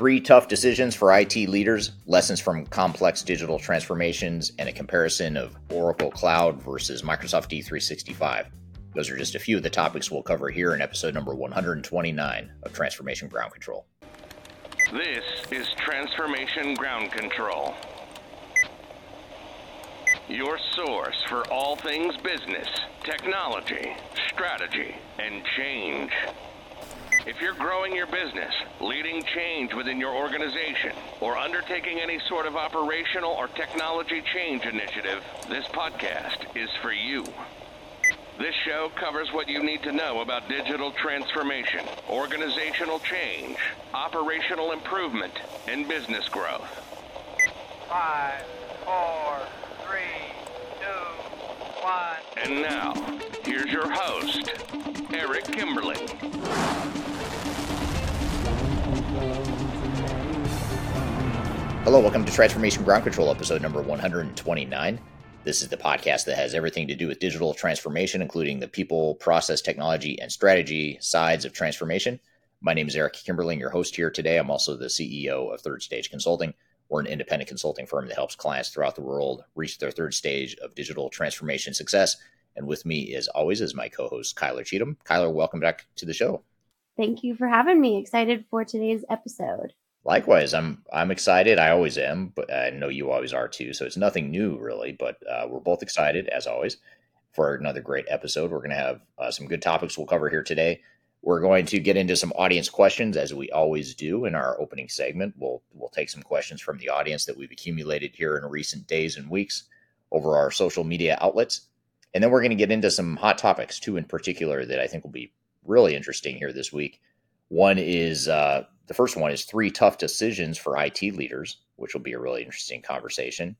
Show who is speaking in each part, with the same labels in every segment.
Speaker 1: Three tough decisions for IT leaders, lessons from complex digital transformations, and a comparison of Oracle Cloud versus Microsoft D365. Those are just a few of the topics we'll cover here in episode number 129 of Transformation Ground Control.
Speaker 2: This is Transformation Ground Control. Your source for all things business, technology, strategy, and change. If you're growing your business, leading change within your organization, or undertaking any sort of operational or technology change initiative, this podcast is for you. This show covers what you need to know about digital transformation, organizational change, operational improvement, and business growth.
Speaker 3: Five, four, three, two, one.
Speaker 2: And now, here's your host, Eric Kimberling.
Speaker 1: Hello, welcome to Transformation Ground Control, episode number 129. This is the podcast that has everything to do with digital transformation, including the people, process, technology, and strategy sides of transformation. My name is Eric Kimberling, your host here today. I'm also the CEO of Third Stage Consulting. We're an independent consulting firm that helps clients throughout the world reach their third stage of digital transformation success. And with me, as always, is my co host, Kyler Cheatham. Kyler, welcome back to the show.
Speaker 4: Thank you for having me. Excited for today's episode.
Speaker 1: Likewise, I'm I'm excited. I always am, but I know you always are too. So it's nothing new really, but uh, we're both excited as always for another great episode. We're going to have uh, some good topics we'll cover here today. We're going to get into some audience questions as we always do in our opening segment. We'll we'll take some questions from the audience that we've accumulated here in recent days and weeks over our social media outlets. And then we're going to get into some hot topics, two in particular, that I think will be really interesting here this week. One is uh, the first one is three tough decisions for IT leaders, which will be a really interesting conversation.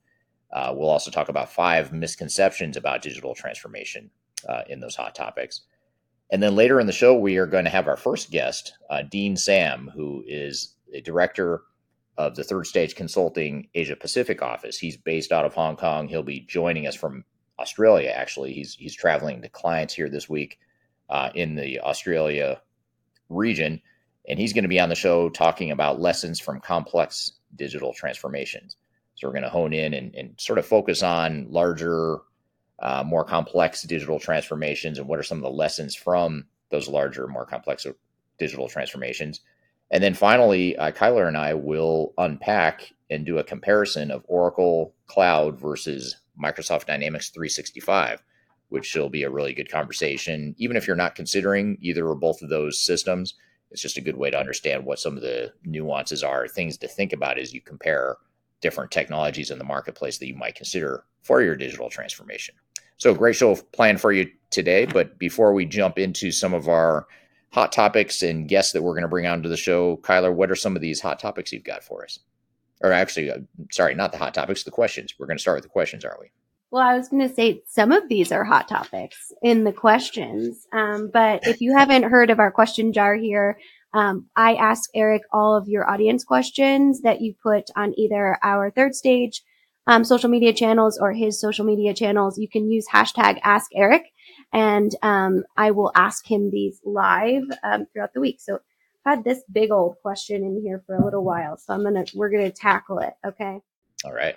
Speaker 1: Uh, we'll also talk about five misconceptions about digital transformation uh, in those hot topics. And then later in the show, we are going to have our first guest, uh, Dean Sam, who is a director of the Third Stage Consulting Asia Pacific office. He's based out of Hong Kong. He'll be joining us from Australia. Actually, he's he's traveling to clients here this week uh, in the Australia region and he's going to be on the show talking about lessons from complex digital transformations. So we're going to hone in and, and sort of focus on larger, uh, more complex digital transformations and what are some of the lessons from those larger, more complex digital transformations. And then finally, uh, Kyler and I will unpack and do a comparison of Oracle Cloud versus Microsoft Dynamics 365, which will be a really good conversation. Even if you're not considering either or both of those systems, it's just a good way to understand what some of the nuances are, things to think about as you compare different technologies in the marketplace that you might consider for your digital transformation. So, great show planned for you today. But before we jump into some of our hot topics and guests that we're going to bring onto the show, Kyler, what are some of these hot topics you've got for us? Or actually, uh, sorry, not the hot topics, the questions. We're going to start with the questions, aren't we?
Speaker 4: Well, I was going to say some of these are hot topics in the questions. Um, but if you haven't heard of our question jar here, um, I ask Eric all of your audience questions that you put on either our third stage um, social media channels or his social media channels. You can use hashtag Ask Eric, and um, I will ask him these live um, throughout the week. So I've had this big old question in here for a little while, so I'm gonna we're gonna tackle it. Okay.
Speaker 1: All right.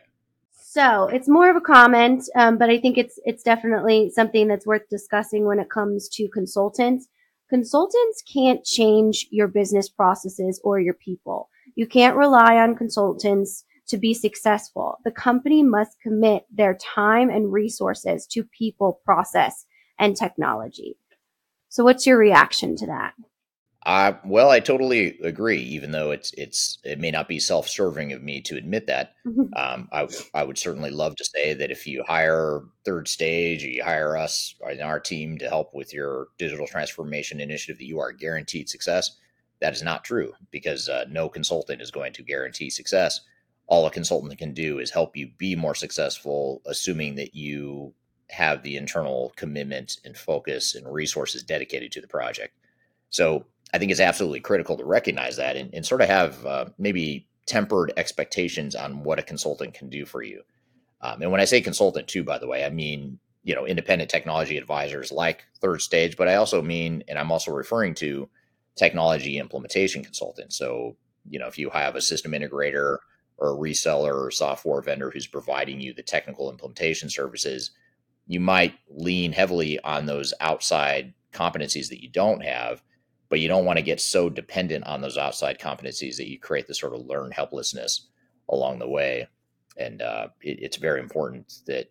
Speaker 4: So it's more of a comment, um, but I think it's it's definitely something that's worth discussing when it comes to consultants. Consultants can't change your business processes or your people. You can't rely on consultants to be successful. The company must commit their time and resources to people, process, and technology. So what's your reaction to that?
Speaker 1: Uh, well, I totally agree. Even though it's it's it may not be self-serving of me to admit that, mm-hmm. um, I I would certainly love to say that if you hire Third Stage, or you hire us in our team to help with your digital transformation initiative, that you are guaranteed success. That is not true because uh, no consultant is going to guarantee success. All a consultant can do is help you be more successful, assuming that you have the internal commitment and focus and resources dedicated to the project. So I think it's absolutely critical to recognize that and, and sort of have uh, maybe tempered expectations on what a consultant can do for you. Um, and when I say consultant, too, by the way, I mean you know independent technology advisors like Third Stage, but I also mean, and I'm also referring to technology implementation consultants. So you know, if you have a system integrator or a reseller or software vendor who's providing you the technical implementation services, you might lean heavily on those outside competencies that you don't have, but you don't want to get so dependent on those outside competencies that you create this sort of learned helplessness along the way. And uh, it, it's very important that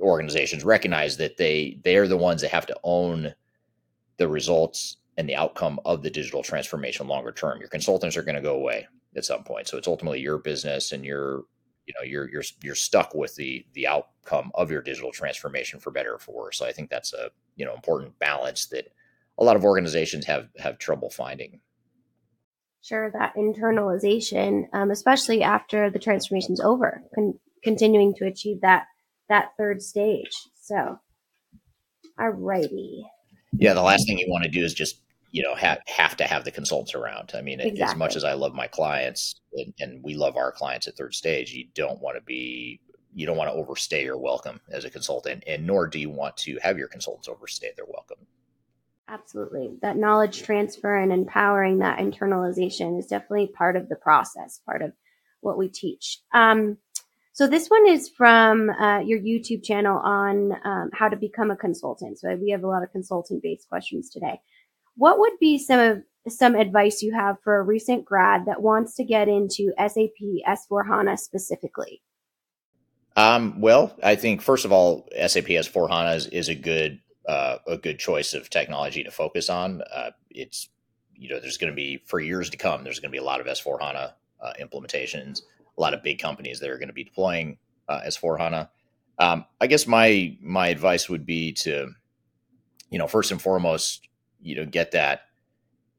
Speaker 1: organizations recognize that they they're the ones that have to own the results and the outcome of the digital transformation longer term. Your consultants are going to go away at some point, so it's ultimately your business, and you're you know you're you're you're stuck with the the outcome of your digital transformation for better or for worse. So I think that's a you know important balance that a lot of organizations have have trouble finding.
Speaker 4: Sure, that internalization, um, especially after the transformation's over, con- continuing to achieve that that third stage. So, alrighty.
Speaker 1: Yeah, the last thing you want to do is just you know have have to have the consultants around. I mean,
Speaker 4: Exactly.
Speaker 1: as much as I love my clients and, and we love our clients at third stage, you don't want to be you don't want to overstay your welcome as a consultant, and nor do you want to have your consultants overstay their welcome.
Speaker 4: Absolutely. That knowledge transfer and empowering that internalization is definitely part of the process, part of what we teach. Um, so this one is from uh, your YouTube channel on um, how to become a consultant. So we have a lot of consultant based questions today. What would be some of some advice you have for a recent grad that wants to get into SAP S4 HANA specifically?
Speaker 1: Um, well, I think first of all, SAP S4 HANA is, is a good uh, a good choice of technology to focus on. Uh, it's you know there's going to be for years to come. There's going to be a lot of S4 HANA uh, implementations. A lot of big companies that are going to be deploying uh, S4 HANA. Um, I guess my my advice would be to you know first and foremost you know get that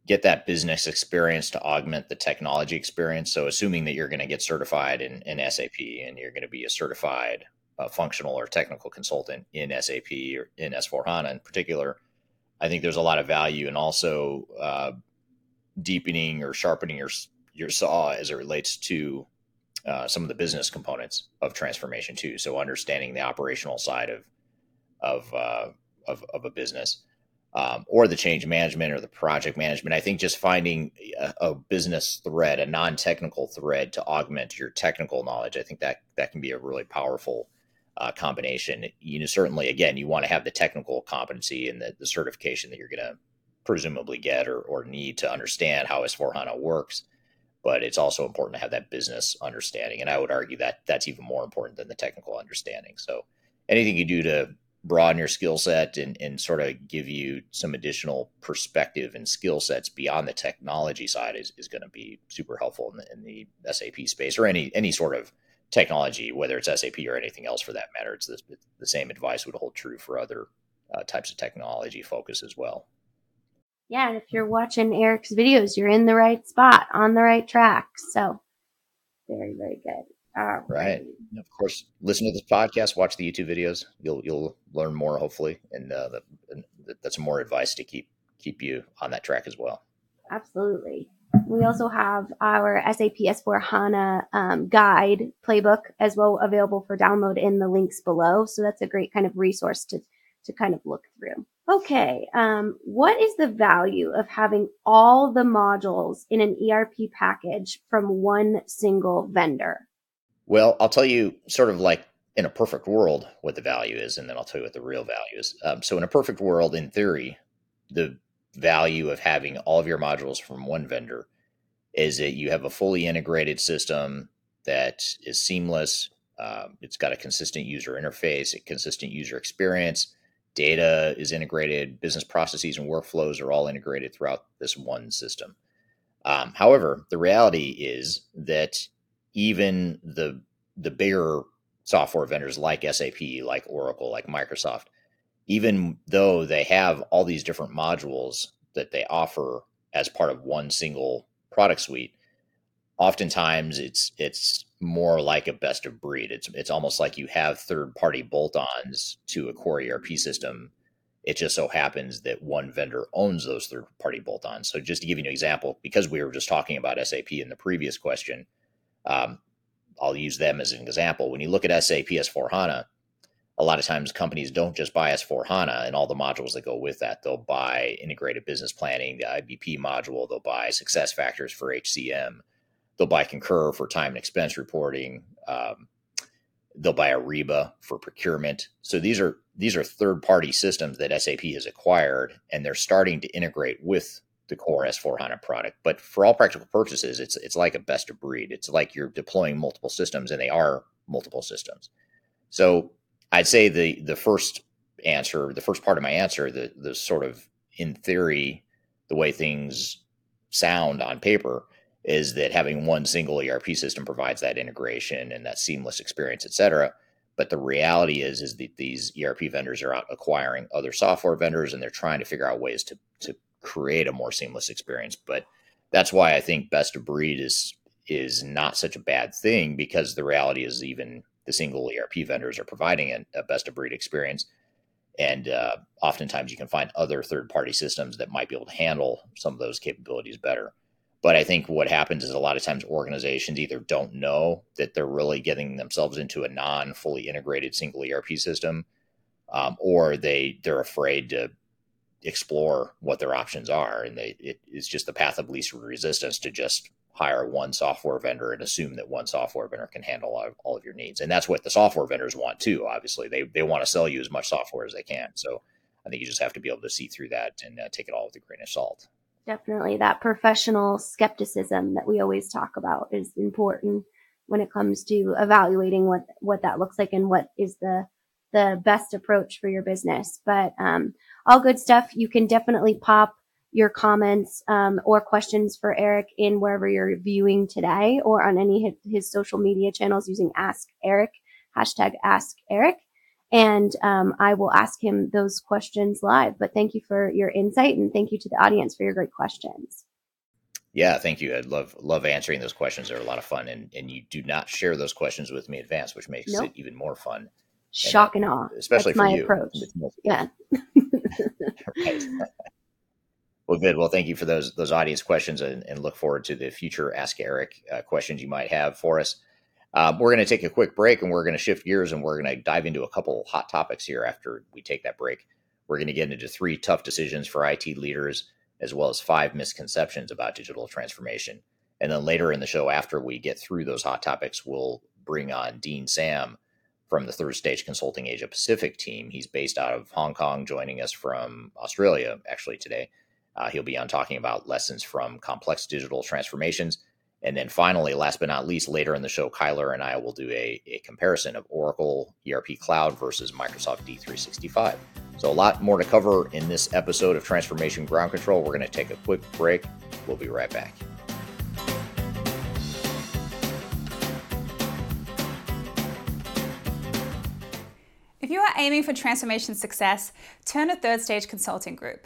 Speaker 1: get that business experience to augment the technology experience. So assuming that you're going to get certified in, in SAP and you're going to be a certified uh, functional or technical consultant in SAP or in S4 HANA in particular, I think there's a lot of value in also uh, deepening or sharpening your your saw as it relates to uh, some of the business components of transformation too. So understanding the operational side of of uh, of, of a business. Um, or the change management or the project management. I think just finding a, a business thread, a non-technical thread to augment your technical knowledge, I think that that can be a really powerful uh, combination. You know, certainly, again, you want to have the technical competency and the, the certification that you're going to presumably get or, or need to understand how S4 HANA works. But it's also important to have that business understanding. And I would argue that that's even more important than the technical understanding. So anything you do to broaden your skill set and, and sort of give you some additional perspective and skill sets beyond the technology side is, is going to be super helpful in the, in the SAP space or any any sort of technology, whether it's SAP or anything else for that matter. It's the, the same advice would hold true for other uh, types of technology focus as well.
Speaker 4: Yeah, and if you're watching Eric's videos, you're in the right spot, on the right track. So very, very good.
Speaker 1: Right. And of course, listen to this podcast, watch the YouTube videos. You'll you'll learn more hopefully, and, uh, that, and that's more advice to keep keep you on that track as well.
Speaker 4: Absolutely. We also have our SAP S4 HANA um, guide playbook as well available for download in the links below. So that's a great kind of resource to, to kind of look through. Okay. Um, what is the value of having all the modules in an ERP package from one single vendor?
Speaker 1: Well, I'll tell you sort of like in a perfect world what the value is, and then I'll tell you what the real value is. Um, so, in a perfect world, in theory, the value of having all of your modules from one vendor is that you have a fully integrated system that is seamless. Um, it's got a consistent user interface, a consistent user experience. Data is integrated, business processes and workflows are all integrated throughout this one system. Um, however, the reality is that even the the bigger software vendors like SAP, like Oracle, like Microsoft, even though they have all these different modules that they offer as part of one single product suite, oftentimes it's it's more like a best of breed. It's it's almost like you have third party bolt-ons to a core ERP system. It just so happens that one vendor owns those third party bolt-ons. So just to give you an example, because we were just talking about SAP in the previous question, um, I'll use them as an example. When you look at SAP S4 HANA, a lot of times companies don't just buy S4 HANA and all the modules that go with that. They'll buy integrated business planning, the IBP module, they'll buy SuccessFactors for HCM, they'll buy Concur for time and expense reporting. Um, they'll buy Ariba for procurement. So these are these are third party systems that SAP has acquired, and they're starting to integrate with the core S4 HANA product. But for all practical purposes, it's it's like a best of breed. It's like you're deploying multiple systems, and they are multiple systems. So I'd say the the first answer, the first part of my answer, the the sort of in theory, the way things sound on paper is that having one single ERP system provides that integration and that seamless experience, et cetera. But the reality is, is that these ERP vendors are out acquiring other software vendors and they're trying to figure out ways to, to create a more seamless experience. But that's why I think best of breed is is not such a bad thing because the reality is even the single ERP vendors are providing a, best of breed experience. And uh, oftentimes you can find other third party systems that might be able to handle some of those capabilities better. But I think what happens is a lot of times organizations either don't know that they're really getting themselves into a non fully integrated single ERP system, um, or they they're afraid to explore what their options are, and they it, it's just the path of least resistance to just hire one software vendor and assume that one software vendor can handle all, all of your needs, and that's what the software vendors want too. Obviously, they they want to sell you as much software as they can. So I think you just have to be able to see through that and uh, take it all with a grain of salt.
Speaker 4: Definitely. That professional skepticism that we always talk about is important when it comes to evaluating what what that looks like and what is the the best approach for your business. But um, all good stuff. You can definitely pop your comments um, or questions for eric in wherever you're viewing today or on any of his social media channels using ask eric hashtag ask eric and um, I will ask him those questions live. But thank you for your insight, and thank you to the audience for your great questions.
Speaker 1: Yeah, thank you. I love love answering those questions. They're a lot of fun, and and you do not share those questions with me in advance, which makes nope. it even more fun.
Speaker 4: Shock and, and awe, especially That's for my you. approach. Yeah.
Speaker 1: right. Well, good. Well, thank you for those those audience questions, and, and look forward to the future Ask Eric uh, questions you might have for us. Uh, we're going to take a quick break and we're going to shift gears and we're going to dive into a couple hot topics here after we take that break. We're going to get into three tough decisions for IT leaders, as well as five misconceptions about digital transformation. And then later in the show, after we get through those hot topics, we'll bring on Dean Sam from the Third Stage Consulting Asia Pacific team. He's based out of Hong Kong, joining us from Australia actually today. Uh, he'll be on talking about lessons from complex digital transformations and then finally, last but not least, later in the show, Kyler and I will do a, a comparison of Oracle ERP Cloud versus Microsoft D365. So, a lot more to cover in this episode of Transformation Ground Control. We're going to take a quick break. We'll be right back.
Speaker 5: If you are aiming for transformation success, turn to Third Stage Consulting Group.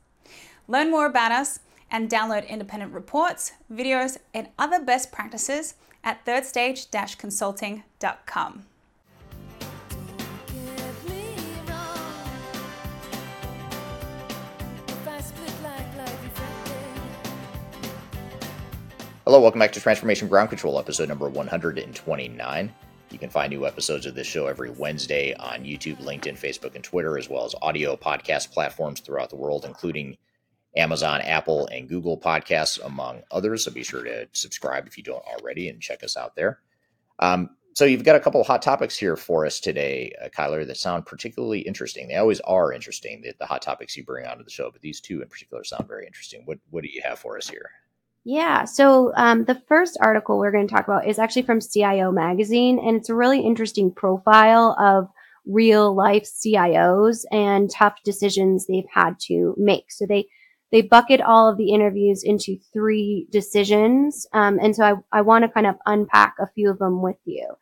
Speaker 5: Learn more about us and download independent reports, videos, and other best practices at thirdstage-consulting.com.
Speaker 1: Hello, welcome back to Transformation Ground Control, episode number 129. You can find new episodes of this show every Wednesday on YouTube, LinkedIn, Facebook, and Twitter, as well as audio podcast platforms throughout the world, including Amazon, Apple, and Google Podcasts, among others. So be sure to subscribe if you don't already and check us out there. Um, so you've got a couple of hot topics here for us today, uh, Kyler, that sound particularly interesting. They always are interesting, the, the hot topics you bring onto the show, but these two in particular sound very interesting. What what do you have for us here?
Speaker 4: Yeah. So um, the first article we're going to talk about is actually from CIO Magazine, and it's a really interesting profile of real life CIOs and tough decisions they've had to make. So they they bucket all of the interviews into three decisions. Um, and so I, I want to kind of unpack a few of them with you.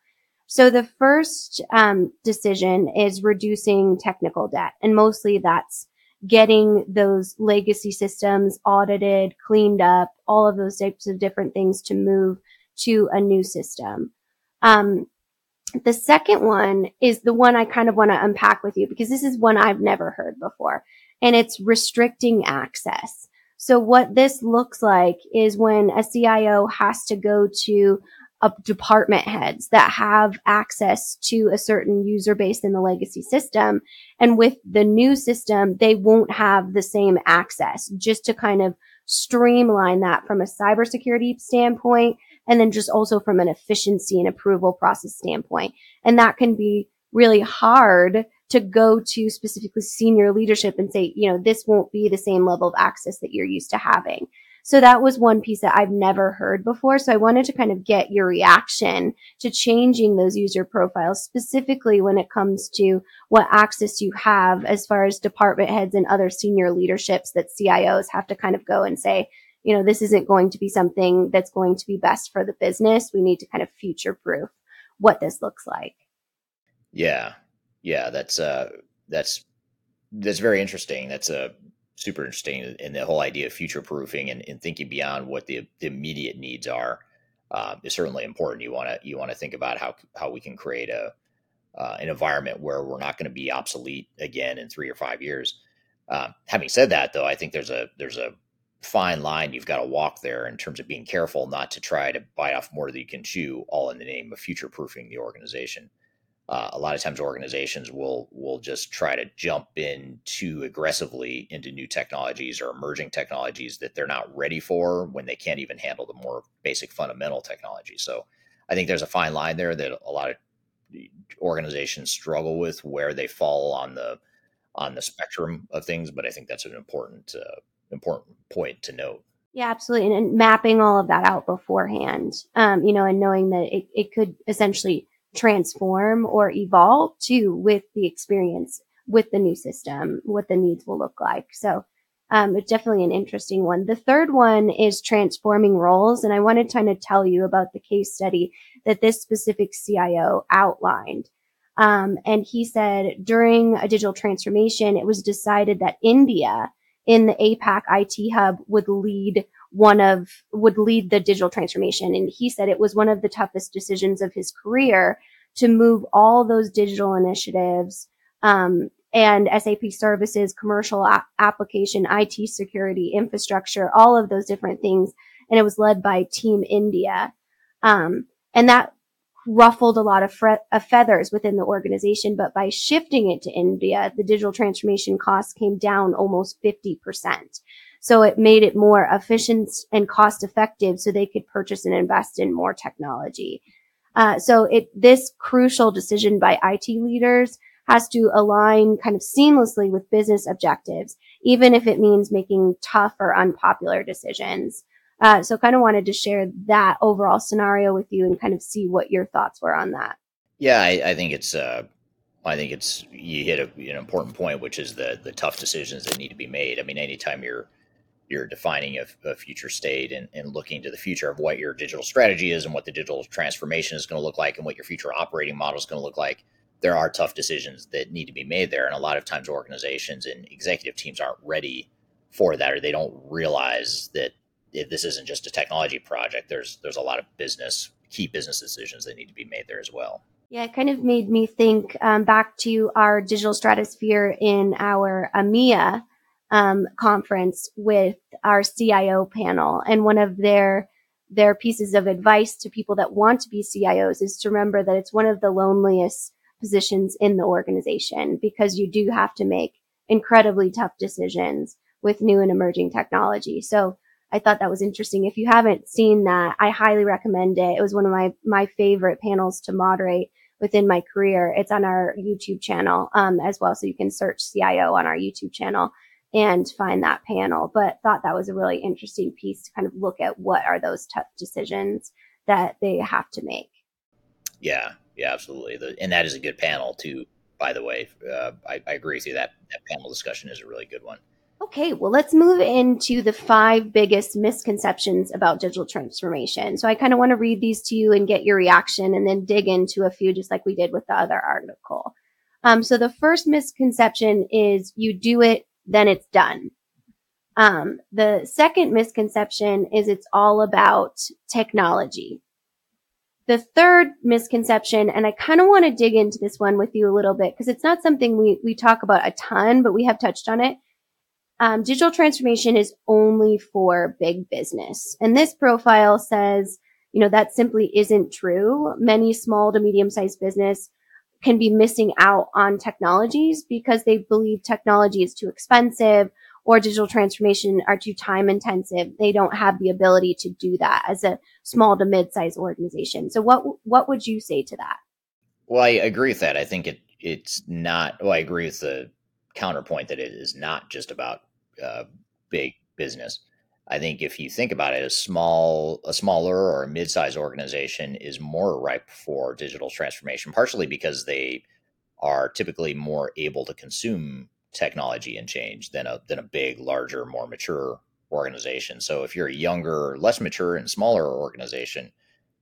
Speaker 4: So the first um, decision is reducing technical debt. And mostly that's getting those legacy systems audited, cleaned up, all of those types of different things to move to a new system. Um, the second one is the one I kind of want to unpack with you because this is one I've never heard before and it's restricting access. So what this looks like is when a CIO has to go to a department heads that have access to a certain user base in the legacy system. And with the new system, they won't have the same access just to kind of streamline that from a cybersecurity standpoint. And then just also from an efficiency and approval process standpoint. And that can be really hard to go to specifically senior leadership and say, you know, this won't be the same level of access that you're used to having. So that was one piece that I've never heard before. So I wanted to kind of get your reaction to changing those user profiles, specifically when it comes to what access you have as far as department heads and other senior leaderships that CIOs have to kind of go and say, you know, this isn't going to be something that's going to be best for the business. We need to kind of future proof what this looks like.
Speaker 1: Yeah. Yeah, that's uh that's that's very interesting. That's a uh, super interesting, and the whole idea of future proofing and, and, thinking beyond what the, the immediate needs are uh, is certainly important. You want to you want to think about how how we can create a uh, an environment where we're not going to be obsolete again in three or five years. Uh, having said that, though, I think there's a there's a fine line you've got to walk there in terms of being careful not to try to bite off more than you can chew, all in the name of future proofing the organization uh, a lot of times organizations will will just try to jump in too aggressively into new technologies or emerging technologies that they're not ready for when they can't even handle the more basic fundamental technology. So I think there's a fine line there that a lot of organizations struggle with where they fall on the on the spectrum of things. But I think that's an important uh, important point to note.
Speaker 4: Yeah, absolutely. And, and, mapping all of that out beforehand, um, you know, and knowing that it, it could essentially transform or evolve to with the experience with the new system, what the needs will look like. So um, it's definitely an interesting one. The third one is transforming roles. And I wanted to kind of tell you about the case study that this specific CIO outlined. Um, and he said during a digital transformation, it was decided that India in the APAC IT hub would lead one of would lead the digital transformation. And he said it was one of the toughest decisions of his career to move all those digital initiatives um, and SAP services, commercial a- application, IT security, infrastructure, all of those different things. And it was led by Team India. Um, and that ruffled a lot of, fre- of, feathers within the organization. But by shifting it to India, the digital transformation costs came down almost 50%. So it made it more efficient and cost effective so they could purchase and invest in more technology. Uh, so it, this crucial decision by IT leaders has to align kind of seamlessly with business objectives, even if it means making tough or unpopular decisions. Uh, so kind of wanted to share that overall scenario with you and kind of see what your thoughts were on that.
Speaker 1: Yeah, I, I think it's, uh, I think it's, you hit a, an important point, which is the, the tough decisions that need to be made. I mean, anytime you're, you're defining a, a future state and, and, looking to the future of what your digital strategy is and what the digital transformation is going to look like and what your future operating model is going to look like there are tough decisions that need to be made there. And a lot of times organizations and executive teams aren't ready for that or they don't realize that this isn't just a technology project there's there's a lot of business key business decisions that need to be made there as well.
Speaker 4: Yeah, it kind of made me think um, back to our digital stratosphere in our EMEA um, conference with our CIO panel, and one of their their pieces of advice to people that want to be CIOs is to remember that it's one of the loneliest positions in the organization because you do have to make incredibly tough decisions with new and emerging technology. So I thought that was interesting. If you haven't seen that, I highly recommend it. It was one of my, my favorite panels to moderate within my career. It's on our YouTube channel, um, as well. So you can search CIO on our YouTube channel and find that panel, but thought that was a really interesting piece to kind of look at what are those tough decisions that they have to make.
Speaker 1: Yeah, yeah, absolutely. The, and that is a good panel too, by the way. Uh, I, I agree with you. That, that panel discussion is a really good one.
Speaker 4: Okay, well, let's move into the five biggest misconceptions about digital transformation. So I kind of want to read these to you and get your reaction and then dig into a few just like we did with the other article. Um, so the first misconception is you do it then it's done. Um, the second misconception is it's all about technology. the third misconception, and I kind of want to dig into this one with you a little bit because it's not something we, we talk about a ton, but we have touched on it. Um, digital transformation is only for big business. And this profile says, you know, that simply isn't true. Many small to medium sized business can be missing out on technologies because they believe technology is too expensive or digital transformation are too time intensive. They don't have the ability to do that as a small to mid-sized organization. So what what would you say to that?
Speaker 1: Well, I agree with that. I think it it's not. Well, I agree with the counterpoint that it is not just about uh, big business. I think if you think about it, a small, a smaller or a mid-sized organization is more ripe for digital transformation, partially because they are typically more able to consume technology and change than a than a big, larger, more mature organization. So if you're a younger, less mature, and smaller organization,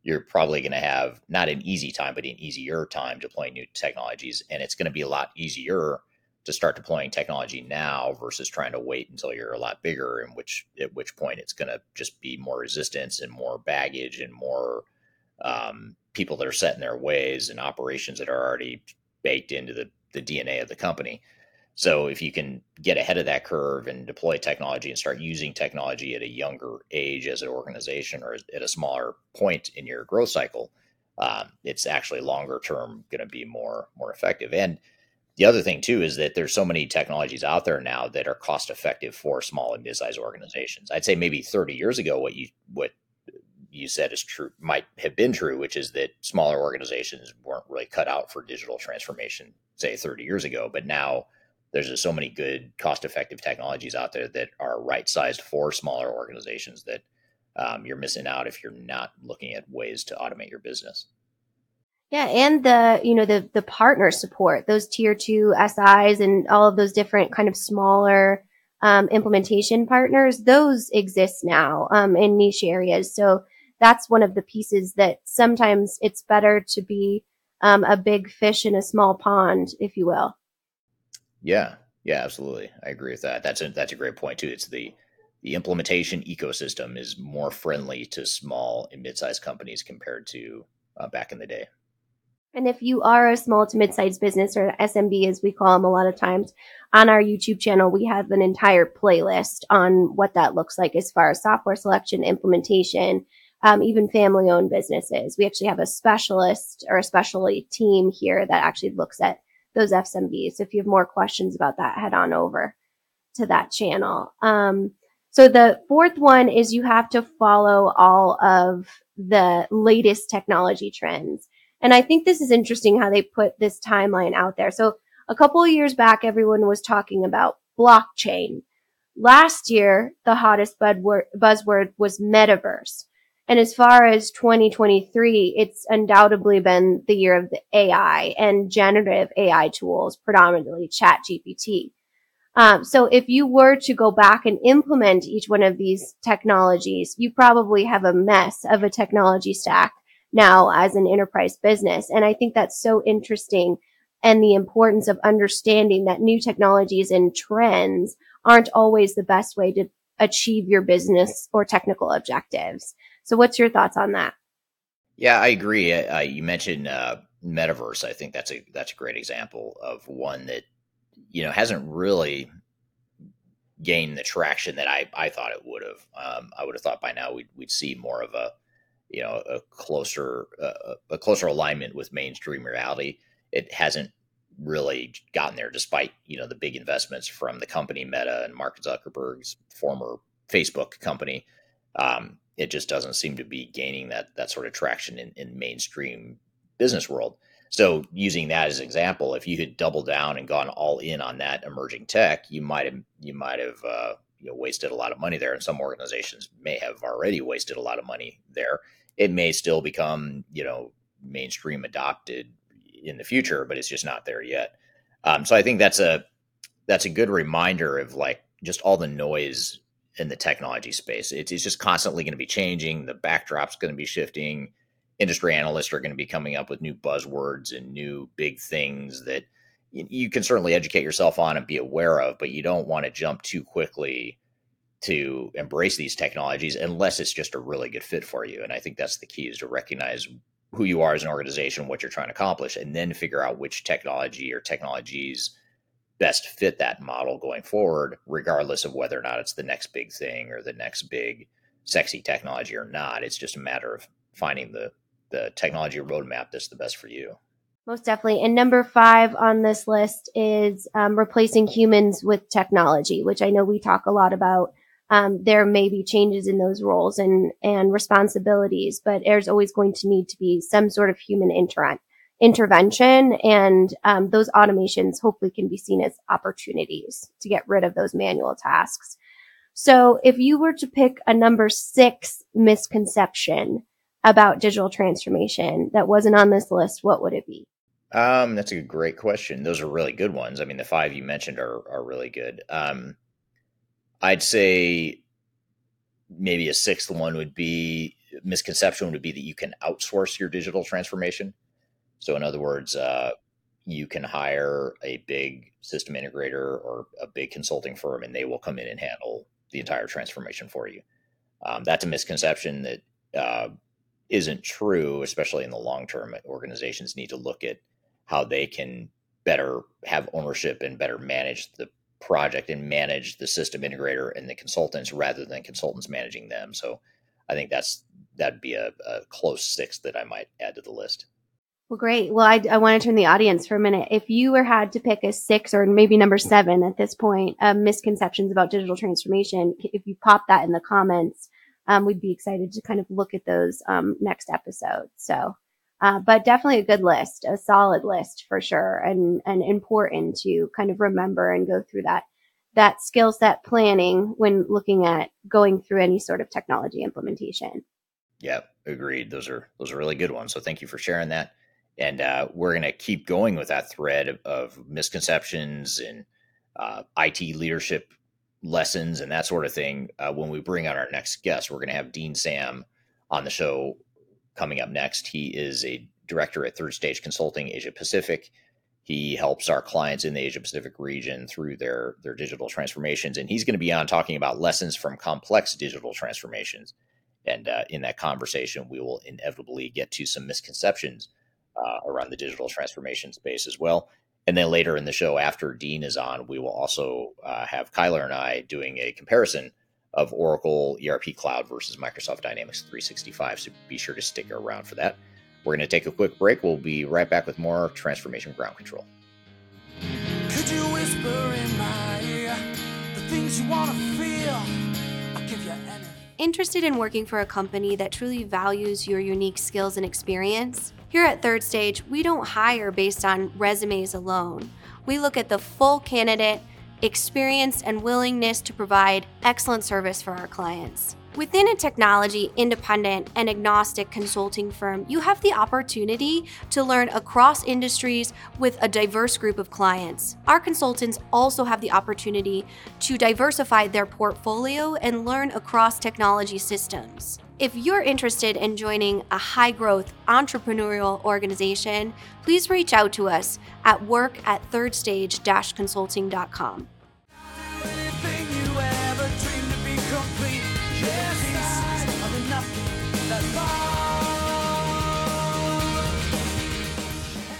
Speaker 1: you're probably going to have not an easy time, but an easier time deploying new technologies, and it's going to be a lot easier to start deploying technology now versus trying to wait until you're a lot bigger in which at which point it's going to just be more resistance and more baggage and more um, people that are set in their ways and operations that are already baked into the, the dna of the company. So if you can get ahead of that curve and deploy technology and start using technology at a younger age as an organization or at a smaller point in your growth cycle um, it's actually longer term going to be more more effective. And the other thing too is that there's so many technologies out there now that are cost effective for small and mid-sized organizations. I'd say maybe 30 years ago, what you what you said is true might have been true, which is that smaller organizations weren't really cut out for digital transformation, say 30 years ago. But now there's just so many good cost-effective technologies out there that are right-sized for smaller organizations that um, you're missing out if you're not looking at ways to automate your business.
Speaker 4: Yeah, and the you know the the partner support, those tier two SIs and all of those different kind of smaller um, implementation partners, those exist now um, in niche areas. So that's one of the pieces that sometimes it's better to be um, a big fish in a small pond, if you will.
Speaker 1: Yeah, yeah, absolutely. I agree with that. That's a that's a great point too. It's the the implementation ecosystem is more friendly to small and mid-sized companies compared to uh, back in the day.
Speaker 4: And if you are a small to mid-sized business or SMB, as we call them a lot of times, on our YouTube channel, we have an entire playlist on what that looks like as far as software selection, implementation, um, even family-owned businesses. We actually have a specialist or a specialty team here that actually looks at those SMBs. So if you have more questions about that, head on over to that channel. Um, so the fourth one is you have to follow all of the latest technology trends. And I think this is interesting how they put this timeline out there. So a couple of years back, everyone was talking about blockchain. Last year, the hottest buzzword was metaverse. And as far as 2023, it's undoubtedly been the year of the AI and generative AI tools, predominantly ChatGPT. Um, so if you were to go back and implement each one of these technologies, you probably have a mess of a technology stack now as an enterprise business. And I think that's so interesting and the importance of understanding that new technologies and trends aren't always the best way to achieve your business or technical objectives. So what's your thoughts on that?
Speaker 1: Yeah, I agree. Uh, you mentioned uh, metaverse. I think that's a that's a great example of one that you know hasn't really gained the traction that I, I thought it would have. Um, I would have thought by now we'd, we'd see more of a you know a closer uh, a closer alignment with mainstream reality. It hasn't really gotten there, despite you know the big investments from the company Meta and Mark Zuckerberg's former Facebook company. Um, it just doesn't seem to be gaining that that sort of traction in, in mainstream business world. So using that as an example, if you had doubled down and gone all in on that emerging tech, you might have you might have uh, you know wasted a lot of money there, and some organizations may have already wasted a lot of money there it may still become you know mainstream adopted in the future, but it's just not there yet. Um, so I think that's a that's a good reminder of like just all the noise in the technology space. It's, it's just constantly going to be changing. The backdrop's going to be shifting. Industry analysts are going to be coming up with new buzzwords and new big things that you, you can certainly educate yourself on and be aware of, but you don't want to jump too quickly to embrace these technologies unless it's just a really good fit for you. And I think that's the key is to recognize who you are as an organization, what you're trying to accomplish, and then figure out which technology or technologies best fit that model going forward, regardless of whether or not it's the next big thing or the next big sexy technology or not. It's just a matter of finding the the technology roadmap that's the best for you.
Speaker 4: Most definitely. And number five on this list is um, replacing humans with technology, which I know we talk a lot about. Um, there may be changes in those roles and and responsibilities, but there's always going to need to be some sort of human inter- intervention, and um, those automations hopefully can be seen as opportunities to get rid of those manual tasks. So, if you were to pick a number six misconception about digital transformation that wasn't on this list, what would it be?
Speaker 1: Um, that's a great question. Those are really good ones. I mean, the five you mentioned are are really good. Um, I'd say maybe a sixth one would be misconception would be that you can outsource your digital transformation. So, in other words, uh, you can hire a big system integrator or a big consulting firm, and they will come in and handle the entire transformation for you. Um, that's a misconception that uh, isn't true, especially in the long term. Organizations need to look at how they can better have ownership and better manage the project and manage the system integrator and the consultants rather than consultants managing them. So I think that's that'd be a, a close six that I might add to the list.
Speaker 4: Well, great. Well, I, I want to turn the audience for a minute. If you were had to pick a six or maybe number seven at this point, misconceptions about digital transformation, if you pop that in the comments, um, we'd be excited to kind of look at those um, next episode. So, uh, but definitely a good list, a solid list for sure, and and important to kind of remember and go through that that skill set planning when looking at going through any sort of technology implementation.
Speaker 1: Yeah, agreed. Those are those are really good ones. So thank you for sharing that. And uh, we're going to keep going with that thread of, of misconceptions and uh, IT leadership lessons and that sort of thing uh, when we bring on our next guest. We're going to have Dean Sam on the show coming up next. He is a director at Third Stage Consulting Asia Pacific. He helps our clients in the Asia Pacific region through their their digital transformations, and he's going to be on talking about lessons from complex digital transformations. And uh, in that conversation, we will inevitably get to some misconceptions uh, around the digital transformation space as well. And then later in the show, after Dean is on, we will also uh, have Kyler and I doing a comparison of Oracle ERP Cloud versus Microsoft Dynamics 365. So be sure to stick around for that. We're going to take a quick break. We'll be right back with more Transformation Ground Control. Could you whisper in my ear the things
Speaker 4: you want to feel? I'll give you anything. Interested in working for a company that truly values your unique skills and experience? Here at Third Stage, we don't hire based on resumes alone. We look at the full candidate, experience, and willingness to provide excellent service for our clients. Within a technology independent and agnostic consulting firm, you have the opportunity to learn across industries with a diverse group of clients. Our consultants also have the opportunity to diversify their portfolio and learn across technology systems. If you're interested in joining a high growth entrepreneurial organization, please reach out to us at work at thirdstage consulting.com.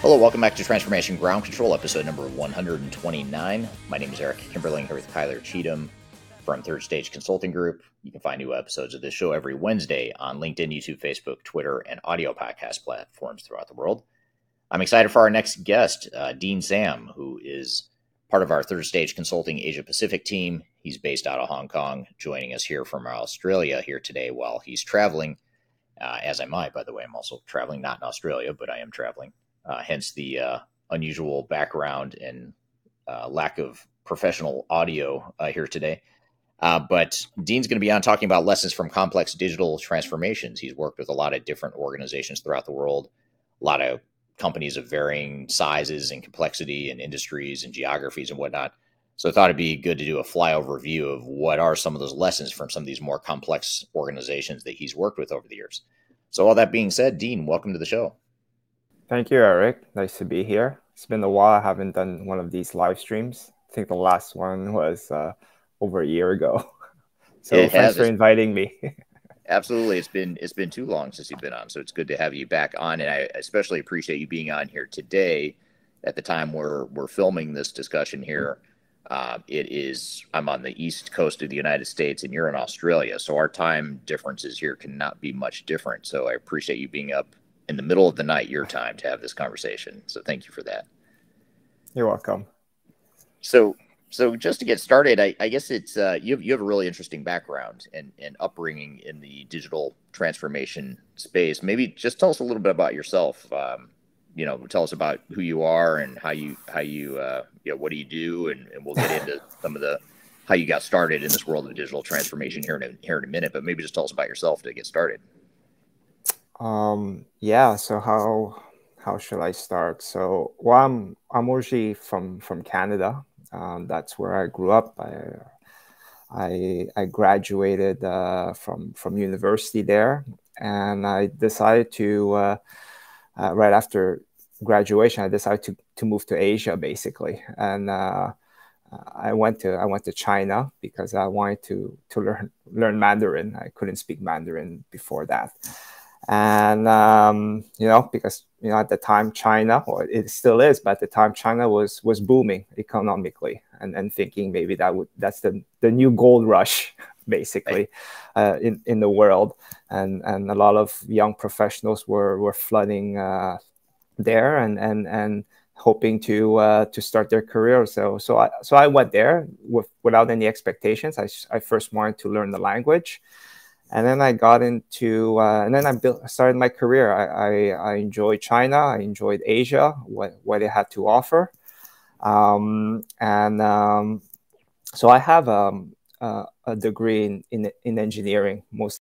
Speaker 1: Hello, welcome back to Transformation Ground Control, episode number 129. My name is Eric Kimberling here with Kyler Cheatham from Third Stage Consulting Group. You can find new episodes of this show every Wednesday on LinkedIn, YouTube, Facebook, Twitter, and audio podcast platforms throughout the world. I'm excited for our next guest, uh, Dean Sam, who is part of our Third Stage Consulting Asia Pacific team. He's based out of Hong Kong, joining us here from Australia here today while he's traveling. Uh, as am I, by the way. I'm also traveling, not in Australia, but I am traveling. Uh, hence the uh, unusual background and uh, lack of professional audio uh, here today. Uh, but Dean's going to be on talking about lessons from complex digital transformations. He's worked with a lot of different organizations throughout the world, a lot of companies of varying sizes and complexity and industries and geographies and whatnot. So I thought it'd be good to do a flyover view of what are some of those lessons from some of these more complex organizations that he's worked with over the years. So all that being said, Dean, welcome to the show.
Speaker 6: Thank you, Eric. Nice to be here. It's been a while. I haven't done one of these live streams. I think the last one was uh, over a year ago. So it thanks has. for inviting me.
Speaker 1: absolutely. It's been it's been too long since you've been on, so it's good to have you back on, and I especially appreciate you being on here today. At the time we're we're filming this discussion here, uh, it is I'm on the east coast of the United States, and you're in Australia, so our time differences here cannot be much different. So I appreciate you being up in the middle of the night, your time, to have this conversation. So thank you for that.
Speaker 6: You're welcome.
Speaker 1: So so just to get started, I, I guess it's uh, you have you have a really interesting background and, and upbringing in the digital transformation space. Maybe just tell us a little bit about yourself. Um, you know, tell us about who you are and how you how you uh, you know what do you do, and, and we'll get into some of the how you got started in this world of digital transformation here in a, here in a minute. But maybe just tell us about yourself to get started.
Speaker 6: Um, yeah. So how how should I start? So well, I'm I'm originally from from Canada. Um, that's where I grew up. I I, I graduated uh, from from university there, and I decided to uh, uh, right after graduation, I decided to to move to Asia basically, and uh, I went to I went to China because I wanted to to learn learn Mandarin. I couldn't speak Mandarin before that, and um, you know because you know at the time china or it still is but at the time china was was booming economically and, and thinking maybe that would that's the the new gold rush basically uh, in in the world. And and a lot of young professionals were were flooding uh, there and and and hoping to uh, to start their career. So so I so I went there with, without any expectations. I, I first wanted to learn the language and then I got into, uh, and then I built, started my career. I, I, I, enjoyed China. I enjoyed Asia, what, what it had to offer. Um, and um, so I have um, uh, a degree in, in, in engineering, most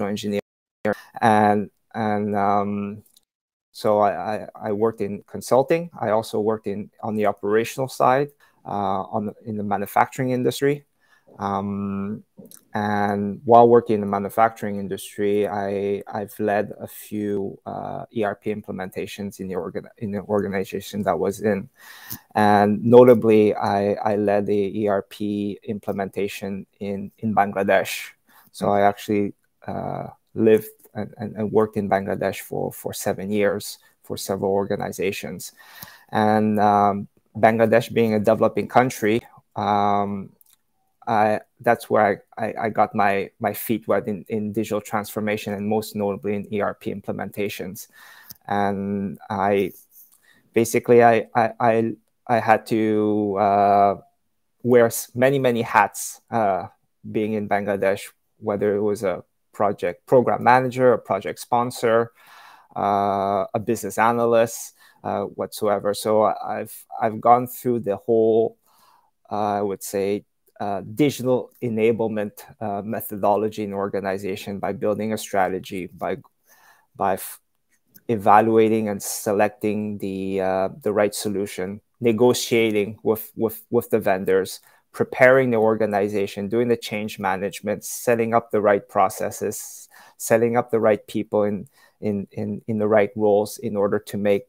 Speaker 6: engineering. And, and um, so I, I, I, worked in consulting. I also worked in on the operational side, uh, on in the manufacturing industry. Um, and while working in the manufacturing industry, I, I've led a few uh, ERP implementations in the, organ- in the organization that was in. And notably, I, I led the ERP implementation in, in Bangladesh. So I actually uh, lived and, and, and, worked in Bangladesh for, for seven years for several organizations. And um, Bangladesh being a developing country, um, uh, that's where I, I, I, got my, my feet wet in, in digital transformation and most notably in ERP implementations. And I basically I, I, I, I had to uh, wear many, many hats uh, being in Bangladesh, whether it was a project program manager, a project sponsor, uh, a business analyst, uh, whatsoever. So I've, I've gone through the whole, I would say, uh, digital enablement uh, methodology in organization by building a strategy by by f- evaluating and selecting the uh, the right solution negotiating with with with the vendors preparing the organization doing the change management setting up the right processes setting up the right people in in in, in the right roles in order to make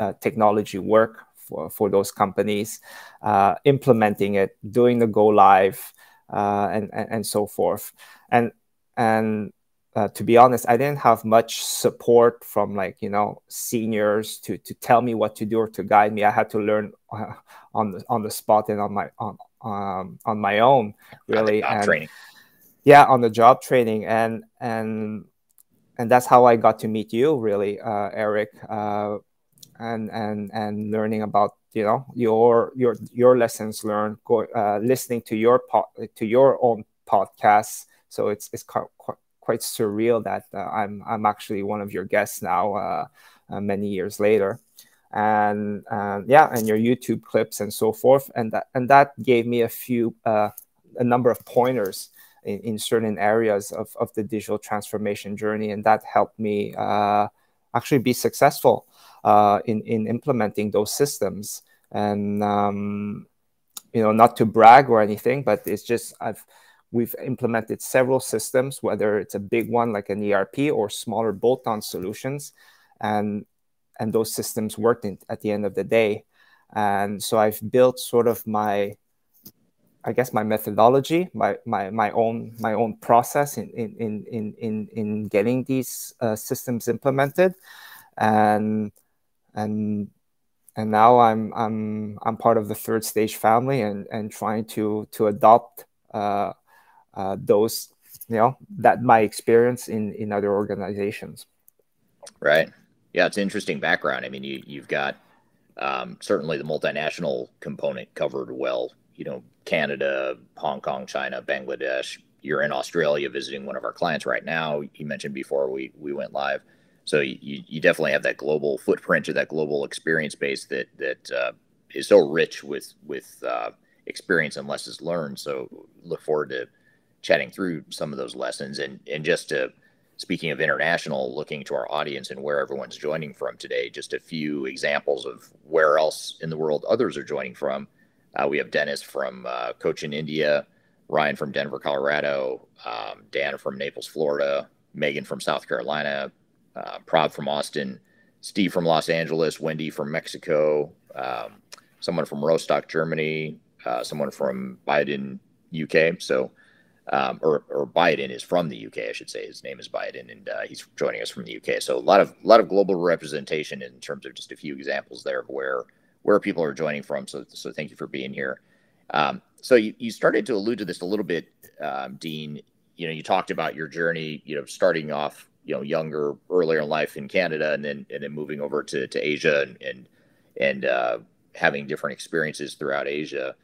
Speaker 6: uh, technology work for, for those companies, uh, implementing it, doing the go live, uh, and, and, and so forth. And and uh, to be honest, I didn't have much support from like you know seniors to to tell me what to do or to guide me. I had to learn uh, on the on the spot and on my on um, on my own really. and,
Speaker 1: training.
Speaker 6: Yeah, on the job training and and and that's how I got to meet you, really, uh, Eric. Uh, and and and learning about you know your your your lessons learned go, uh, listening to your po- to your own podcasts. So it's it's quite, quite surreal that uh, i'm i'm actually one of your guests now uh, uh many years later. And yeah and your youtube clips and so forth. And that and that gave me a few uh, a number of pointers in, in certain areas of, of the digital transformation journey. And that helped me uh, actually be successful uh, in in implementing those systems. And um, you know, not to brag or anything, but it's just I've we've implemented several systems, whether it's a big one like an ERP or smaller bolt-on solutions, and and those systems worked in, at the end of the day. And so I've built sort of my I guess my methodology, my my my own my own process in in in in in getting these uh, systems implemented, and and and now I'm I'm I'm part of the third stage family and and trying to to adopt uh, uh, those you know that my experience in in other organizations.
Speaker 1: Right. Yeah, it's interesting background. I mean, you you've got um, certainly the multinational component covered well. You know, Canada, Hong Kong, China, Bangladesh. You're in Australia visiting one of our clients right now. You mentioned before we we went live. So you, you definitely have that global footprint or that global experience base that that uh, is so rich with with uh, experience and lessons learned. So look forward to chatting through some of those lessons and and just to speaking of international, looking to our audience and where everyone's joining from today. Just a few examples of where else in the world others are joining from. Uh, we have Dennis from uh, Cochin India, Ryan from Denver, Colorado, um, Dan from Naples, Florida, Megan from South Carolina, uh, Prab from Austin, Steve from Los Angeles, Wendy from Mexico, um, someone from Rostock, Germany, uh, someone from Biden, UK. So, um, or, or Biden is from the UK, I should say. His name is Biden, and uh, he's joining us from the UK. So a lot of a lot of global representation in terms of just a few examples there of where where people are joining from. So so thank you for being here. Um, so you, you started to allude to this a little bit, um, Dean. You know, you talked about your journey. You know, starting off you know younger earlier in life in Canada and then and then moving over to, to Asia and and, and uh, having different experiences throughout Asia.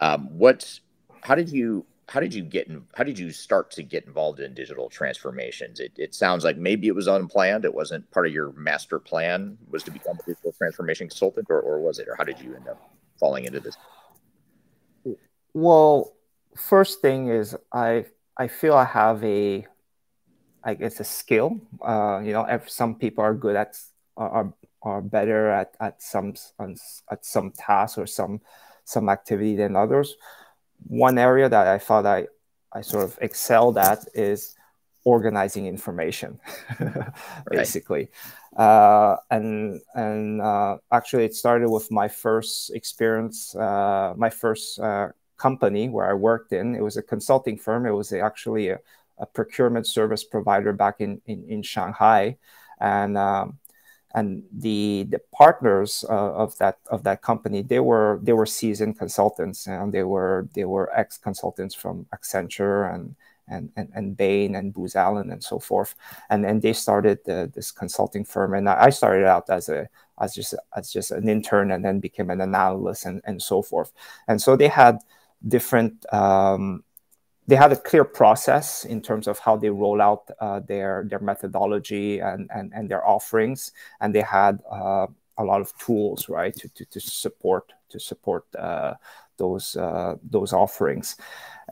Speaker 1: Um, what how did you how did you get in, how did you start to get involved in digital transformations? It, it sounds like maybe it was unplanned. It wasn't part of your master plan was to become a digital transformation consultant or, or was it, or how did you end up falling into this?
Speaker 6: Well, first thing is I, I feel I have a like it's a skill. Uh, you know, if some people are good at are are better at at some at some task or some some activity than others. One area that I thought I I sort of excelled at is organizing information, basically. Right. Uh, and and uh, actually, it started with my first experience, uh, my first uh, company where I worked in. It was a consulting firm. It was actually a, a procurement service provider back in in, in Shanghai, and um, and the the partners uh, of that of that company they were they were seasoned consultants and they were they were ex consultants from Accenture and and, and, and Bain and Booz Allen and so forth. And then they started the, this consulting firm. And I started out as a as just as just an intern and then became an analyst and, and so forth. And so they had different um, they had a clear process in terms of how they roll out uh, their their methodology and, and and their offerings, and they had uh, a lot of tools, right, to to, to support to support uh, those uh, those offerings.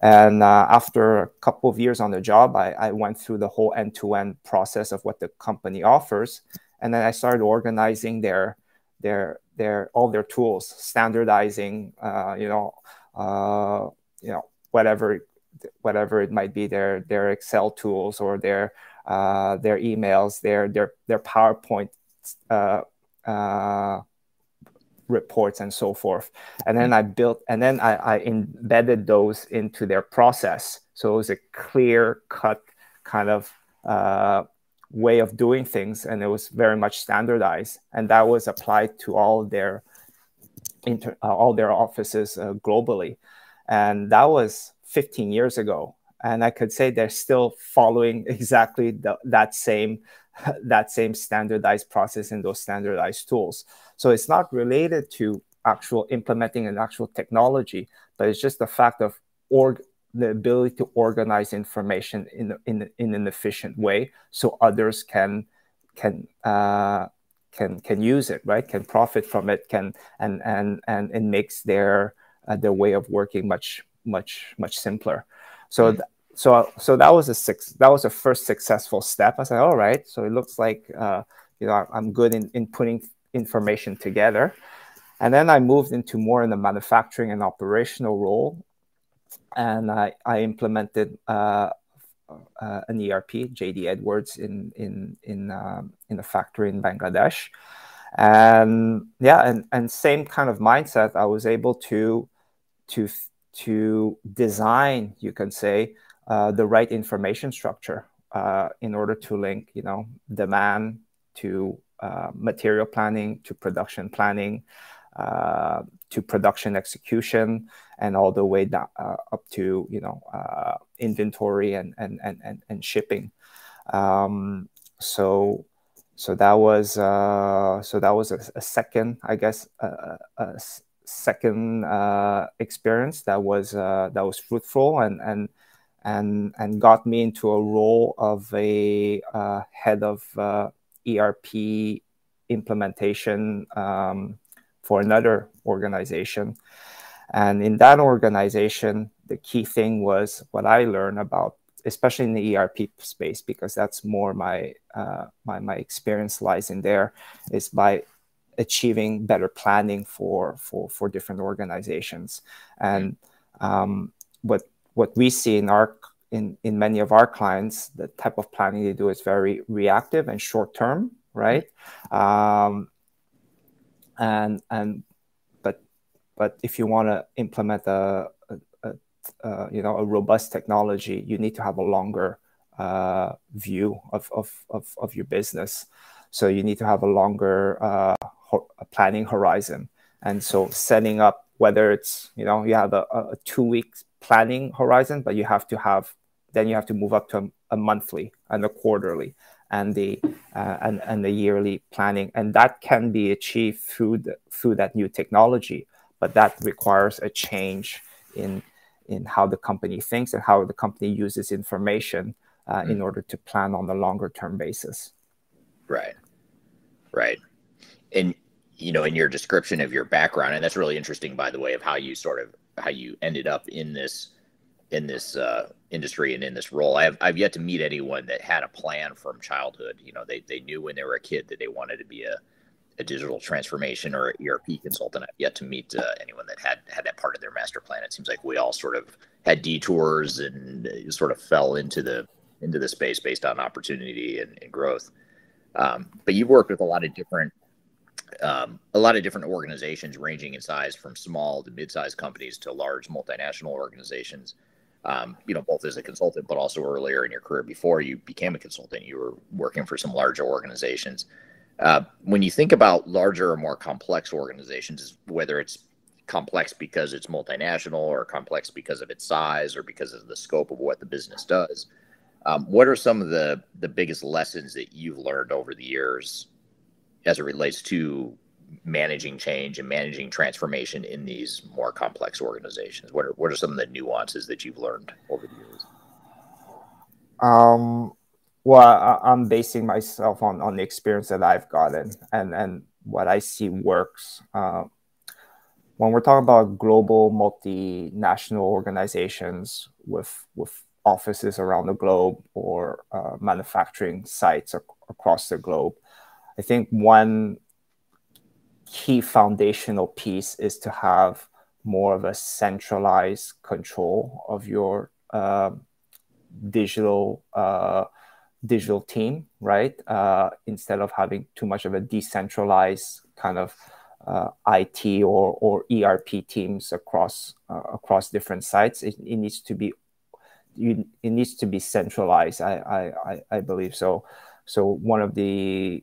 Speaker 6: And uh, after a couple of years on the job, I, I went through the whole end to end process of what the company offers, and then I started organizing their their their all their tools, standardizing, uh, you know, you know whatever whatever it might be their their Excel tools or their uh, their emails, their their their PowerPoint uh, uh, reports and so forth. And then I built and then I, I embedded those into their process. So it was a clear cut kind of uh, way of doing things, and it was very much standardized. And that was applied to all their inter, uh, all their offices uh, globally. And that was 15 years ago and i could say they're still following exactly the, that same that same standardized process and those standardized tools. So it's not related to actual implementing an actual technology but it's just the fact of org the ability to organize information in, in, in an efficient way so others can can uh, can can use it right? Can profit from it can and and and it makes their uh, their way of working much much much simpler. So mm-hmm. so so that was a six that was a first successful step. I said, all right. So it looks like uh, you know I'm good in, in putting information together. And then I moved into more in the manufacturing and operational role, and I I implemented. Uh, uh, an ERP, JD Edwards, in in in um, in a factory in Bangladesh, and yeah, and and same kind of mindset. I was able to to to design, you can say, uh, the right information structure uh, in order to link, you know, demand to uh, material planning to production planning uh, to production execution and all the way down, uh, up to you know uh, inventory and and and and, and shipping. Um, so so that was uh, so that was a, a second, I guess, a, a second uh, experience that was uh, that was fruitful and and and and got me into a role of a uh, head of uh, ERP implementation um, for another organization. And in that organization, the key thing was what I learned about, especially in the ERP space, because that's more my uh, my my experience lies in there, is by achieving better planning for for for different organizations. And um, what what we see in our in in many of our clients, the type of planning they do is very reactive and short term, right? Um, and and but but if you want to implement a, a, a, a, you know a robust technology, you need to have a longer uh, view of, of, of of your business. So you need to have a longer uh, ho- planning horizon. And so setting up whether it's you know you have a, a two week planning horizon, but you have to have then you have to move up to a, a monthly and a quarterly and the uh, and, and the yearly planning and that can be achieved through the, through that new technology but that requires a change in in how the company thinks and how the company uses information uh, mm. in order to plan on the longer term basis
Speaker 1: right right and you know in your description of your background and that's really interesting by the way of how you sort of how you ended up in this in this uh, industry and in this role. I have I've yet to meet anyone that had a plan from childhood. You know, they they knew when they were a kid that they wanted to be a, a digital transformation or ERP consultant. I've yet to meet uh, anyone that had had that part of their master plan. It seems like we all sort of had detours and sort of fell into the into the space based on opportunity and, and growth. Um, but you've worked with a lot of different um, a lot of different organizations ranging in size from small to mid-sized companies to large multinational organizations um, you know, both as a consultant, but also earlier in your career before you became a consultant, you were working for some larger organizations. Uh, when you think about larger or more complex organizations, whether it's complex because it's multinational or complex because of its size or because of the scope of what the business does, um, what are some of the the biggest lessons that you've learned over the years as it relates to managing change and managing transformation in these more complex organizations? What are what are some of the nuances that you've learned over the years?
Speaker 6: Um, well, I, am basing myself on on the experience that I've gotten and and what I see works. Uh, when we're talking about global multinational organizations with with offices around the globe or uh, manufacturing sites ac- across the globe, I think one key foundational piece is to have more of a centralized control of your uh, digital uh, digital team, right? Uh, instead of having too much of a decentralized kind of uh, IT or, or ERP teams across uh, across different sites, it, it needs to be you, it needs to be centralized. I, I I believe so. So one of the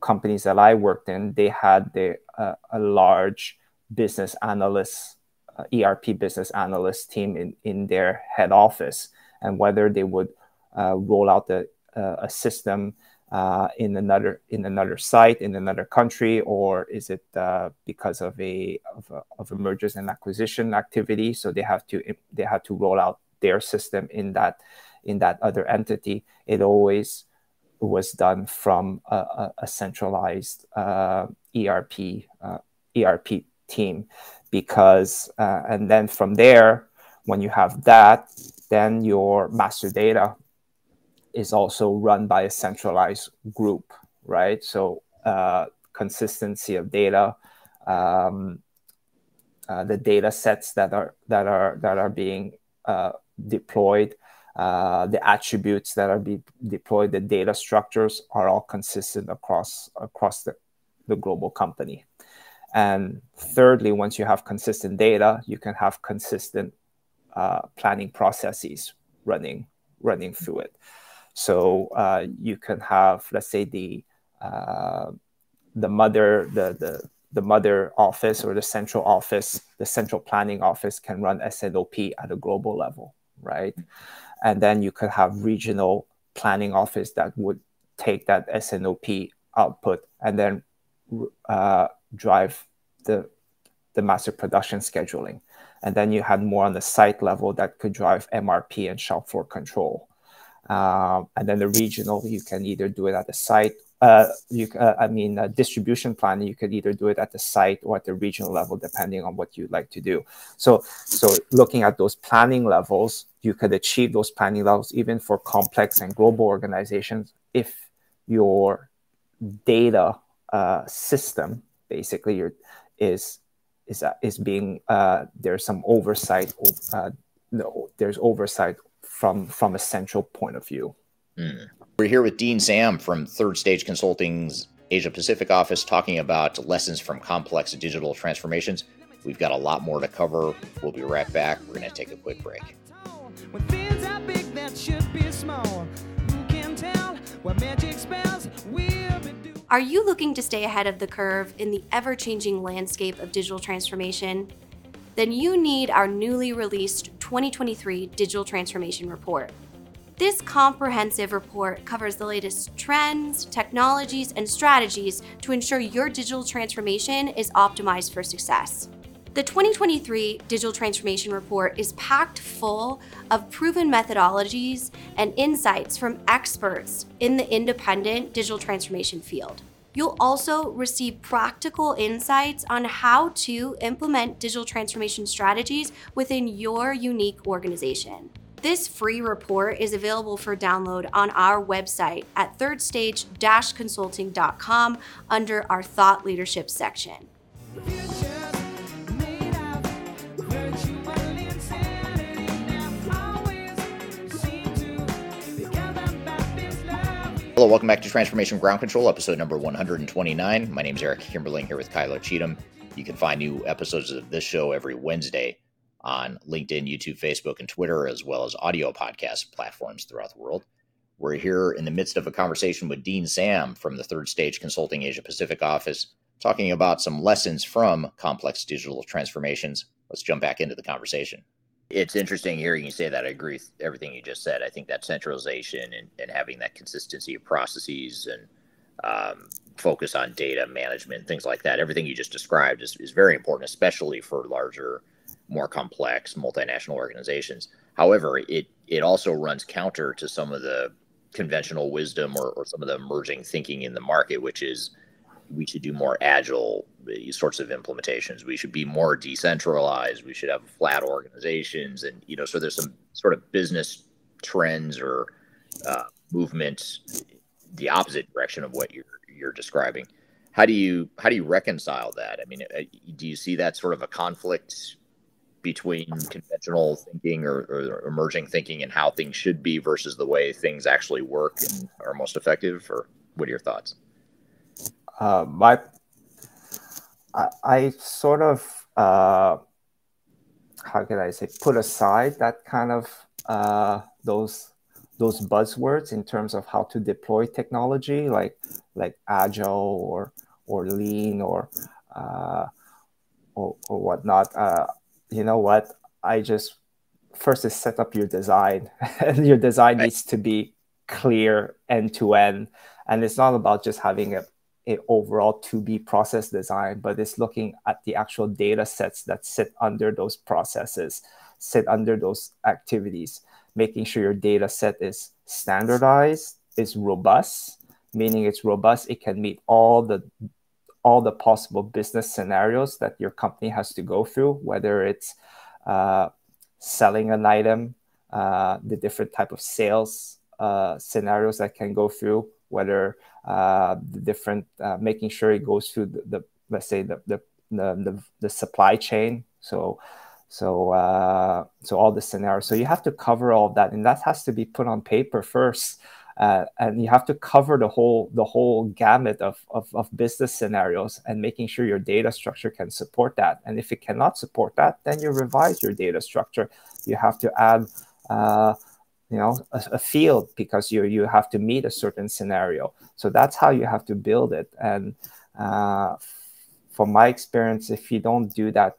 Speaker 6: companies that I worked in, they had the, uh, a large business analyst, uh, ERP business analyst team in, in their head office, and whether they would uh, roll out the, uh, a system uh, in another in another site in another country, or is it uh, because of a, of a of a mergers and acquisition activity? So they have to they have to roll out their system in that in that other entity. It always was done from a, a centralized uh, ERP uh, ERP team, because uh, and then from there, when you have that, then your master data is also run by a centralized group, right? So uh, consistency of data. Um, uh, the data sets that are that are that are being uh, deployed uh, the attributes that are be deployed, the data structures are all consistent across across the, the global company. And thirdly, once you have consistent data, you can have consistent uh, planning processes running running through it. So uh, you can have, let's say, the uh, the mother the, the the mother office or the central office, the central planning office can run S&OP at a global level, right? And then you could have regional planning office that would take that S&OP output and then uh, drive the the master production scheduling. And then you had more on the site level that could drive MRP and shop floor control. Um, and then the regional, you can either do it at the site. Uh, you, uh, I mean, uh, distribution planning, you could either do it at the site or at the regional level, depending on what you'd like to do. So, so looking at those planning levels, you could achieve those planning levels even for complex and global organizations if your data uh, system, basically, your is is uh, is being uh, there's some oversight. No, there's oversight from from a central point of view.
Speaker 1: Mm. We're here with Dean Sam from Third Stage Consulting's Asia Pacific office talking about lessons from complex digital transformations. We've got a lot more to cover. We'll be right back. We're going to take a quick break.
Speaker 4: Are you looking to stay ahead of the curve in the ever changing landscape of digital transformation? Then you need our newly released 2023 Digital Transformation Report. This comprehensive report covers the latest trends, technologies, and strategies to ensure your digital transformation is optimized for success. The 2023 Digital Transformation Report is packed full of proven methodologies and insights from experts in the independent digital transformation field. You'll also receive practical insights on how to implement digital transformation strategies within your unique organization. This free report is available for download on our website at thirdstage-consulting.com under our thought leadership section.
Speaker 1: Hello, welcome back to Transformation Ground Control, episode number 129. My name is Eric Kimberling here with Kyler Cheatham. You can find new episodes of this show every Wednesday on LinkedIn, YouTube, Facebook, and Twitter, as well as audio podcast platforms throughout the world. We're here in the midst of a conversation with Dean Sam from the Third Stage Consulting Asia Pacific office, talking about some lessons from complex digital transformations. Let's jump back into the conversation it's interesting hearing you say that. I agree with everything you just said. I think that centralization and, and having that consistency of processes and um, focus on data management, things like that, everything you just described is, is very important, especially for larger, more complex multinational organizations. However, it it also runs counter to some of the conventional wisdom or, or some of the emerging thinking in the market, which is we should do more agile uh, sorts of implementations. We should be more decentralized. We should have flat organizations, and you know, so there's some sort of business trends or uh, movements the opposite direction of what you're you're describing. How do you how do you reconcile that? I mean, uh, do you see that sort of a conflict between conventional thinking or, or emerging thinking and how things should be versus the way things actually work and are most effective? Or what are your thoughts?
Speaker 6: uh, my I, I, sort of uh, how can I say put aside that kind of uh, those those buzzwords in terms of how to deploy technology like like agile or or lean or uh, or, or whatnot. Uh, you know what? I just first is set up your design, and your design right. needs to be clear end to end. And it's not about just having a a overall to be process design, but it's looking at the actual data sets that sit under those processes, sit under those activities, making sure your data set is standardized, is robust, meaning it's robust, it can meet all the all the possible business scenarios that your company has to go through, whether it's uh, selling an item, uh, the different type of sales uh, scenarios that can go through, whether uh, the different uh, making sure it goes through the, the let's say the the, the the, supply chain. So so uh, so all the scenarios. So you have to cover all that and that has to be put on paper first uh, and you have to cover the whole the whole gamut of, of, of business scenarios and making sure your data structure can support that. And if it cannot support that then you revise your data structure. You have to add uh, you know a, a, field because you you have to meet a certain scenario. So that's how you have to build it. And uh, from my experience if you don't do that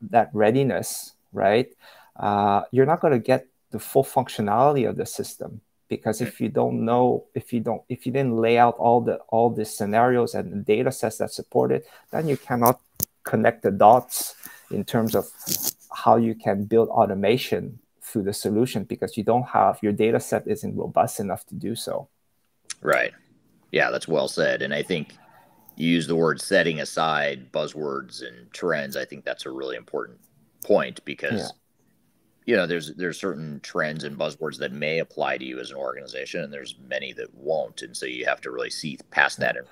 Speaker 6: that readiness right uh, you're not going to get the full functionality of the system because if you don't know if you don't if you didn't lay out all the all the scenarios and the data sets that support it then you cannot connect the dots in terms of how you can build automation through the solution because you don't have your data set isn't robust enough to do so.
Speaker 1: Right. Yeah, that's well said. And I think you use the word setting aside buzzwords and trends. I think that's a really important point because yeah. You know there's there's certain trends and buzzwords that may apply to you as an organization and there's many that won't. And so you have to really see past that in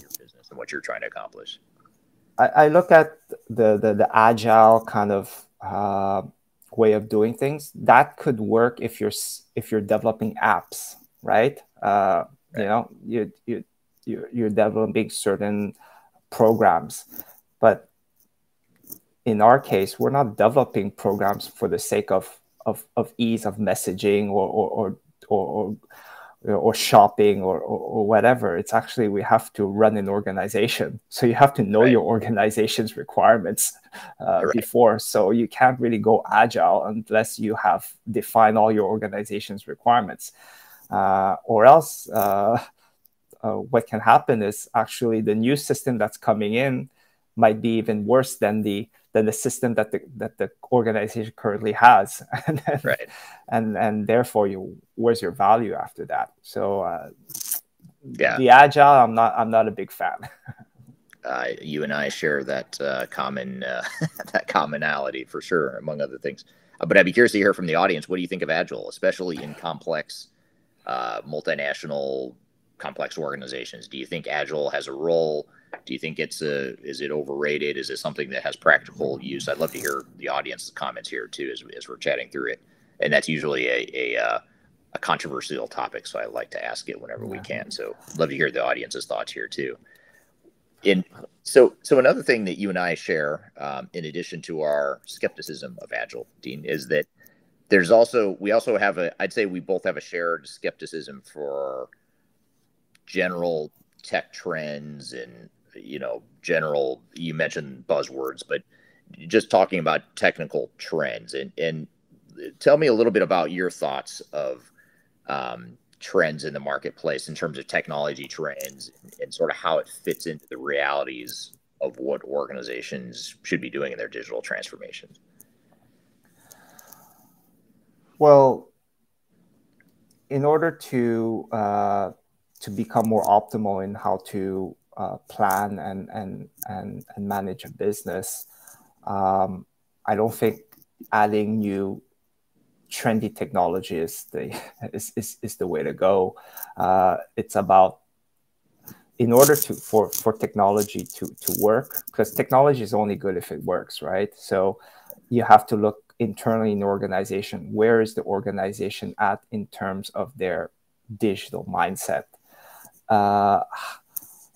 Speaker 1: your business and what you're trying to accomplish.
Speaker 6: I, I look at the, the the agile kind of uh, way of doing things that could work if you're if you're developing apps right, uh, right. you know you you you're developing certain programs but in our case we're not developing programs for the sake of of, of ease of messaging or or, or, or or shopping or, or, or, whatever. It's actually we have to run an organization, so you have to know right. your organization's requirements uh, right. before. So you can't really go agile unless you have defined all your organization's requirements, uh, or else. Uh, uh, what can happen is actually the new system that's coming in might be even worse than the than the system that the that the organization currently has. And then, right. and and therefore you where's your value after that? So uh, yeah. the agile. I'm not i'm not a big fan.
Speaker 1: Uh, you and i share that uh, common uh, that commonality for sure among other things. Uh, but i'd be curious to hear from the audience what do you think of agile especially in complex uh, multinational complex organizations? Do you think agile has a role do you think it's a is it overrated? Is it something that has practical use? I'd love to hear the audience's comments here too as, as we're chatting through it. And that's usually a a, uh, a controversial topic, so I like to ask it whenever we can. So love to hear the audience's thoughts here too. In so so another thing that you and I share, um, in addition to our skepticism of agile, Dean, is that there's also we also have a I'd say we both have a shared skepticism for general tech trends and you know, general, you mentioned buzzwords, but just talking about technical trends and, and tell me a little bit about your thoughts of um, trends in the marketplace in terms of technology trends and, sort of how it fits into the realities of what organizations should be doing in their digital transformations.
Speaker 6: Well, in order to uh, to become more optimal in how to uh, plan and, and and and manage a business. Um, I don't think adding new trendy technology is the is, is, is the way to go. Uh, it's about in order to for for technology to to work because technology is only good if it works, right? So you have to look internally in the organization. Where is the organization at in terms of their digital mindset? Uh,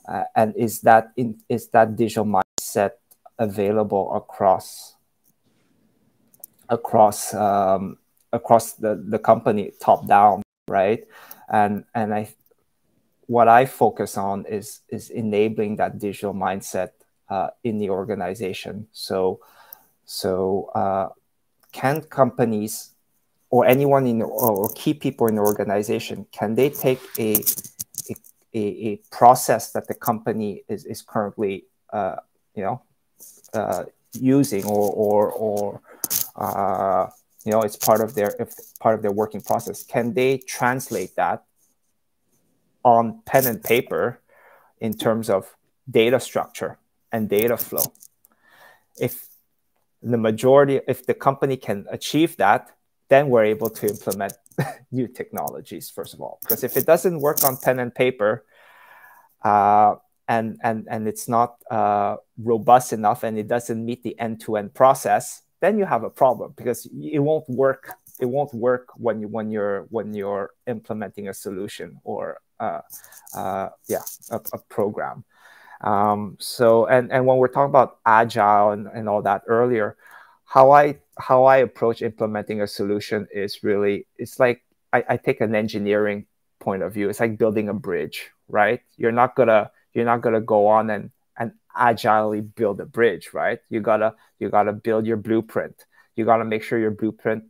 Speaker 6: uh, and is that in, is that digital mindset available across across um, across the, the company top down right? And and i what i focus on is is enabling that digital mindset uh, in the organization. So so uh, can companies or anyone in or key people in the organization can they take a a, a process that the company is, is currently uh, you know uh, using or or, or uh, you know it's part of their if part of their working process. Can they translate that on pen and paper in terms of data structure and data flow? If the majority if the company can achieve that then we're able to implement new technologies first of all because if it doesn't work on pen and paper uh, and and and it's not uh, robust enough and it doesn't meet the end-to-end process then you have a problem because it won't work it won't work when you when you're when you're implementing a solution or uh, uh, yeah a, a program. Um, so and and when we're talking about agile and, and all that earlier, how I how I approach implementing a solution is really it's like I, I take an engineering point of view. It's like building a bridge, right? You're not gonna you're not gonna go on and and agilely build a bridge, right? You gotta you gotta build your blueprint. You gotta make sure your blueprint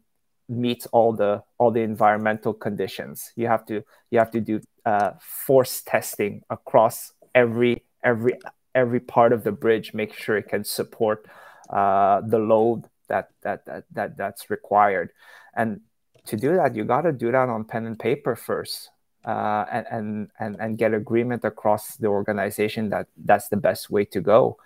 Speaker 6: meets all the all the environmental conditions. You have to you have to do uh, force testing across every every every part of the bridge. Make sure it can support uh, the load that, that that that that's required. And to do that, you got to do that on pen and paper first uh, and, and, and, and get agreement across the organization that that's the best way to go.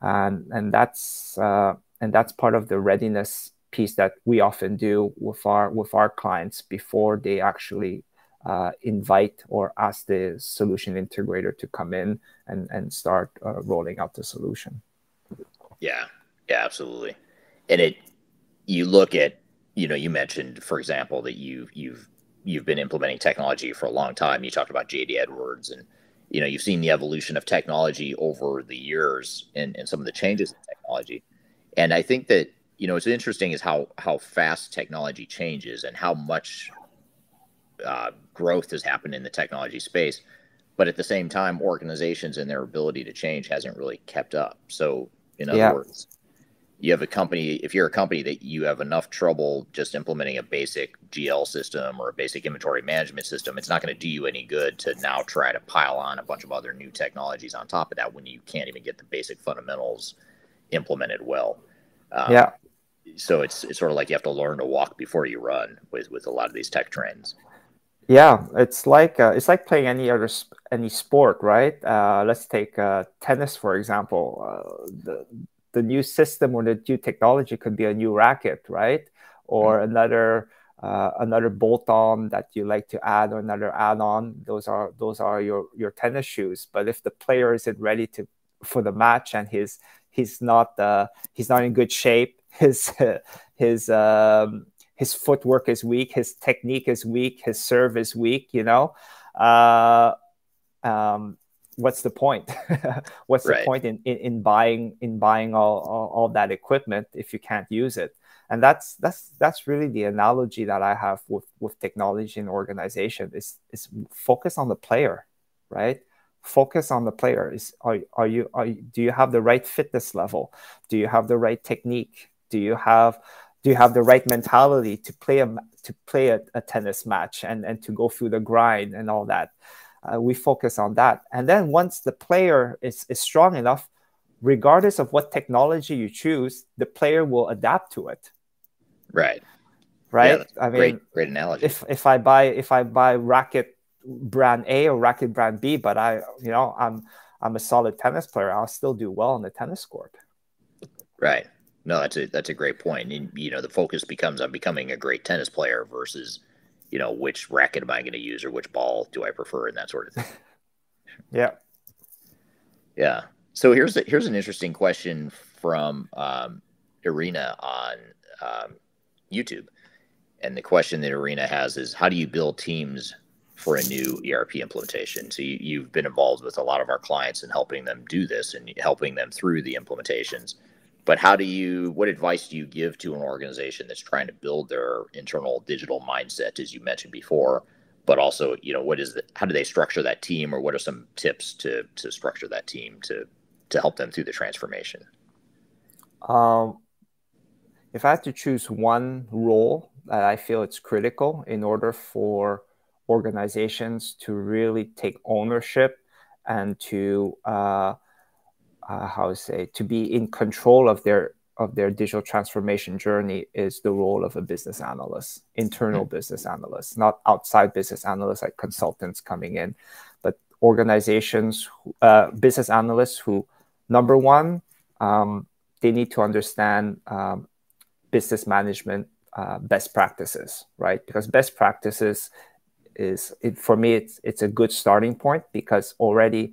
Speaker 6: And, and that's, uh, and that's part of the readiness piece that we often do with our, with our clients before they actually uh, invite or ask the solution integrator to come in and, and start uh, rolling out the solution.
Speaker 1: Yeah, yeah, absolutely. And it, you look at, you know, you mentioned, for example, that you you've you've been implementing technology for a long time. You talked about JD Edwards and you know you've seen the evolution of technology over the years and, and some of the changes in technology. And I think that you know what's interesting is how how fast technology changes and how much uh, growth has happened in the technology space. But at the same time, organizations and their ability to change hasn't really kept up. So in other yeah. words, you have a company if you're a company that you have enough trouble just implementing a basic gl system or a basic inventory management system it's not going to do you any good to now try to pile on a bunch of other new technologies on top of that when you can't even get the basic fundamentals implemented well.
Speaker 6: Um, yeah.
Speaker 1: so it's it's sort of like you have to learn to walk before you run with with a lot of these tech trends.
Speaker 6: Yeah it's like uh, it's like playing any other any sport right? Uh, let's take uh, tennis for example. Uh, the the new system or the new technology could be a new racket, right? Or mm-hmm. another uh, another bolt-on that you like to add or another add-on. Those are those are your your tennis shoes. But if the player isn't ready to for the match and he's he's not uh, he's not in good shape, his his um, his footwork is weak, his technique is weak, his serve is weak. You know. Uh, um, what's the point? what's right. the point in, in, in, buying in buying all, all, all that equipment if you can't use it? And that's that's that's really the analogy that I have with with technology and organization is is focus on the player, right? Focus on the player. Is are, are you are you, do you have the right fitness level? Do you have the right technique? Do you have do you have the right mentality to play a to play a, a tennis match and and to go through the grind and all that? Uh, we focus on that. And then once the player is, is strong enough, regardless of what technology you choose, the player will adapt to it.
Speaker 1: Right.
Speaker 6: Right. Yeah,
Speaker 1: I mean, great, great analogy.
Speaker 6: If if I buy if I buy racket brand A or racket brand B, but I you know I'm I'm a solid tennis player, I'll still do well on the tennis court.
Speaker 1: Right. No, that's a that's a great point. And, you know, the focus becomes on becoming a great tennis player versus you know, which racket am I going to use or which ball do I prefer and that sort of thing.
Speaker 6: yeah.
Speaker 1: Yeah. So here's a, here's an interesting question from um, Irina on um, YouTube, and the question that Irina has is, how do you build teams for a new ERP implementation? So you, you've been involved with a lot of our clients and helping them do this and helping them through the implementations but how do you what advice do you give to an organization that's trying to build their internal digital mindset as you mentioned before? But also you know what is the how do they structure that team or what are some tips to to structure that team to to help them through the transformation?
Speaker 6: Um, if i had to choose one role that i feel it's critical in order for organizations to really take ownership and to uh, uh, how to say to be in control of their of their digital transformation journey is the role of a business analyst, internal mm-hmm. business analyst, not outside business analysts like consultants coming in, but organizations, uh, business analysts who, number one, um, they need to understand um, business management uh, best practices, right? Because best practices is it, for me, it's it's a good starting point because already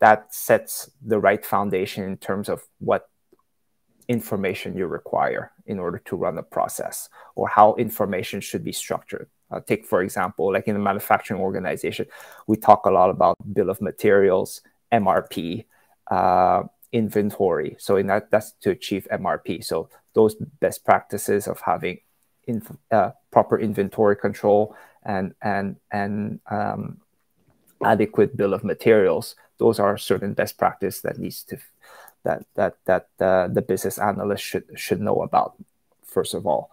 Speaker 6: that sets the right foundation in terms of what information you require in order to run a process or how information should be structured. Uh, take, for example, like in the manufacturing organization, we talk a lot about bill of materials, MRP, uh, inventory. So in that, that's to achieve MRP. So those best practices of having inf- uh, proper inventory control and and and um, adequate bill of materials. Those are certain best practice that needs to that that that uh, the business analyst should should know about first of all.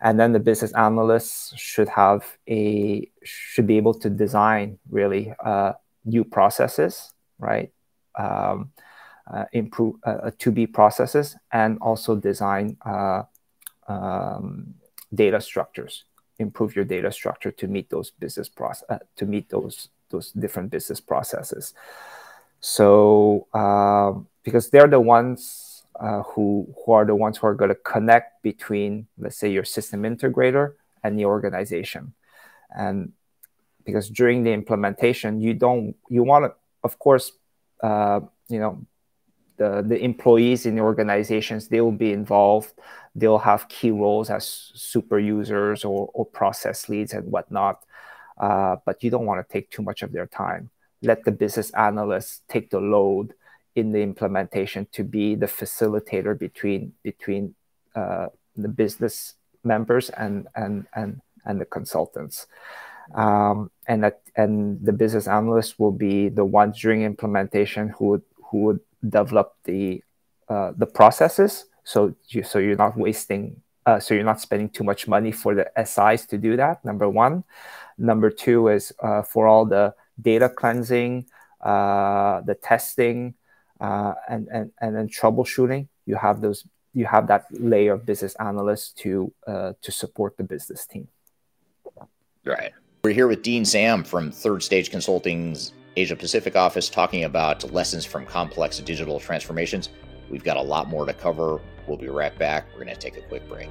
Speaker 6: And then the business analysts should have a should be able to design really uh, new processes right? Um, uh, improve uh, to be processes and also design uh, um, data structures. Improve your data structure to meet those business process uh, to meet those those different business processes so um, because they're the ones uh, who who are the ones who are going to connect between, let's say, your system integrator and the organization, and because during the implementation, you don't you want to, of course, uh, you know, the the employees in the organizations they will be involved. They'll have key roles as super users or, or process leads and whatnot. Uh, but you don't want to take too much of their time. Let the business analysts take the load in the implementation to be the facilitator between between uh, the business members and and and and the consultants. Um, and that and the business analysts will be the ones during implementation who would who would develop the uh, the processes. So you so you're not wasting uh, so you're not spending too much money for the SIs to do that number one. Number two is uh, for all the data cleansing uh, the testing uh, and, and, and then troubleshooting, you have those you have that layer of business analysts to uh, to support the business team.
Speaker 1: Right. We're here with Dean Sam from Third Stage Consulting's Asia Pacific office talking about lessons from complex digital transformations. We've got a lot more to cover. We'll be right back. We're going to take a quick break.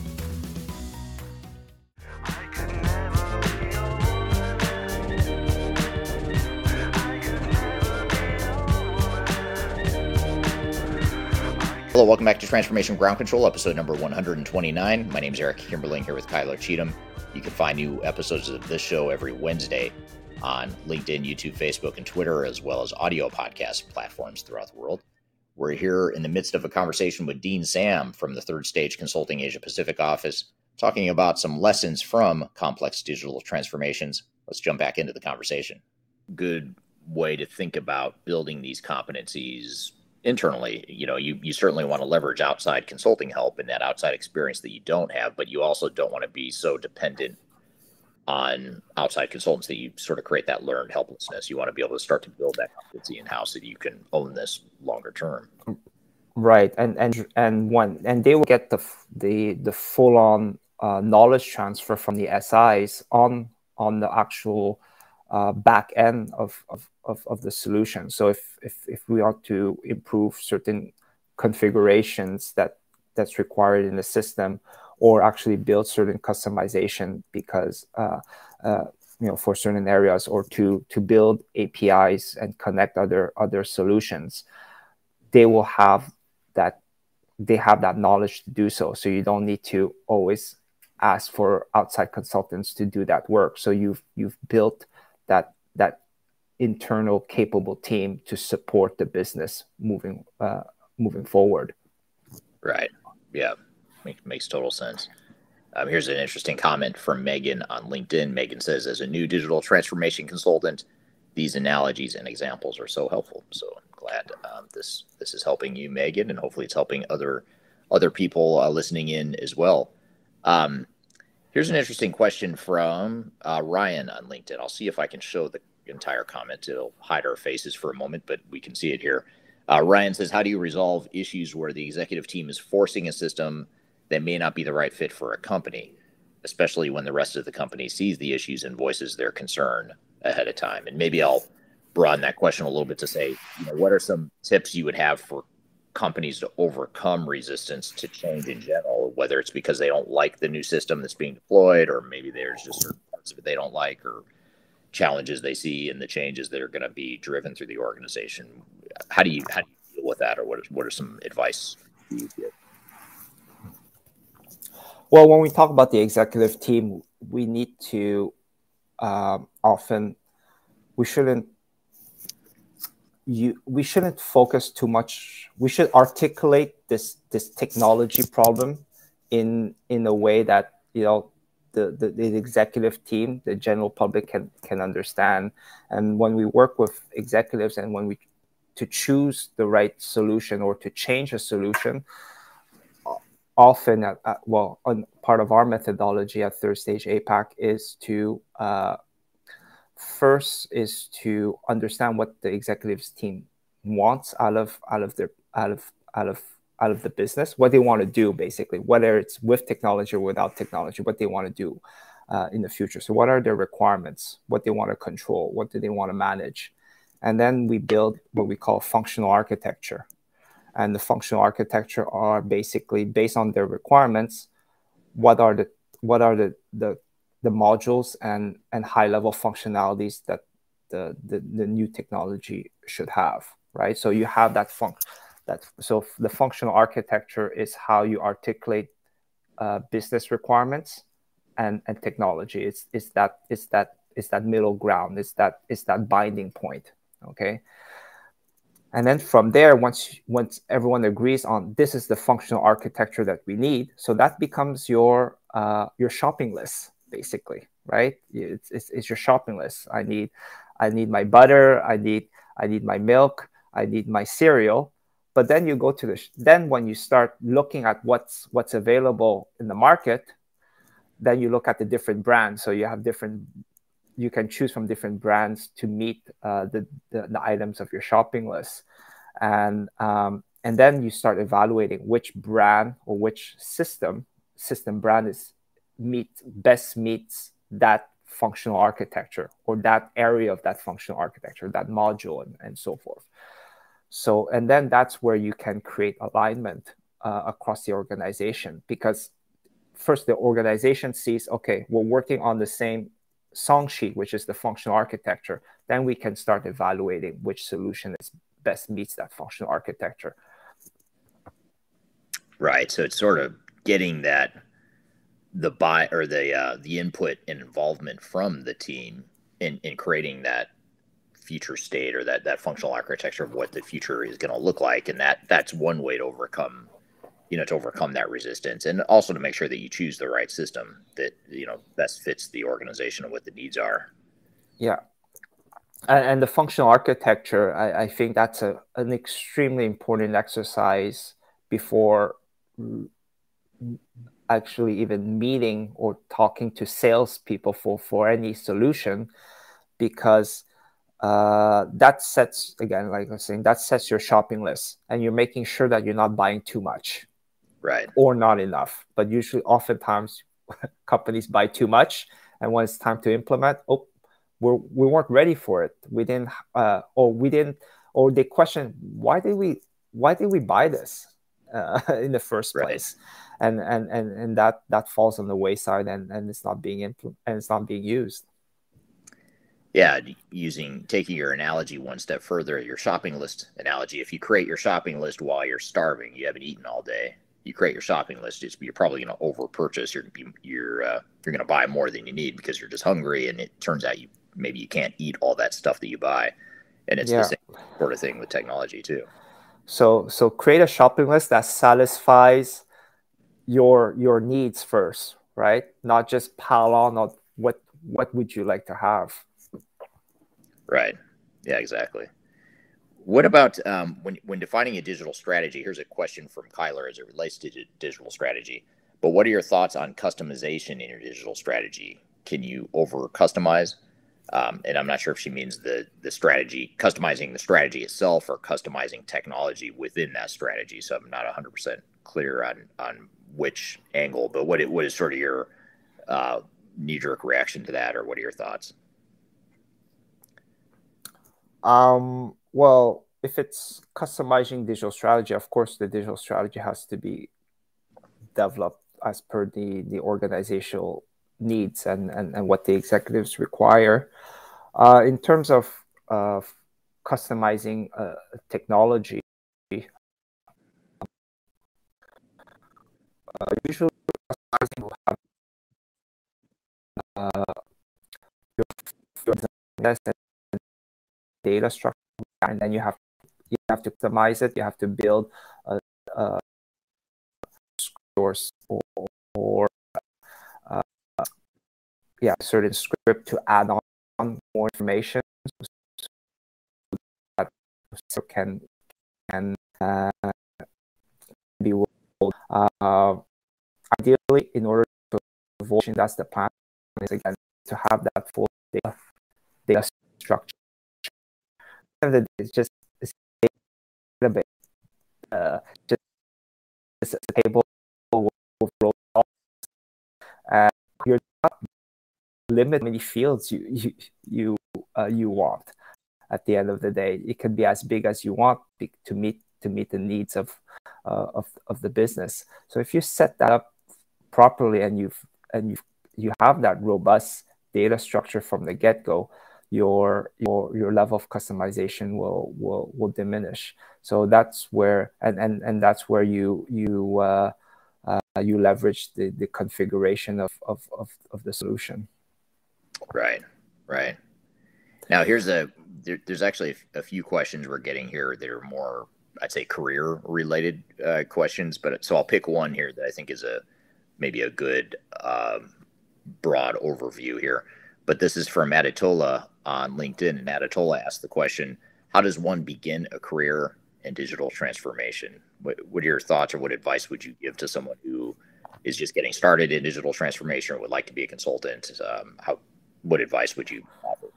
Speaker 1: Hello, welcome back to Transformation Ground Control, episode number 129. My name is Eric Kimberling here with Kyler Cheatham. You can find new episodes of this show every Wednesday on LinkedIn, YouTube, Facebook, and Twitter, as well as audio podcast platforms throughout the world. We're here in the midst of a conversation with Dean Sam from the Third Stage Consulting Asia Pacific office, talking about some lessons from complex digital transformations. Let's jump back into the conversation. Good way to think about building these competencies internally you know you, you certainly want to leverage outside consulting help and that outside experience that you don't have but you also don't want to be so dependent on outside consultants that you sort of create that learned helplessness. You want to be able to start to build that competency in house so that you can own this longer term.
Speaker 6: Right and and and one and they will get the the the full on uh, knowledge transfer from the SIs on on the actual uh, back end of, of, of, of, the solution. So if, if, if we want to improve certain configurations that that's required in the system or actually build certain customization because uh, uh, you know for certain areas or to to build APIs and connect other other solutions, they will have that they have that knowledge to do so. So you don't need to always ask for outside consultants to do that work. So you've you've built that that internal capable team to support the business moving uh, moving forward.
Speaker 1: Right. Yeah. Make, makes total sense. Um, here's an interesting comment from Megan on LinkedIn. Megan says, as a new digital transformation consultant, these analogies and examples are so helpful. So I'm glad um, this this is helping you, Megan, and hopefully it's helping other other people uh, listening in as well. Um, here's an interesting question from uh, Ryan on LinkedIn. I'll see if I can show the entire comment. It'll hide our faces for a moment, but we can see it here. Uh, Ryan says, "How do you resolve issues where the executive team is forcing a system that may not be the right fit for a company, especially when the rest of the company sees the issues and voices their concern ahead of time?" And maybe I'll broaden that question a little bit to say, you know, what are some tips you would have for companies to overcome resistance to change in general, whether it's because they don't like the new system that's being deployed, or maybe there's just certain parts of it they don't like, or challenges they see and the changes that are going to be driven through the organization. How do you how do you deal with that, or what is what are some advice you give?
Speaker 6: Well, when we talk about the executive team, we need to um, often we shouldn't you we shouldn't focus too much. We should articulate this this technology problem in in a way that you know the, the, the executive team the general public can can understand. And when we work with executives and when we to choose the right solution or to change a solution often at, at, well on part of our methodology at third stage apac is to uh, first is to understand what the executives team wants out of out of their out of out of out of the business what they want to do basically whether it's with technology or without technology what they want to do uh, in the future. So what are their requirements? What they want to control? What do they want to manage? And then we build what we call functional architecture. And the functional architecture are basically based on their requirements what are the what are the the the modules and and high level functionalities that the, the the new technology should have right? So you have that func that so the functional architecture is how you articulate uh, business requirements and and technology. It's it's that it's that it's that middle ground. It's that it's that binding point okay? And then from there once once everyone agrees on this is the functional architecture that we need so that becomes your uh, your shopping list basically, right? It's, it's, it's your shopping list. I need, I need my butter. I need, I need my milk. I need my cereal. But then you go to the, then when you start looking at what's, what's available in the market, then you look at the different brands. So you have different, you can choose from different brands to meet uh, the, the, the items of your shopping list. And, um, and then you start evaluating which brand or which system system brand is meet best meets that functional architecture or that area of that functional architecture, that module, and, and so forth. So, and then that's where you can create alignment uh, across the organization because first the organization sees, okay, we're working on the same song sheet, which is the functional architecture. Then we can start evaluating which solution is best meets that functional architecture.
Speaker 1: Right. So it's sort of getting that the buy or the uh, the input and involvement from the team in, in creating that future state or that that functional architecture of what the future is going to look like. And that that's one way to overcome you know to overcome that resistance and also to make sure that you choose the right system that you know best fits the organization and what the needs are.
Speaker 6: Yeah. And, and the functional architecture I, I think that's a, an extremely important exercise before actually even meeting or talking to salespeople for for any solution, because uh, that sets again, like I was saying, that sets your shopping list, and you're making sure that you're not buying too much,
Speaker 1: right,
Speaker 6: or not enough. But usually, oftentimes, companies buy too much, and when it's time to implement, oh, we're, we weren't ready for it. We didn't, uh, or we didn't, or they question why did we why did we buy this uh, in the first place? Right and and and, and that that falls on the wayside and and it's not being impl- and it's not being used
Speaker 1: yeah using taking your analogy one step further your shopping list analogy if you create your shopping list while you're starving you haven't eaten all day you create your shopping list it's, you're probably going to over purchase you're you're uh, you're going to buy more than you need because you're just hungry and it turns out you maybe you can't eat all that stuff that you buy and it's yeah. the same sort of thing with technology too
Speaker 6: so so create a shopping list that satisfies your your needs first right? Not just pile on of what what would you like to have.
Speaker 1: Right. Yeah, exactly. What about um, when when defining a digital strategy? Here's a question from Kyler as it relates to digital strategy. But what are your thoughts on customization in your digital strategy? Can you over customize? Um, and I'm not sure if she means the the strategy, customizing the strategy itself, or customizing technology within that strategy. So I'm not 100 percent clear on on which angle. But what it what is sort of your uh, knee jerk reaction to that, or what are your thoughts?
Speaker 6: Um, well, if it's customizing digital strategy, of course, the digital strategy has to be developed as per the, the organizational needs and, and, and what the executives require. Uh, in terms of uh, customizing uh, technology, uh, usually customizing will have uh, your, your data structure and then you have you have to optimize it you have to build a, a source or, or yeah certain script to add on more information so that can can uh, be rolled. Uh, ideally in order to avoid that's the plan is again to have that full data data structure it's just it's a bit uh, just, just a table with rows uh, you're not limit many fields you you you uh, you want at the end of the day it can be as big as you want to meet to meet the needs of uh, of of the business so if you set that up properly and you've and you you have that robust data structure from the get-go your your your level of customization will will will diminish. So that's where and and and that's where you you uh, uh, you leverage the the configuration of of of, of the solution.
Speaker 1: Right, right. Now here's a there, there's actually a few questions we're getting here that are more I'd say career related uh, questions, but so I'll pick one here that I think is a maybe a good um, broad overview here. But this is from Aditola on LinkedIn, and Aditola asked the question: How does one begin a career in digital transformation? What, what are your thoughts, or what advice would you give to someone who is just getting started in digital transformation or would like to be a consultant? Um, how what advice would you offer?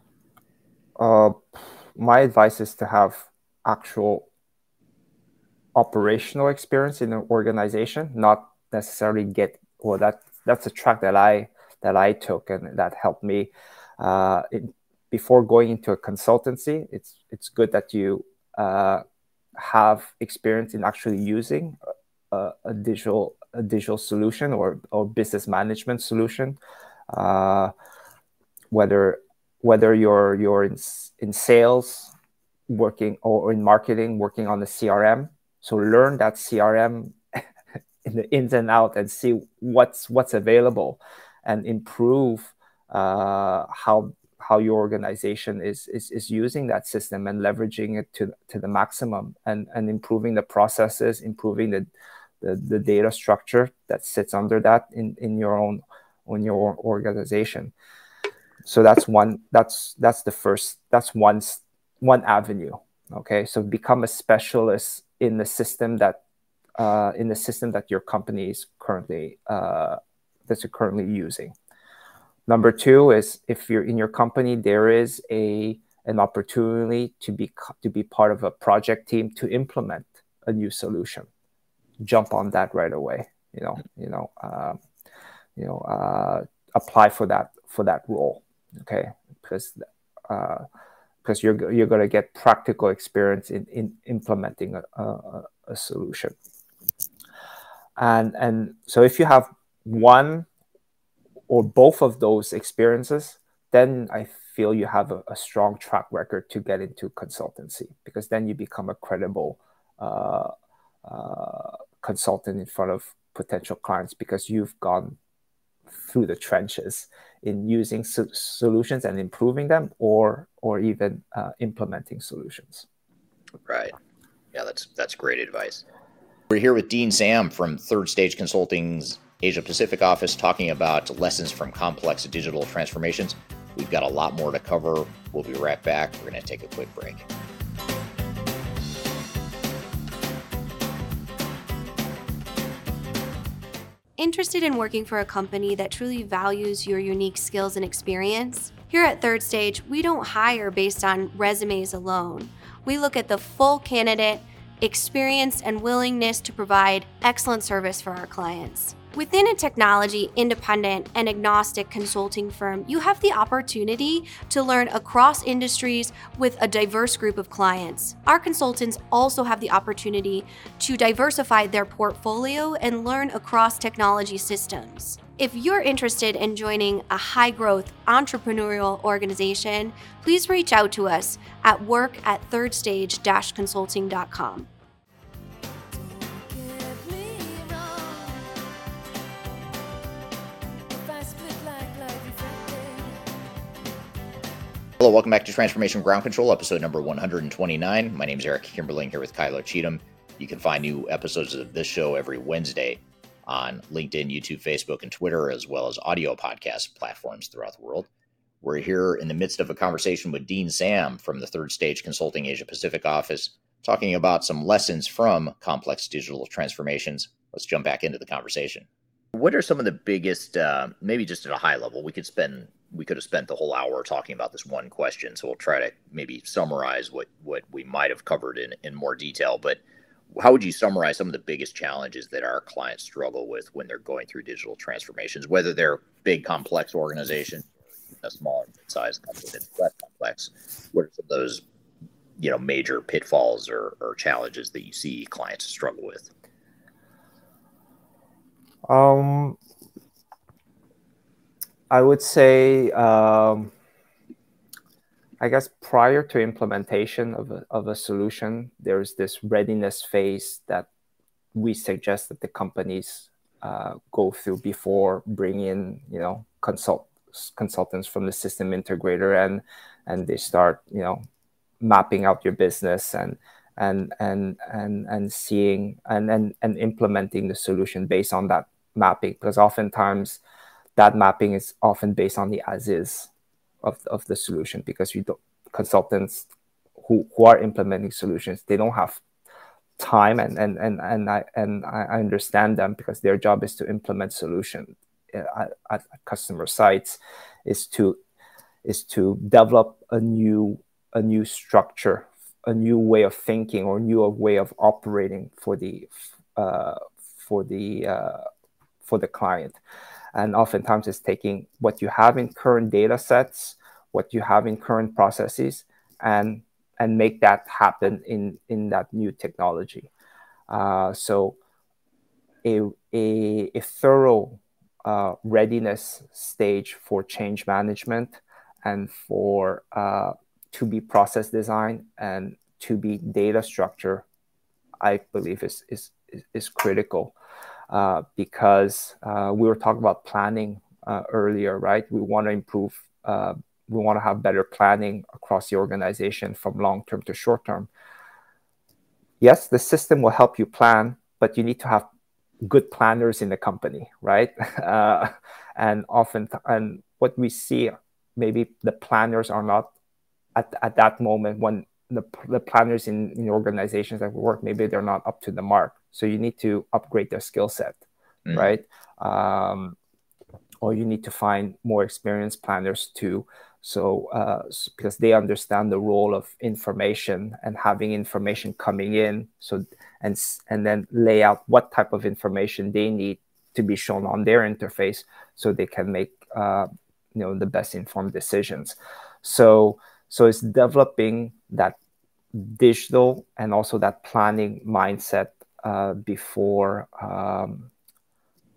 Speaker 6: Uh, my advice is to have actual operational experience in an organization, not necessarily get well that that's a track that I that I took and that helped me. Uh, in, before going into a consultancy, it's it's good that you uh, have experience in actually using a, a, digital a digital solution or or business management solution, uh, whether whether you're you're in in sales, working or in marketing, working on the CRM. So learn that CRM in the ins and out and see what's what's available and improve uh, how how your organization is, is is using that system and leveraging it to to the maximum and and improving the processes improving the the, the data structure that sits under that in in your own on your organization so that's one that's that's the first that's one one avenue okay so become a specialist in the system that uh, in the system that your company is currently uh, that currently using. Number two is if you're in your company, there is a an opportunity to be to be part of a project team to implement a new solution. Jump on that right away. You know, you know, uh, you know, uh, apply for that for that role. Okay, because uh, because you're you're going to get practical experience in in implementing a, a, a solution. And and so if you have one or both of those experiences, then I feel you have a, a, strong track record to get into consultancy because then you become a credible uh, uh, consultant in front of potential clients because you've gone through the trenches in using so- solutions and improving them or or even uh, implementing solutions
Speaker 1: right yeah that's that's great advice We're here with Dean Sam from Third Stage Consulting's Asia Pacific office talking about lessons from complex digital transformations. We've got a lot more to cover. We'll be right back. We're going to take a quick break.
Speaker 7: Interested in working for a company that truly values your unique skills and experience? Here at Third Stage, we don't hire based on resumes alone. We look at the full candidate, experience, and willingness to provide excellent service for our clients. Within a technology independent and agnostic consulting firm, you have the opportunity to learn across industries with a diverse group of clients. Our consultants also have the opportunity to diversify their portfolio and learn across technology systems. If you're interested in joining a high growth entrepreneurial organization, please reach out to us at work at thirdstage consulting.com.
Speaker 1: Hello, welcome back to Transformation Ground Control, episode number 129. My name is Eric Kimberling here with Kyler Cheatham. You can find new episodes of this show every Wednesday on LinkedIn, YouTube, Facebook, and Twitter, as well as audio podcast platforms throughout the world. We're here in the midst of a conversation with Dean Sam from the Third Stage Consulting Asia Pacific office, talking about some lessons from complex digital transformations. Let's jump back into the conversation. What are some of the biggest, uh, maybe just at a high level? We could spend we could have spent the whole hour talking about this one question. So we'll try to maybe summarize what what we might have covered in in more detail. But how would you summarize some of the biggest challenges that our clients struggle with when they're going through digital transformations, whether they're big complex organizations, a smaller size company that's less complex? What are some of those you know major pitfalls or, or challenges that you see clients struggle with?
Speaker 6: Um, I would say, um, I guess prior to implementation of a, of a solution, there's this readiness phase that we suggest that the companies uh, go through before bringing, you know, consult consultants from the system integrator and and they start, you know, mapping out your business and and and and and seeing and and, and implementing the solution based on that mapping because oftentimes that mapping is often based on the as is of, of the solution because you don't consultants who, who are implementing solutions they don't have time and and and, and I and I understand them because their job is to implement solution at, at customer sites is to is to develop a new a new structure a new way of thinking or new way of operating for the uh, for the uh, for the client and oftentimes it's taking what you have in current data sets, what you have in current processes, and and make that happen in in that new technology. Uh, so a, a, a thorough uh, readiness stage for change management and for uh, to be process design and to be data structure, I believe is is is critical. Uh, because uh, we were talking about planning uh, earlier, right? We want to improve, uh, we want to have better planning across the organization from long term to short term. Yes, the system will help you plan, but you need to have good planners in the company, right? Uh, and often, and what we see, maybe the planners are not at, at that moment when the, the planners in, in organizations that we work, maybe they're not up to the mark so you need to upgrade their skill set, mm. right? Um, or you need to find more experienced planners too. So uh, because they understand the role of information and having information coming in, so and and then lay out what type of information they need to be shown on their interface, so they can make uh, you know the best informed decisions. So so it's developing that digital and also that planning mindset uh, before um,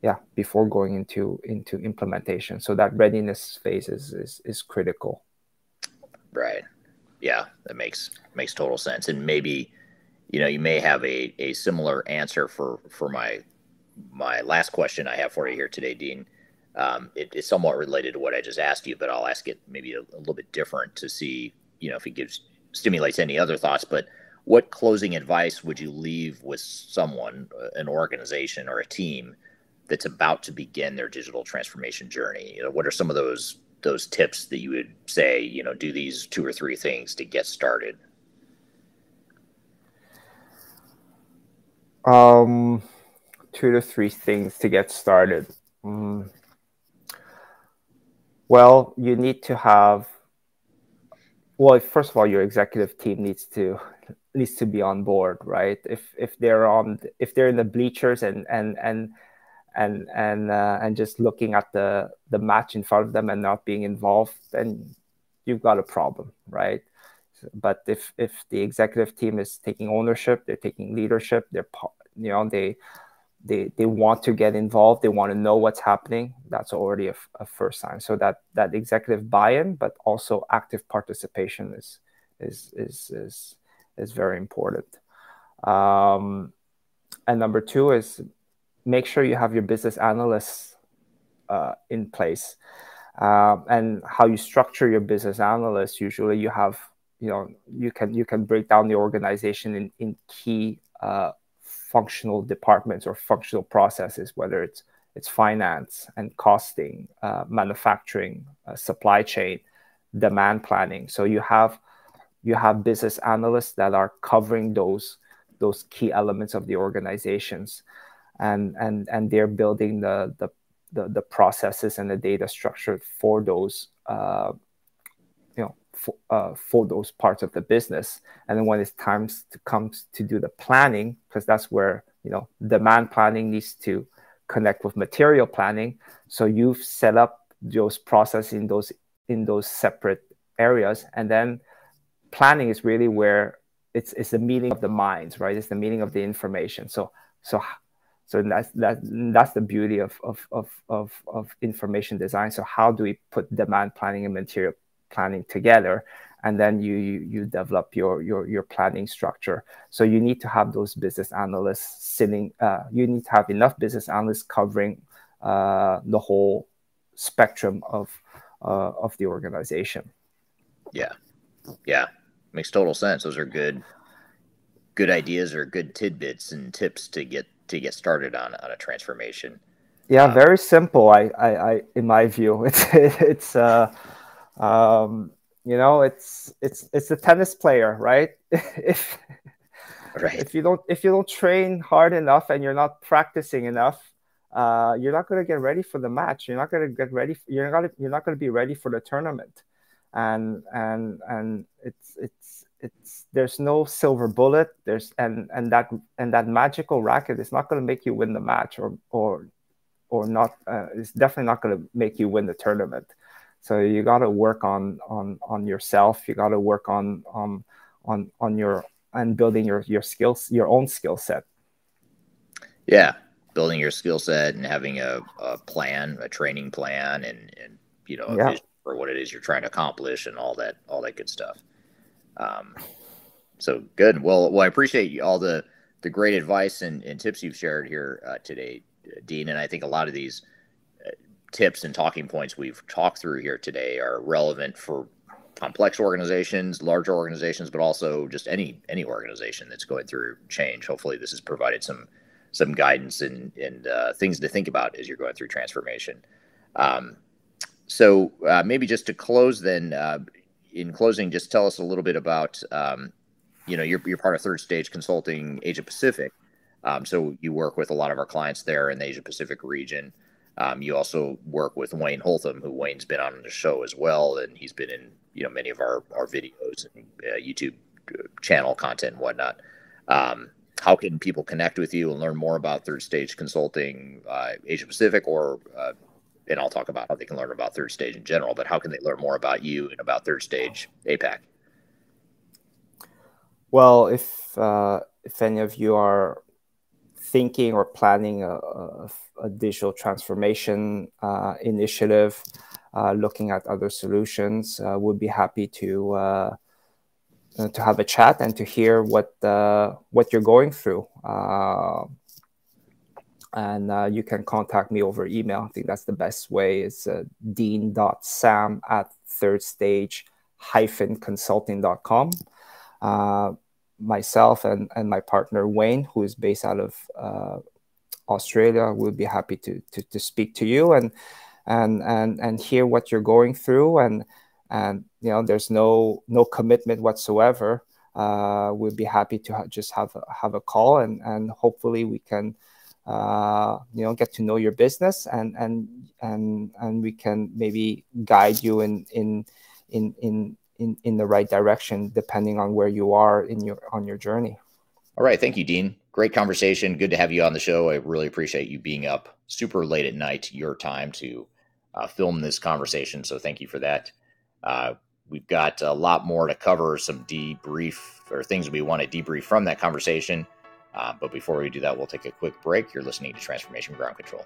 Speaker 6: yeah before going into into implementation. So that readiness phase is is, is critical.
Speaker 1: Right. Yeah that makes makes total sense. And maybe you know you may have a, a similar answer for for my my last question i have for you here today dean. Um, it is somewhat related to what i just asked you but i'll ask it maybe a, a little bit different to see you know if it gives stimulates any other thoughts. But what closing advice would you leave with someone, uh, an organization, or a team that's about to begin their digital transformation journey? You know, what are some of those those tips that you would say? You know, do these two or three things to get started.
Speaker 6: Um, two to three things to get started. Mm. Well, you need to have. Well, first of all, your executive team needs to needs to be on board, right? If if they're on if they're in the bleachers and and and and and uh, and just looking at the the match in front of them and not being involved, then you've got a problem, right? But if if the executive team is taking ownership, they're taking leadership, they're you know they they they want to get involved, they want to know what's happening. That's already a, a first sign. So that that executive buy-in, but also active participation is is is is is very important. Um, and number two is make sure you have your business analysts uh, in place. Uh, and how you structure your business analysts, usually you have, you know, you can you can break down the organization in, in key uh, functional departments or functional processes, whether it's it's finance and costing, uh, manufacturing, uh, supply chain, demand planning. So you have you have business analysts that are covering those those key elements of the organizations and and and they're building the the the, the processes and the data structure for those uh, you know for, uh, for those parts of the business. And then when it's time to comes to do the planning because that's where you know demand planning needs to connect with material planning. So you've set up those processes in those in those separate areas. And then planning is really where it's it's the meeting of the minds, right? It's the meeting of the information. So so so that's that that's the beauty of of of of, of information design. So how do we put demand planning and material planning together? And then you, you you develop your your your planning structure. So you need to have those business analysts sitting. Uh, you need to have enough business analysts covering uh, the whole spectrum of uh, of the organization.
Speaker 1: Yeah, yeah, makes total sense. Those are good, good ideas or good tidbits and tips to get to get started on on a transformation.
Speaker 6: Yeah, um, very simple. I, I, I, in my view, it's it's uh, um, you know, it's it's it's a tennis player, right? if right. if you don't if you don't train hard enough and you're not practicing enough, uh, you're not going to get ready for the match. You're not going to get ready. You're not you're not going to be ready for the tournament and and and it's it's it's there's no silver bullet. There's and and that and that magical racket is not going to make you win the match or or or not uh, it's definitely not going to make you win the tournament. So you got to work on on on yourself. You got to work on on on on your and building your your skills your own skill set.
Speaker 1: Yeah building your skill set and having a, a plan a training plan and and you know
Speaker 6: yeah
Speaker 1: for what it is you're trying to accomplish and all that all that good stuff. Um, so good. Well, well, I appreciate all the the great advice and, and tips you've shared here uh, today, Dean. And I think a lot of these uh, tips and talking points we've talked through here today are relevant for complex organizations, larger organizations, but also just any any organization that's going through change. Hopefully, this has provided some some guidance and and uh, things to think about as you're going through transformation. Um, so uh, maybe just to close, then, uh, in closing, just tell us a little bit about, um, you know, you're, you're part of Third Stage Consulting Asia Pacific. Um, so you work with a lot of our clients there in the Asia Pacific region. Um, you also work with Wayne Holtham, who Wayne's been on the show as well, and he's been in you know many of our our videos and uh, YouTube uh, channel content and whatnot. Um, how can people connect with you and learn more about Third Stage Consulting uh, Asia Pacific or uh, and I'll talk about how they can learn about third stage in general, but how can they learn more about you and about third stage APAC?
Speaker 6: Well, if uh, if any of you are thinking or planning a, a, a digital transformation uh, initiative, uh, looking at other solutions, uh, we'd be happy to uh, to have a chat and to hear what uh, what you're going through and uh, you can contact me over email. I think that's the best way. It's uh, dean.sam at third stage consulting.com. Uh, myself and, and my partner Wayne, who is based out of uh, Australia, will be happy to, to, to speak to you and and and and hear what you're going through and and you know there's no no commitment whatsoever. Uh, we'll be happy to ha- just have a, have a call and and hopefully we can uh, you know get to know your business and and and and we can maybe guide you in in in in in, in the right direction depending on where you are in your on your journey.
Speaker 1: All right. Thank you dean. Great conversation. Good to have you on the show. I really appreciate you being up super late at night your time to uh, film this conversation. So thank you for that. Uh, we've got a lot more to cover some debrief or things we want to debrief from that conversation uh, but before we do that, we'll take a quick break. You're listening to Transformation Ground Control.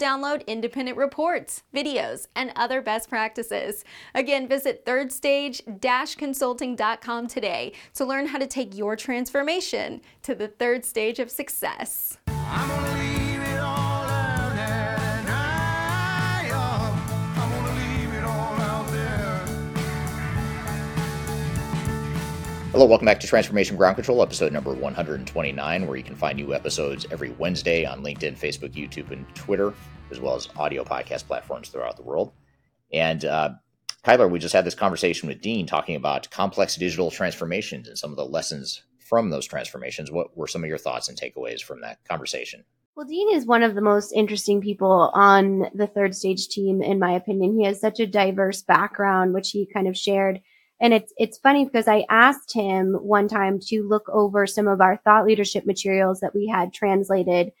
Speaker 8: download independent reports, videos, and other best practices. Again, visit thirdstage-consulting.com today to learn how to take your transformation to the third stage of success.
Speaker 1: Hello, welcome back to Transformation Ground Control, episode number 129, where you can find new episodes every Wednesday on LinkedIn, Facebook, YouTube, and Twitter, as well as audio podcast platforms throughout the world. And uh, Kyler, we just had this conversation with Dean talking about complex digital transformations and some of the lessons from those transformations. What were some of your thoughts and takeaways from that conversation?
Speaker 7: Well, Dean is one of the most interesting people on the third stage team, in my opinion. He has such a diverse background, which he kind of shared and it's, it's funny because I asked him one time to look over some of our thought leadership materials that we had translated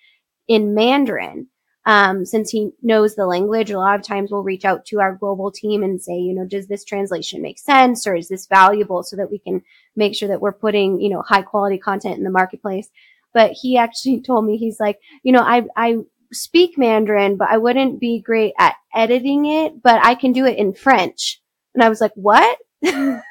Speaker 7: in Mandarin. Um, since he knows the language, a lot of times we'll reach out to our global team and say, you know, does this translation make sense or is this valuable so that we can make sure that we're putting, you know, high quality content in the marketplace. But he actually told me, he's like, you know, I, I speak Mandarin, but I wouldn't be great at editing it, but I can do it in French. And I was like, what?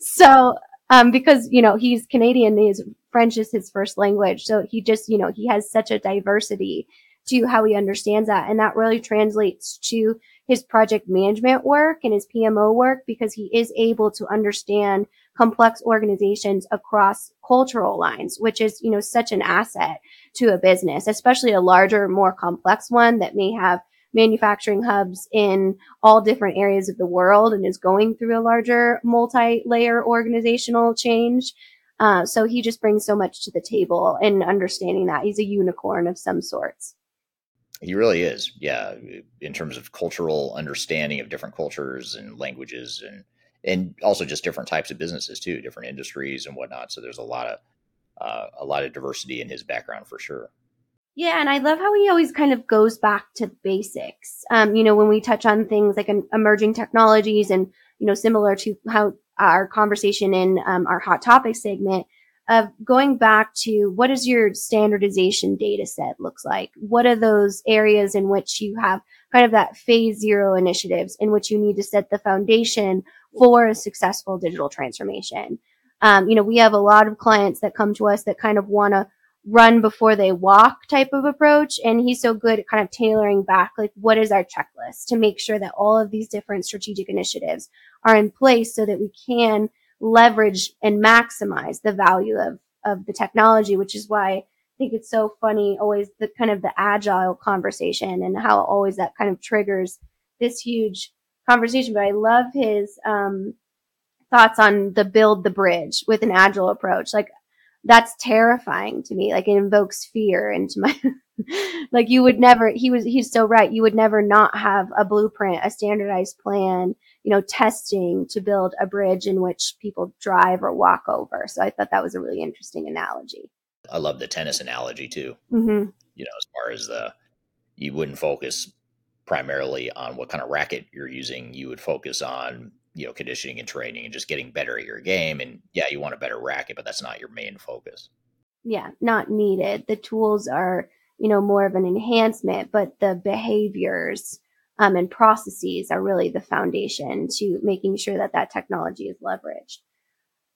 Speaker 7: so, um, because, you know, he's Canadian, his French is his first language. So he just, you know, he has such a diversity to how he understands that. And that really translates to his project management work and his PMO work because he is able to understand complex organizations across cultural lines, which is, you know, such an asset to a business, especially a larger, more complex one that may have manufacturing hubs in all different areas of the world and is going through a larger multi-layer organizational change. Uh, so he just brings so much to the table in understanding that he's a unicorn of some sorts.
Speaker 1: He really is, yeah. In terms of cultural understanding of different cultures and languages, and and also just different types of businesses too, different industries and whatnot. So there's a lot of uh, a lot of diversity in his background for sure.
Speaker 7: Yeah, and I love how he always kind of goes back to basics. Um, you know, when we touch on things like emerging technologies and, you know, similar to how our conversation in um, our hot topic segment of going back to what does your standardization data set looks like? What are those areas in which you have kind of that phase zero initiatives in which you need to set the foundation for a successful digital transformation? Um, you know, we have a lot of clients that come to us that kind of want to run before they walk type of approach. And he's so good at kind of tailoring back, like, what is our checklist to make sure that all of these different strategic initiatives are in place so that we can leverage and maximize the value of, of the technology, which is why I think it's so funny, always the kind of the agile conversation and how always that kind of triggers this huge conversation. But I love his, um, thoughts on the build the bridge with an agile approach. Like that's terrifying to me. Like it invokes fear into my, like you would never, he was, he's so right. You would never not have a blueprint, a standardized plan, you know, testing to build a bridge in which people drive or walk over. So I thought that was a really interesting analogy.
Speaker 1: I love the tennis analogy too.
Speaker 7: Mm-hmm.
Speaker 1: You know, as far as the, you wouldn't focus primarily on what kind of racket you're using, you would focus on you know conditioning and training and just getting better at your game. And yeah, you want a better racket, but that's not your main focus.
Speaker 7: Yeah, not needed. The tools are you know more of an enhancement, but the behaviors um, and processes are really the foundation to making sure that that technology is leveraged.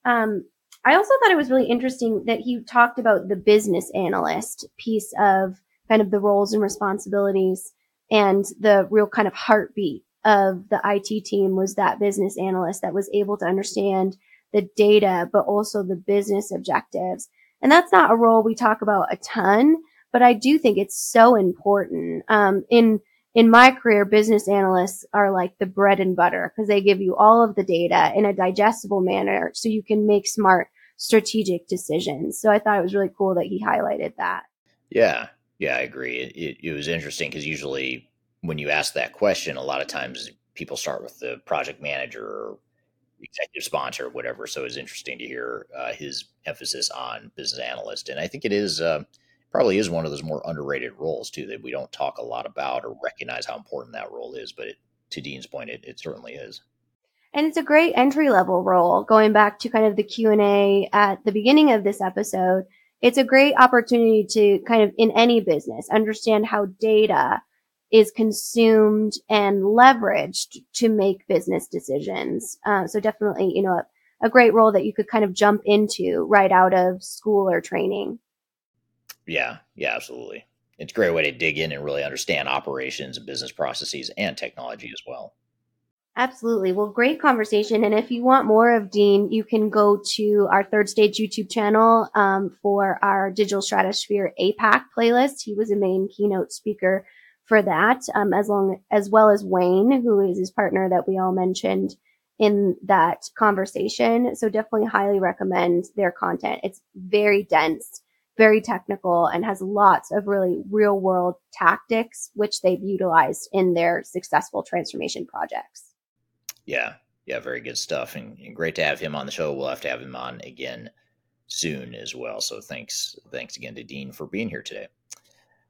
Speaker 7: Um, I also thought it was really interesting that he talked about the business analyst piece of kind of the roles and responsibilities and the real kind of heartbeat of the IT team was that business analyst that was able to understand the data, but also the business objectives. And that's not a role we talk about a ton, but I do think it's so important. Um, in in my career, business analysts are like the bread and butter because they give you all of the data in a digestible manner so you can make smart strategic decisions. So I thought it was really cool that he highlighted that.
Speaker 1: Yeah, yeah, I agree. It, it, it was interesting because usually when you ask that question, a lot of times people start with the project manager or executive sponsor or whatever. So it's interesting to hear uh, his emphasis on business analyst. And I think it is. Uh, probably is one of those more underrated roles too that we don't talk a lot about or recognize how important that role is. But it, to Dean's point, it, it certainly is.
Speaker 7: And it's a great entry level role. Going back to kind of the Q and A at the beginning of this episode, it's a great opportunity to kind of in any business understand how data is consumed and leveraged to make business decisions. Uh, so definitely, you know, a, a great role that you could kind of jump into right out of school or training.
Speaker 1: Yeah, yeah, absolutely. It's a great way to dig in and really understand operations and business processes and technology as well.
Speaker 7: Absolutely. Well, great conversation. And if you want more of Dean, you can go to our third stage YouTube channel um, for our Digital Stratosphere APAC playlist. He was a main keynote speaker for that, um, as long as well as Wayne, who is his partner that we all mentioned in that conversation. So definitely highly recommend their content. It's very dense very technical and has lots of really real world tactics, which they've utilized in their successful transformation projects.
Speaker 1: Yeah. Yeah. Very good stuff. And, and, great to have him on the show. We'll have to have him on again soon as well. So thanks. Thanks again to Dean for being here today.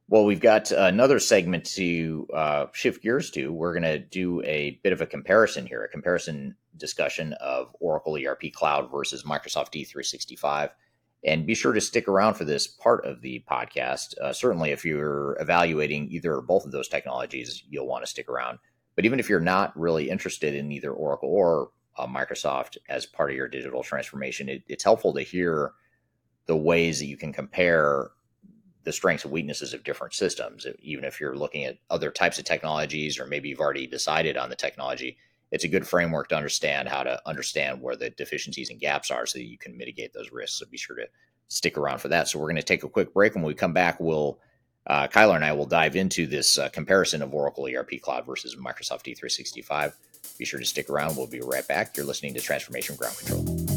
Speaker 1: Well, we've got another segment to uh, shift gears to. We're going to do a bit of a comparison here, a comparison discussion of Oracle ERP Cloud versus Microsoft D365 and be sure to stick around for this part of the podcast. Uh, certainly, if you're evaluating either or both of those technologies, you'll want to stick around. But even if you're not really interested in either Oracle or uh, Microsoft as part of your digital transformation, it, it's helpful to hear the ways that you can compare the strengths and weaknesses of different systems. Even if you're looking at other types of technologies, or maybe you've already decided on the technology, it's a good framework to understand how to understand where the deficiencies and gaps are so that you can mitigate those risks. So be sure to stick around for that. So we're going to take a quick break. And when we come back, we'll uh, Kyler and I will dive into this uh, comparison of Oracle ERP Cloud versus Microsoft D365. Be sure to stick around. We'll be right back. You're listening to Transformation Ground Control.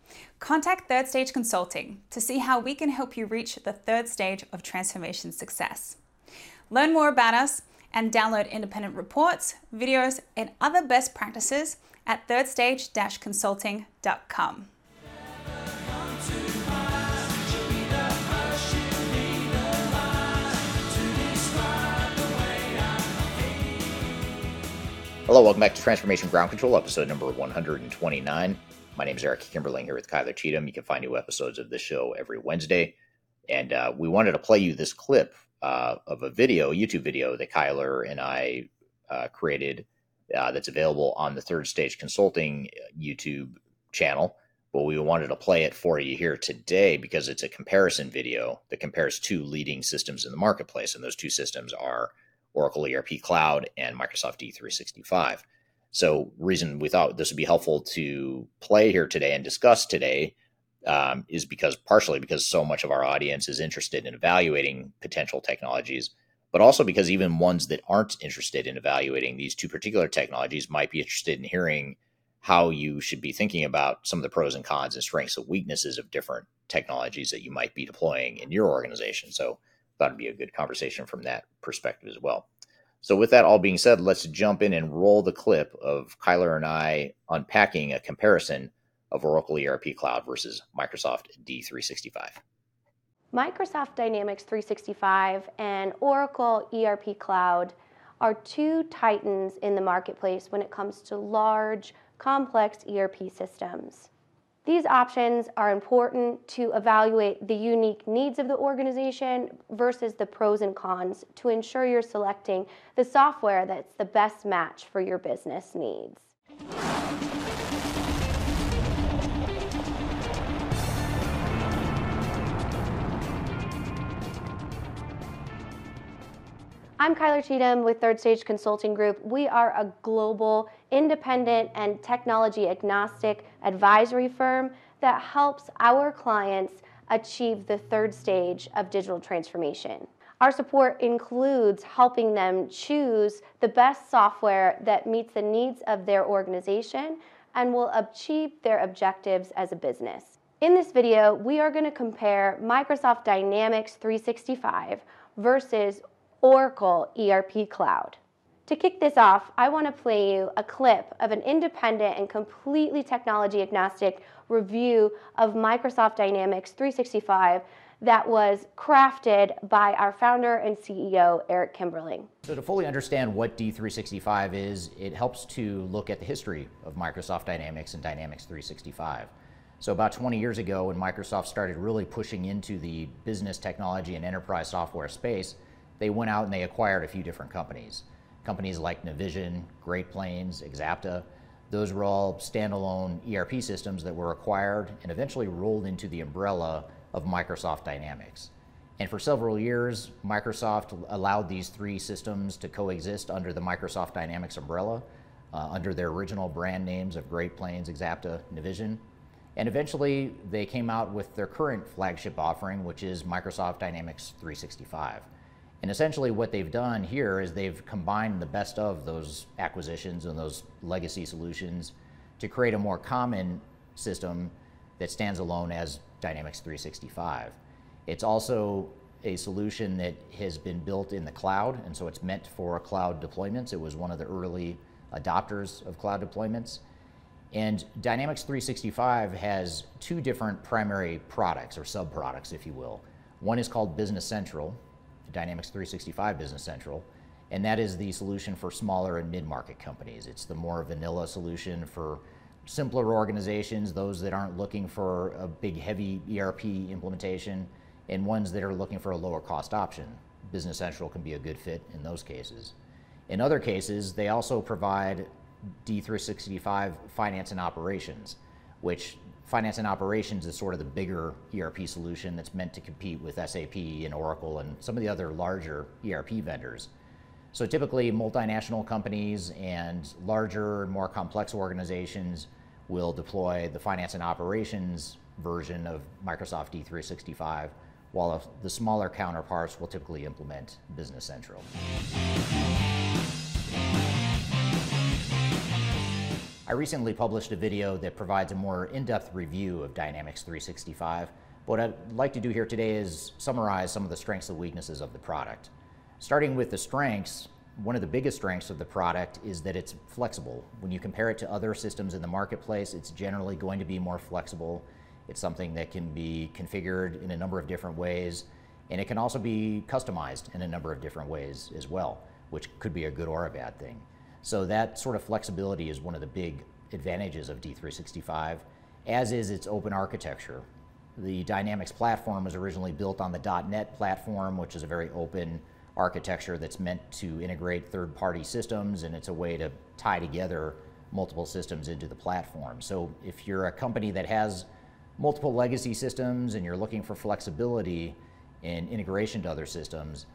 Speaker 5: contact Third Stage Consulting to see how we can help you reach the third stage of transformation success. Learn more about us and download independent reports, videos, and other best practices at thirdstage-consulting.com.
Speaker 1: Hello, welcome back to Transformation Ground Control, episode number 129. My name is Eric Kimberling here with Kyler Cheatham. You can find new episodes of this show every Wednesday. And uh, we wanted to play you this clip uh, of a video, YouTube video that Kyler and I uh, created uh, that's available on the Third Stage Consulting uh, YouTube channel. But we wanted to play it for you here today because it's a comparison video that compares two leading systems in the marketplace. And those two systems are Oracle ERP Cloud and Microsoft D365. So, reason we thought this would be helpful to play here today and discuss today um, is because partially because so much of our audience is interested in evaluating potential technologies, but also because even ones that aren't interested in evaluating these two particular technologies might be interested in hearing how you should be thinking about some of the pros and cons and strengths and weaknesses of different technologies that you might be deploying in your organization. So, thought it'd be a good conversation from that perspective as well. So, with that all being said, let's jump in and roll the clip of Kyler and I unpacking a comparison of Oracle ERP Cloud versus Microsoft D365.
Speaker 4: Microsoft Dynamics 365 and Oracle ERP Cloud are two titans in the marketplace when it comes to large, complex ERP systems. These options are important to evaluate the unique needs of the organization versus the pros and cons to ensure you're selecting the software that's the best match for your business needs. I'm Kyler Cheatham with Third Stage Consulting Group. We are a global, independent, and technology agnostic advisory firm that helps our clients achieve the third stage of digital transformation. Our support includes helping them choose the best software that meets the needs of their organization and will achieve their objectives as a business. In this video, we are going to compare Microsoft Dynamics 365 versus Oracle ERP Cloud. To kick this off, I want to play you a clip of an independent and completely technology agnostic review of Microsoft Dynamics 365 that was crafted by our founder and CEO, Eric Kimberling.
Speaker 1: So, to fully understand what D365 is, it helps to look at the history of Microsoft Dynamics and Dynamics 365. So, about 20 years ago, when Microsoft started really pushing into the business technology and enterprise software space, they went out and they acquired a few different companies. Companies like Navision, Great Plains, Axapta, those were all standalone ERP systems that were acquired and eventually rolled into the umbrella of Microsoft Dynamics. And for several years, Microsoft allowed these three systems to coexist under the Microsoft Dynamics umbrella, uh, under their original brand names of Great Plains, Axapta, Navision. And eventually, they came out with their current flagship offering, which is Microsoft Dynamics 365. And essentially, what they've done here is they've combined the best of those acquisitions and those legacy solutions to create a more common system that stands alone as Dynamics 365. It's also a solution that has been built in the cloud, and so it's meant for cloud deployments. It was one of the early adopters of cloud deployments. And Dynamics 365 has two different primary products, or sub products, if you will. One is called Business Central, Dynamics 365 Business Central, and that is the solution for smaller and mid-market companies. It's the more vanilla solution for simpler organizations, those that aren't looking for a big heavy ERP implementation, and ones that are looking for a lower cost option. Business Central can be a good fit in those cases. In other cases, they also provide D365 finance and operations, which finance and operations is sort of the bigger ERP solution that's meant to compete with SAP and Oracle and some of the other larger ERP vendors. So typically, multinational companies and larger, more complex organizations will deploy the finance and operations version of Microsoft D365, while the smaller counterparts will typically implement Business Central. I recently published a video that provides a more in-depth review of Dynamics 365. What I'd like to do here today is summarize some of the strengths and weaknesses of the product. Starting with the strengths, one of the biggest strengths of the product is that it's flexible. When you compare it to other systems in the marketplace, it's generally going to be more flexible. It's something that can be configured in a number of different ways, and it can also be customized in a number of different ways as well, which could be a good or a bad thing. So that sort of flexibility is one of the big advantages of D365, as is its open architecture. The Dynamics platform was originally built on the .NET platform, which is a very open architecture that's meant to integrate third-party systems, and it's a way to tie together multiple systems into the platform. So if you're a company that has multiple legacy systems and you're looking for flexibility in integration to other systems,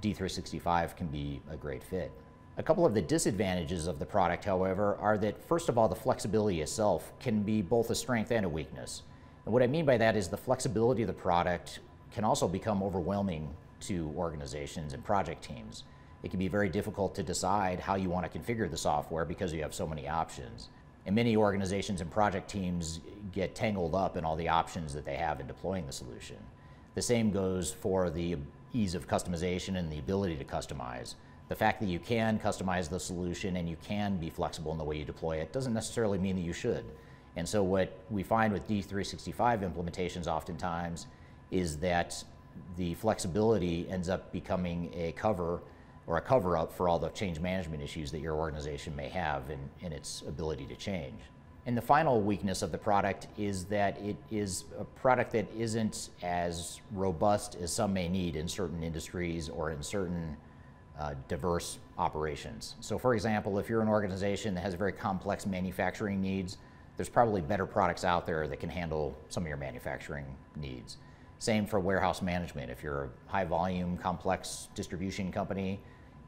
Speaker 1: D365 can be a great fit. A couple of the disadvantages of the product, however, are that first of all, the flexibility itself can be both a strength and a weakness. And what I mean by that is the flexibility of the product can also become overwhelming to organizations and project teams. It can be very difficult to decide how you want to configure the software because you have so many options. And many organizations and project teams get tangled up in all the options that they have in deploying the solution. The same goes for the ease of customization and the ability to customize. The fact that you can customize the solution and you can be flexible in the way you deploy it doesn't necessarily mean that you should. And so, what we find with D365 implementations oftentimes is that the flexibility ends up becoming a cover or a cover up for all the change management issues that your organization may have in, in its ability to change. And the final weakness of the product is that it is a product that isn't as robust as some may need in certain industries or in certain uh, diverse operations. So, for example, if you're an organization that has very complex manufacturing needs, there's probably better products out there that can handle some of your manufacturing needs. Same for warehouse management. If you're a high volume, complex distribution company,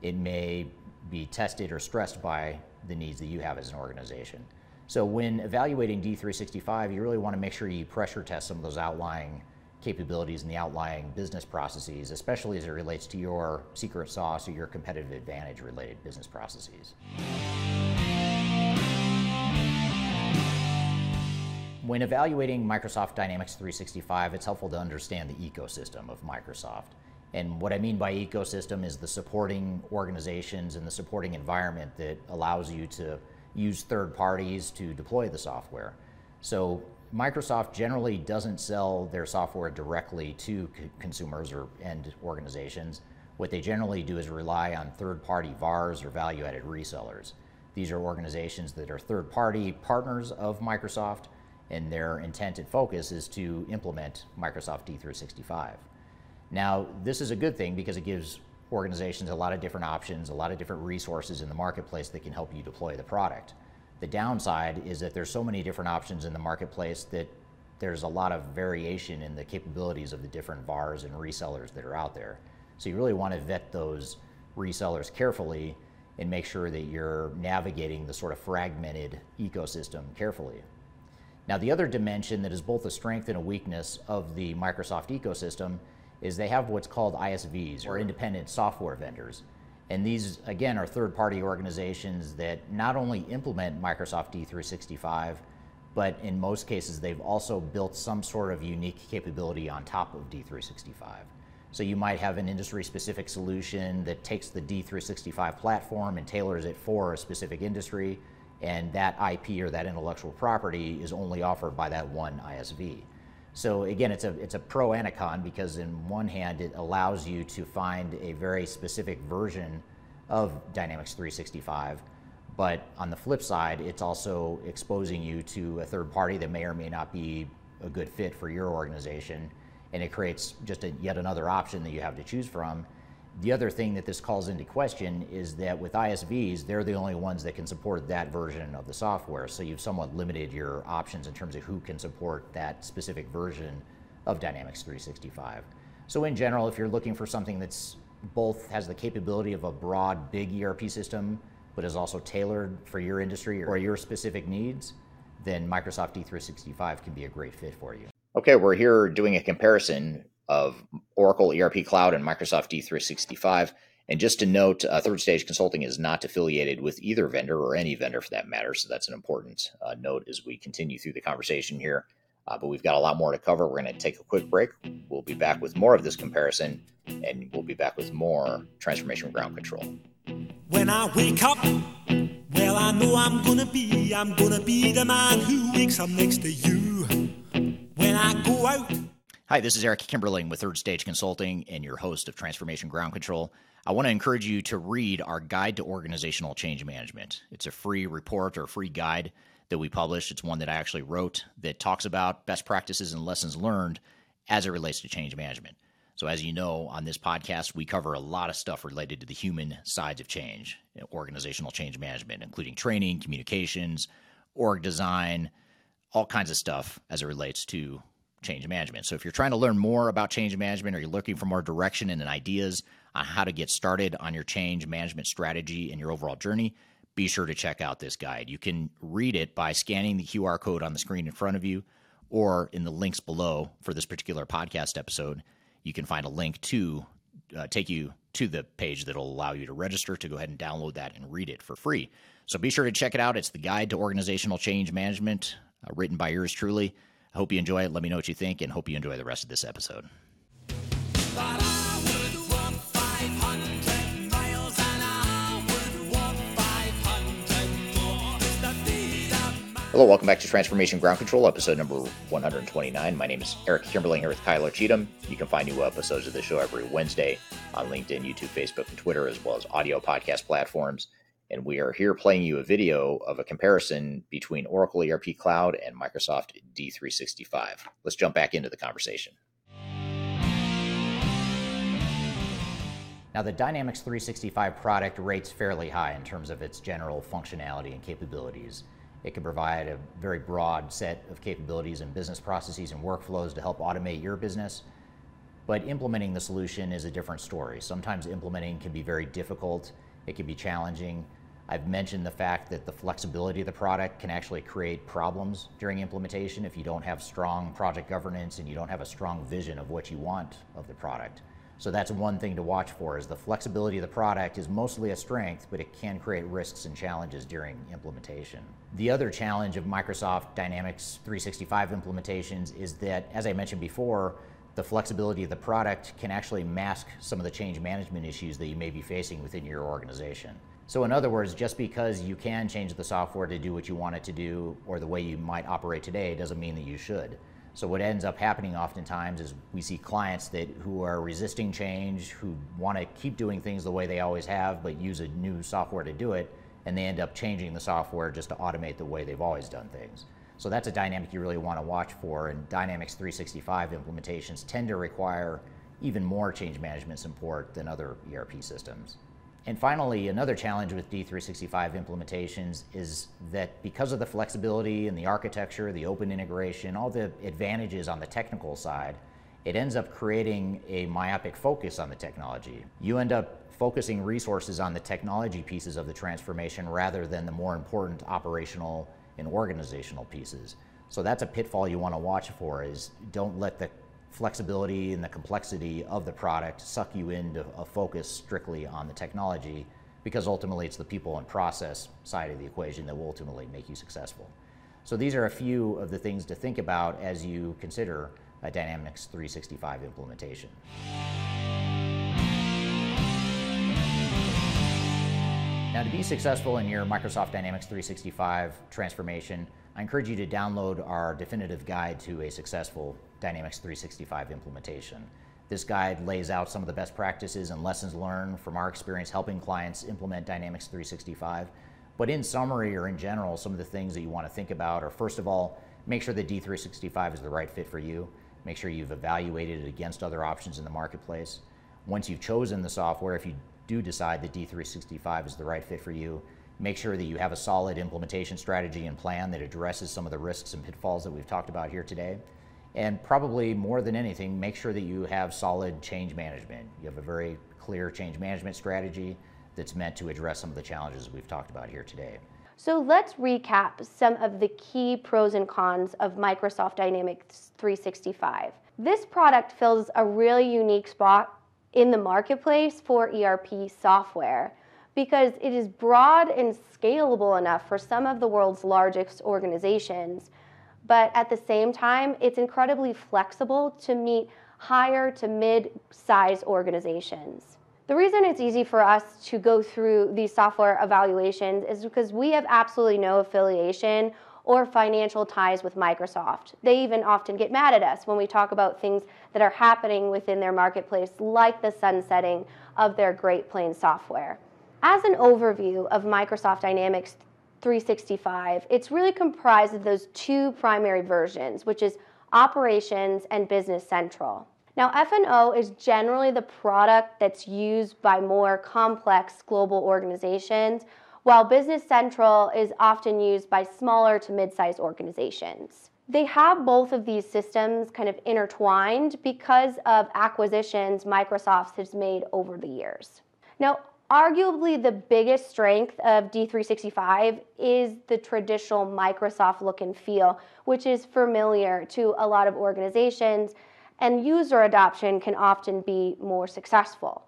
Speaker 1: it may be tested or stressed by the needs that you have as an organization. So when evaluating D365, you really want to make sure you pressure test some of those outlying capabilities and the outlying business processes, especially as it relates to your secret sauce or your competitive advantage related business processes. When evaluating Microsoft Dynamics 365, it's helpful to understand the ecosystem of Microsoft. And what I mean by ecosystem is the supporting organizations and the supporting environment that allows you to use third parties to deploy the software. So Microsoft generally doesn't sell their software directly to consumers or end organizations. What they generally do is rely on third party VARs or value added resellers. These are organizations that are third party partners of Microsoft and their intent and focus is to implement Microsoft D365. Now, this is a good thing because it gives organizations a lot of different options, a lot of different resources in the marketplace that can help you deploy the product. The downside is that there's so many different options in the marketplace that there's a lot of variation in the capabilities of the different VARs and resellers that are out there. So you really want to vet those resellers carefully and make sure that you're navigating the sort of fragmented ecosystem carefully. Now, the other dimension that is both a strength and a weakness of the Microsoft ecosystem is they have what's called ISVs or independent software vendors. And these, again, are third party organizations that not only implement Microsoft D365, but in most cases, they've also built some sort of unique capability on top of D365. So you might have an industry specific solution that takes the D365 platform and tailors it for a specific industry and that IP or that intellectual property is only offered by that one ISV. So again, it's a it's a pro and a con because in one hand it allows you to find a very specific version of Dynamics 365, but on the flip side, it's also exposing you to a third party that may or may not be a good fit for your organization, and it creates just a, yet another option that you have to choose from the other thing that this calls into question is that with ISVs, they're the only ones that can support that version of the software. So you've somewhat limited your options in terms of who can support that specific version of Dynamics 365. So in general, if you're looking for something that's both has the capability of a broad, big ERP system, but is also tailored for your industry or your specific needs, then Microsoft D365 can be a great fit for you. Okay, we're here doing a comparison of Oracle ERP Cloud and Microsoft D365. And just to note, uh, Third Stage Consulting is not affiliated with either vendor or any vendor for that matter. So that's an important uh, note as we continue through the conversation here. Uh, but we've got a lot more to cover. We're going to take a quick break. We'll be back with more of this comparison, and we'll be back with more Transformation Ground Control. When I wake up, well, I know I'm going to be, I'm going to be the man who wakes up next to you. When I go out, Hi, this is Eric Kimberling with Third Stage Consulting and your host of Transformation Ground Control. I want to encourage you to read our Guide to Organizational Change Management. It's a free report or free guide that we published. It's one that I actually wrote that talks about best practices and lessons learned as it relates to change management. So, as you know, on this podcast, we cover a lot of stuff related to the human sides of change, organizational change management, including training, communications, org design, all kinds of stuff as it relates to change management. So if you're trying to learn more about change management or you're looking for more direction and ideas on how to get started on your change management strategy and your overall journey, be sure to check out this guide. You can read it by scanning the QR code on the screen in front of you, or in the links below for this particular podcast episode, you can find a link to uh, take you to the page that'll allow you to register to go ahead and download that and read it for free. So be sure to check it out. It's the Guide to Organizational Change Management, uh, written by yours truly. Hope you enjoy it. Let me know what you think, and hope you enjoy the rest of this episode. Hello, welcome back to Transformation Ground Control, episode number 129. My name is Eric Kimberling here with Kyler Cheatham. You can find new episodes of the show every Wednesday on LinkedIn, YouTube, Facebook, and Twitter, as well as audio podcast platforms. And we are here playing you a video of a comparison between Oracle ERP Cloud and Microsoft D365. Let's jump back into the conversation. Now, the Dynamics 365 product rates fairly high in terms of its general functionality and capabilities. It can provide a very broad set of capabilities and business processes and workflows to help automate your business. But implementing the solution is a different story. Sometimes implementing can be very difficult, it can be challenging. I've mentioned the fact that the flexibility of the product can actually create problems during implementation if you don't have strong project governance and you don't have a strong vision of what you want of the product. So that's one thing to watch for is the flexibility of the product is mostly a strength, but it can create risks and challenges during implementation. The other challenge of Microsoft Dynamics 365 implementations is that, as I mentioned before, the flexibility of the product can actually mask some of the change management issues that you may be facing within your organization. So, in other words, just because you can change the software to do what you want it to do or the way you might operate today doesn't mean that you should. So what ends up happening oftentimes is we see clients that who are resisting change, who want to keep doing things the way they always have, but use a new software to do it, and they end up changing the software just to automate the way they've always done things. So that's a dynamic you really want to watch for, and Dynamics 365 implementations tend to require even more change management support than other ERP systems. And finally, another challenge with D365 implementations is that because of the flexibility and the architecture, the open integration, all the advantages on the technical side, it ends up creating a myopic focus on the technology. You end up focusing resources on the technology pieces of the transformation rather than the more important operational and organizational pieces. So that's a pitfall you want to watch for is don't let the flexibility and the complexity of the product suck you into a focus strictly on the technology because ultimately it's the people and process side of the equation that will ultimately make you successful. So these are a few of the things to think about as you consider a Dynamics 365 implementation. Now, to be successful in your Microsoft Dynamics 365 transformation, I encourage you to download our definitive guide to a successful Dynamics 365 implementation. This guide lays out some of the best practices and lessons learned from our experience helping clients implement Dynamics 365. But in summary or in general, some of the things that you want to think about are first of all, make sure that D365 is the right fit for you. Make sure you've evaluated it against other options in the marketplace. Once you've chosen the software, if you do decide that D365 is the right fit for you, make sure that you have a solid implementation strategy and plan that addresses some of the risks and pitfalls that we've talked about here today. And probably more than anything, make sure that you have solid change management. You have a very clear change management strategy that's meant to address some of the challenges we've talked about here today.
Speaker 4: So let's recap some of the key pros and cons of Microsoft Dynamics 365. This product fills a really unique spot in the marketplace for ERP software because it is broad and scalable enough for some of the world's largest organizations. But at the same time, it's incredibly flexible to meet higher to mid size organizations. The reason it's easy for us to go through these software evaluations is because we have absolutely no affiliation or financial ties with Microsoft. They even often get mad at us when we talk about things that are happening within their marketplace, like the sunsetting of their Great Plains software. As an overview of Microsoft Dynamics 365, it's really comprised of those two primary versions, which is Operations and Business Central. Now, F&O is generally the product that's used by more complex global organizations while Business Central is often used by smaller to mid sized organizations. They have both of these systems kind of intertwined because of acquisitions Microsoft has made over the years. Now, Arguably, the biggest strength of D365 is the traditional Microsoft look and feel, which is familiar to a lot of organizations, and user adoption can often be more successful.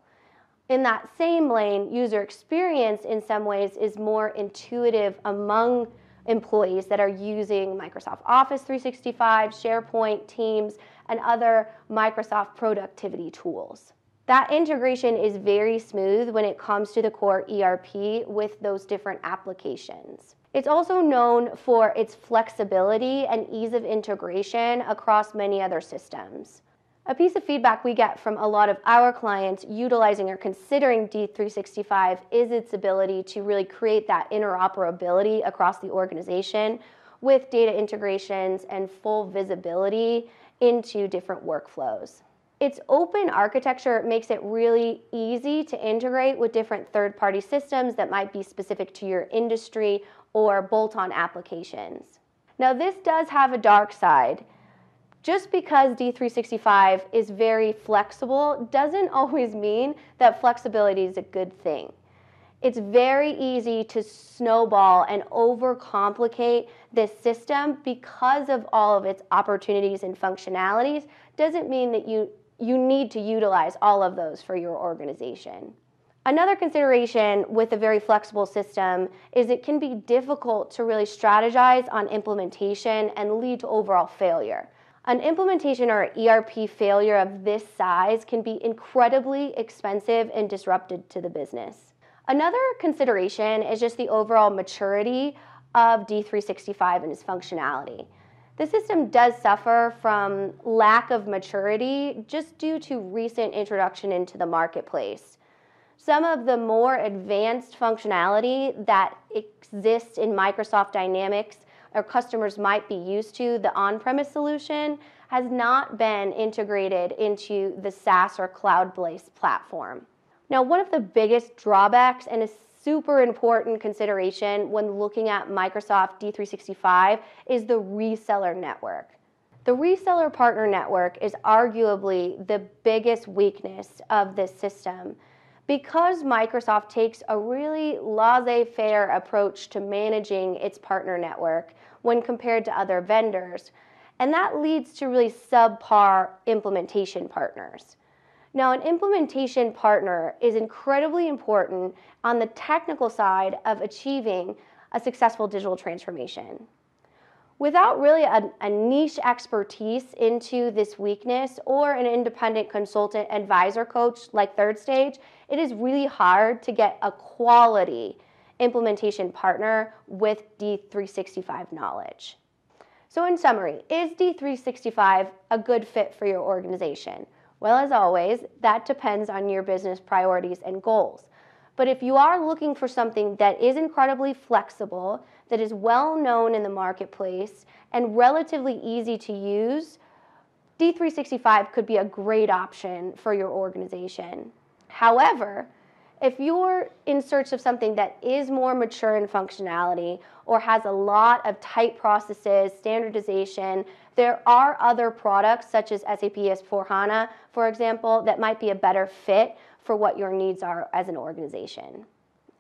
Speaker 4: In that same lane, user experience in some ways is more intuitive among employees that are using Microsoft Office 365, SharePoint, Teams, and other Microsoft productivity tools. That integration is very smooth when it comes to the core ERP with those different applications. It's also known for its flexibility and ease of integration across many other systems. A piece of feedback we get from a lot of our clients utilizing or considering D365 is its ability to really create that interoperability across the organization with data integrations and full visibility into different workflows. Its open architecture makes it really easy to integrate with different third party systems that might be specific to your industry or bolt on applications. Now, this does have a dark side just because D365 is very flexible doesn't always mean that flexibility is a good thing. It's very easy to snowball and overcomplicate this system because of all of its opportunities and functionalities. Doesn't mean that you, you need to utilize all of those for your organization. Another consideration with a very flexible system is it can be difficult to really strategize on implementation and lead to overall failure. An implementation or ERP failure of this size can be incredibly expensive and disruptive to the business. Another consideration is just the overall maturity of D365 and its functionality. The system does suffer from lack of maturity just due to recent introduction into the marketplace. Some of the more advanced functionality that exists in Microsoft Dynamics or customers might be used to, the on premise solution, has not been integrated into the SaaS or cloud based platform. Now, one of the biggest drawbacks and super important consideration when looking at Microsoft D365 is the reseller network. The reseller partner network is arguably the biggest weakness of this system because Microsoft takes a really laissez faire approach to managing its partner network when compared to other vendors. And that leads to really subpar implementation partners. Now, an implementation partner is incredibly important on the technical side of achieving a successful digital transformation. Without really a, a, niche expertise into this weakness or an independent consultant advisor coach like Third Stage, it is really hard to get a quality implementation partner with D365 knowledge. So, in summary, is D365 a good fit for your organization? Well, as always, that depends on your business priorities and goals. But if you are looking for something that is incredibly flexible, that is well known in the marketplace, and relatively easy to use, D365 could be a great option for your organization. However, if you're in search of something that is more mature in functionality or has a lot of tight processes, standardization, there are other products such as SAP S4HANA, for example, that might be a better fit for what your needs are as an organization.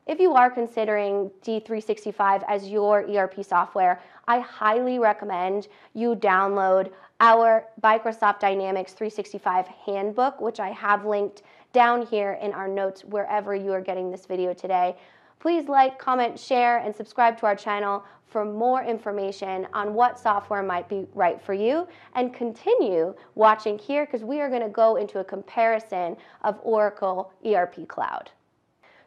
Speaker 4: If you are considering D365 as your ERP software, I highly recommend you download our Microsoft Dynamics 365 handbook, which I have linked down here in our notes wherever you are getting this video today. Please like, comment, share, and subscribe to our channel for more information on what software might be right for you and continue watching here because we are going to go into a comparison of Oracle ERP Cloud.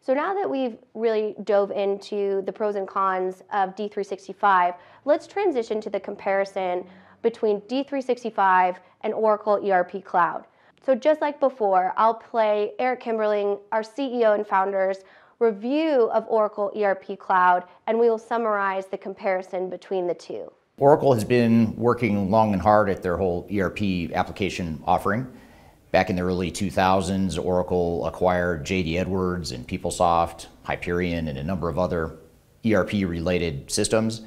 Speaker 4: So now that we've really dove into the pros and cons of D365, let's transition to the comparison between D365 and Oracle ERP Cloud. So just like before, I'll play Eric Kimberling, our CEO and founder's review of Oracle ERP Cloud, and we will summarize the comparison between the two.
Speaker 1: Oracle has been working long and hard at their whole ERP application offering. Back in the early 2000s, Oracle acquired JD Edwards and PeopleSoft, Hyperion, and a number of other ERP related systems.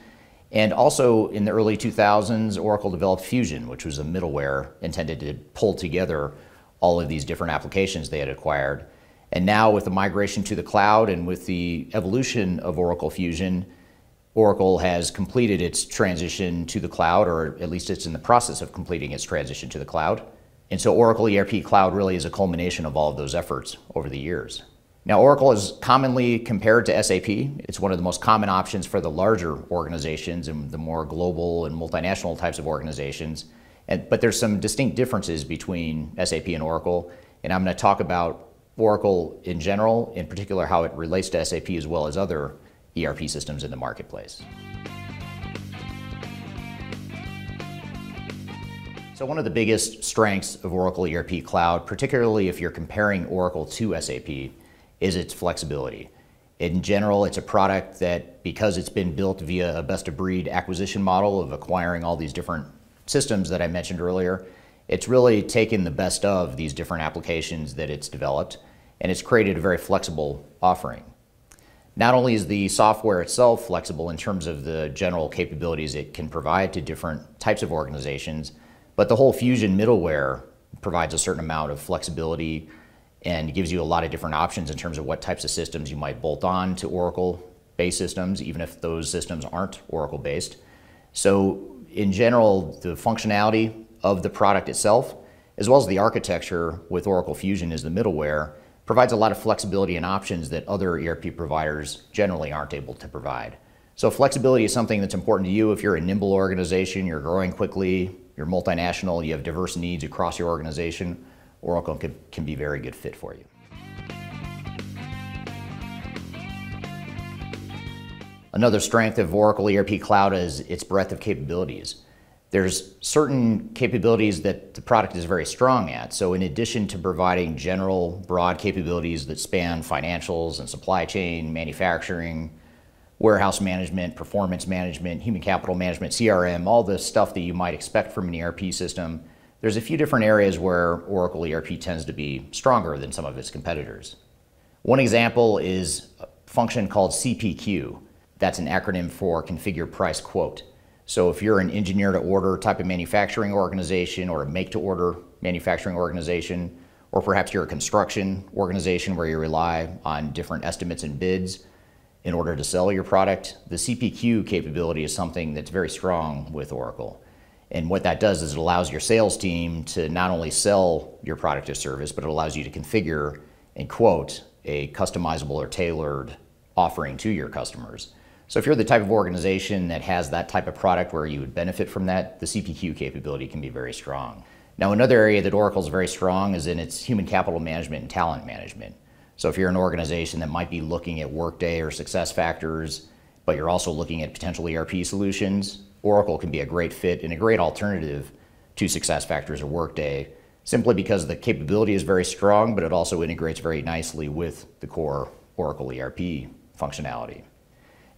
Speaker 1: And also in the early 2000s, Oracle developed Fusion, which was a middleware intended to pull together all of these different applications they had acquired. And now, with the migration to the cloud and with the evolution of Oracle Fusion, Oracle has completed its transition to the cloud, or at least it's in the process of completing its transition to the cloud. And so Oracle ERP Cloud really is a culmination of all of those efforts over the years. Now, Oracle is commonly compared to SAP. It's one of the most common options for the larger organizations and the more global and multinational types of organizations. And, but there's some distinct differences between SAP and Oracle. And I'm going to talk about Oracle in general, in particular how it relates to SAP as well as other ERP systems in the marketplace. So one of the biggest strengths of Oracle ERP Cloud, particularly if you're comparing Oracle to SAP, is its flexibility. In general, it's a product that, because it's been built via a best of breed acquisition model of acquiring all these different systems that I mentioned earlier, it's really taken the best of these different applications that it's developed and it's created a very flexible offering. Not only is the software itself flexible in terms of the general capabilities it can provide to different types of organizations, but the whole Fusion middleware provides a certain amount of flexibility and gives you a lot of different options in terms of what types of systems you might bolt on to Oracle based systems, even if those systems aren't Oracle based. So, in general, the functionality of the product itself, as well as the architecture with Oracle Fusion as the middleware, provides a lot of flexibility and options that other ERP providers generally aren't able to provide. So flexibility is something that's important to you if you're a nimble organization, you're growing quickly, you're multinational, you have diverse needs across your organization, Oracle can, can be a very good fit for you. Another strength of Oracle ERP Cloud is its breadth of capabilities there's certain capabilities that the product is very strong at. So in addition to providing general broad capabilities that span financials and supply chain, manufacturing, warehouse management, performance management, human capital management, CRM, all the stuff that you might expect from an ERP system, there's a few different areas where Oracle ERP tends to be stronger than some of its competitors. One example is a function called CPQ. That's an acronym for Configure Price Quote. So if you're an engineer to order type of manufacturing organization or a make to order manufacturing organization, or perhaps you're a construction organization where you rely on different estimates and bids in order to sell your product, the CPQ capability is something that's very strong with Oracle. And what that does is it allows your sales team to not only sell your product or service, but it allows you to configure and quote a customizable or tailored offering to your customers. So if you're the type of organization that has that type of product where you would benefit from that, the CPQ capability can be very strong. Now, another area that Oracle is very strong is in its human capital management and talent management. So if you're an organization that might be looking at Workday or SuccessFactors, but you're also looking at potential ERP solutions, Oracle can be a great fit and a great alternative to SuccessFactors or Workday, simply because the capability is very strong, but it also integrates very nicely with the core Oracle ERP functionality.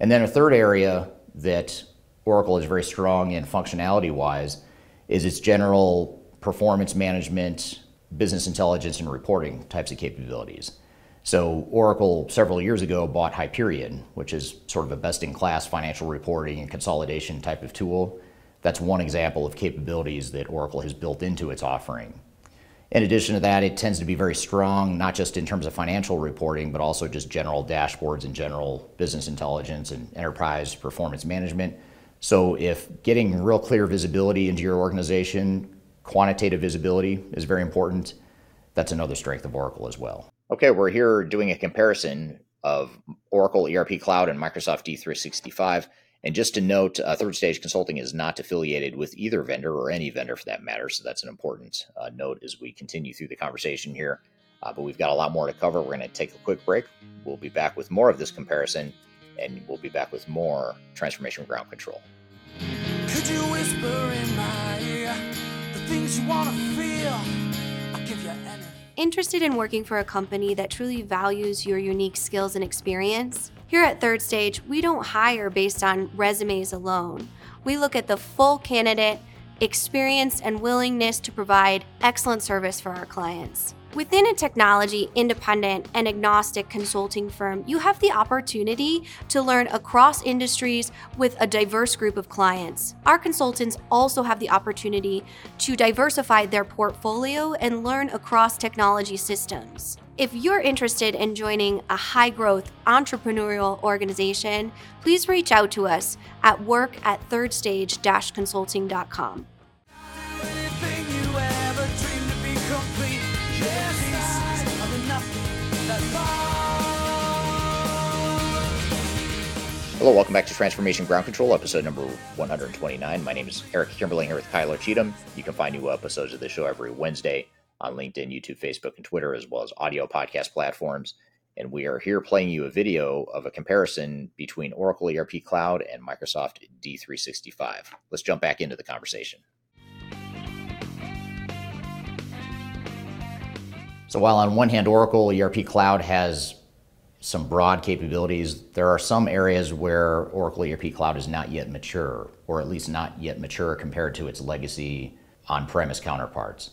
Speaker 1: And then a third area that Oracle is very strong in functionality wise is its general performance management, business intelligence, and reporting types of capabilities. So Oracle several years ago bought Hyperion, which is sort of a best in class financial reporting and consolidation type of tool. That's one example of capabilities that Oracle has built into its offering. In addition to that, it tends to be very strong, not just in terms of financial reporting, but also just general dashboards and general business intelligence and enterprise performance management. So, if getting real clear visibility into your organization, quantitative visibility is very important, that's another strength of Oracle as well. Okay, we're here doing a comparison of Oracle ERP Cloud and Microsoft D365. And just to note, uh, Third Stage Consulting is not affiliated with either vendor or any vendor for that matter. So that's an important uh, note as we continue through the conversation here. Uh, but we've got a lot more to cover. We're going to take a quick break. We'll be back with more of this comparison, and we'll be back with more transformation ground control. Could you whisper in my ear the things you want to feel?
Speaker 7: I'll give you anything. Interested in working for a company that truly values your unique skills and experience? Here at Third Stage, we don't hire based on resumes alone. We look at the full candidate, experience, and willingness to provide excellent service for our clients. Within a technology independent and agnostic consulting firm, you have the opportunity to learn across industries with a diverse group of clients. Our consultants also have the opportunity to diversify their portfolio and learn across technology systems.
Speaker 4: If you're interested in joining a high growth entrepreneurial organization, please reach out to us at work at thirdstage consulting.com.
Speaker 1: Hello, welcome back to Transformation Ground Control, episode number 129. My name is Eric Kimberling here with Kyler Cheatham. You can find new episodes of the show every Wednesday on LinkedIn, YouTube, Facebook, and Twitter, as well as audio podcast platforms. And we are here playing you a video of a comparison between Oracle ERP Cloud and Microsoft D365. Let's jump back into the conversation. So, while on one hand, Oracle ERP Cloud has some broad capabilities. There are some areas where Oracle ERP Cloud is not yet mature, or at least not yet mature compared to its legacy on premise counterparts.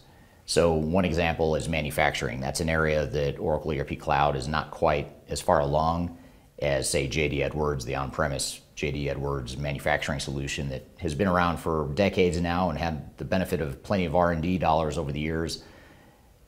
Speaker 1: So, one example is manufacturing. That's an area that Oracle ERP Cloud is not quite as far along as, say, JD Edwards, the on premise JD Edwards manufacturing solution that has been around for decades now and had the benefit of plenty of R&D dollars over the years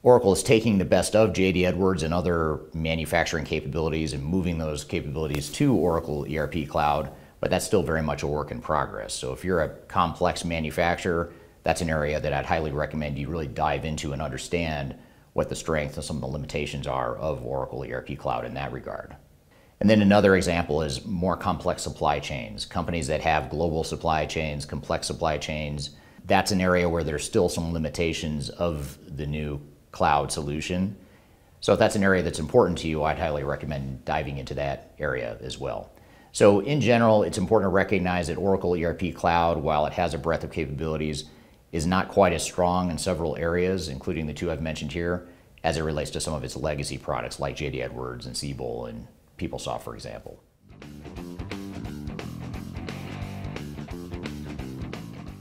Speaker 1: Oracle is taking the best of JD Edwards and other manufacturing capabilities and moving those capabilities to Oracle ERP Cloud, but that's still very much a work in progress. So if you're a complex manufacturer, that's an area that I'd highly recommend you really dive into and understand what the strengths and some of the limitations are of Oracle ERP Cloud in that regard. And then another example is more complex supply chains. Companies that have global supply chains, complex supply chains, that's an area where there's still some limitations of the new cloud solution. So if that's an area that's important to you, I'd highly recommend diving into that area as well. So in general, it's important to recognize that Oracle ERP Cloud, while it has a breadth of capabilities, is not quite as strong in several areas, including the two I've mentioned here, as it relates to some of its legacy products like JD Edwards and Siebel and PeopleSoft, for example.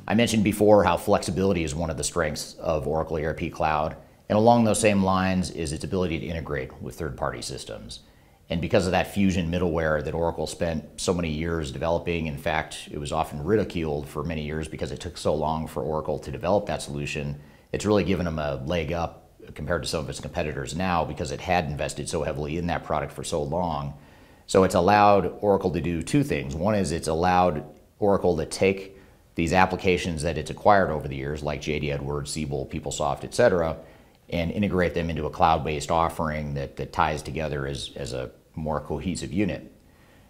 Speaker 1: I mentioned before how flexibility is one of the strengths of Oracle ERP Cloud. And along those same lines is its ability to integrate with third party systems. And because of that fusion middleware that Oracle spent so many years developing, in fact, it was often ridiculed for many years because it took so long for Oracle to develop that solution. It's really given them a leg up compared to some of its competitors now because it had invested so heavily in that product for so long. So it's allowed Oracle to do two things. One is it's allowed Oracle to take these applications that it's acquired over the years, like JD Edwards, Siebel, PeopleSoft, et cetera, and integrate them into a cloud-based offering that, that ties together as, as a more cohesive unit.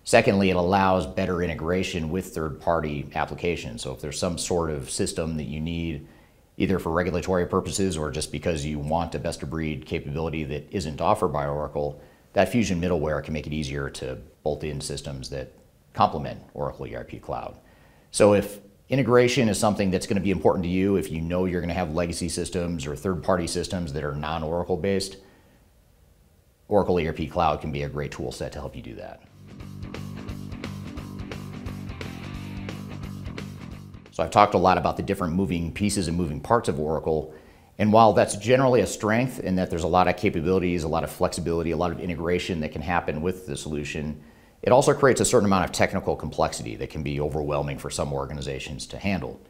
Speaker 1: Secondly, it allows better integration with third-party applications. So if there's some sort of system that you need, either for regulatory purposes or just because you want a best-of-breed capability that isn't offered by Oracle, that Fusion middleware can make it easier to bolt in systems that complement Oracle ERP Cloud. So if Integration is something that's going to be important to you if you know you're going to have legacy systems or third party systems that are non Oracle based. Oracle ERP Cloud can be a great tool set to help you do that. So I've talked a lot about the different moving pieces and moving parts of Oracle. And while that's generally a strength in that there's a lot of capabilities, a lot of flexibility, a lot of integration that can happen with the solution, it also creates a certain amount of technical complexity that can be overwhelming for some organizations to handle.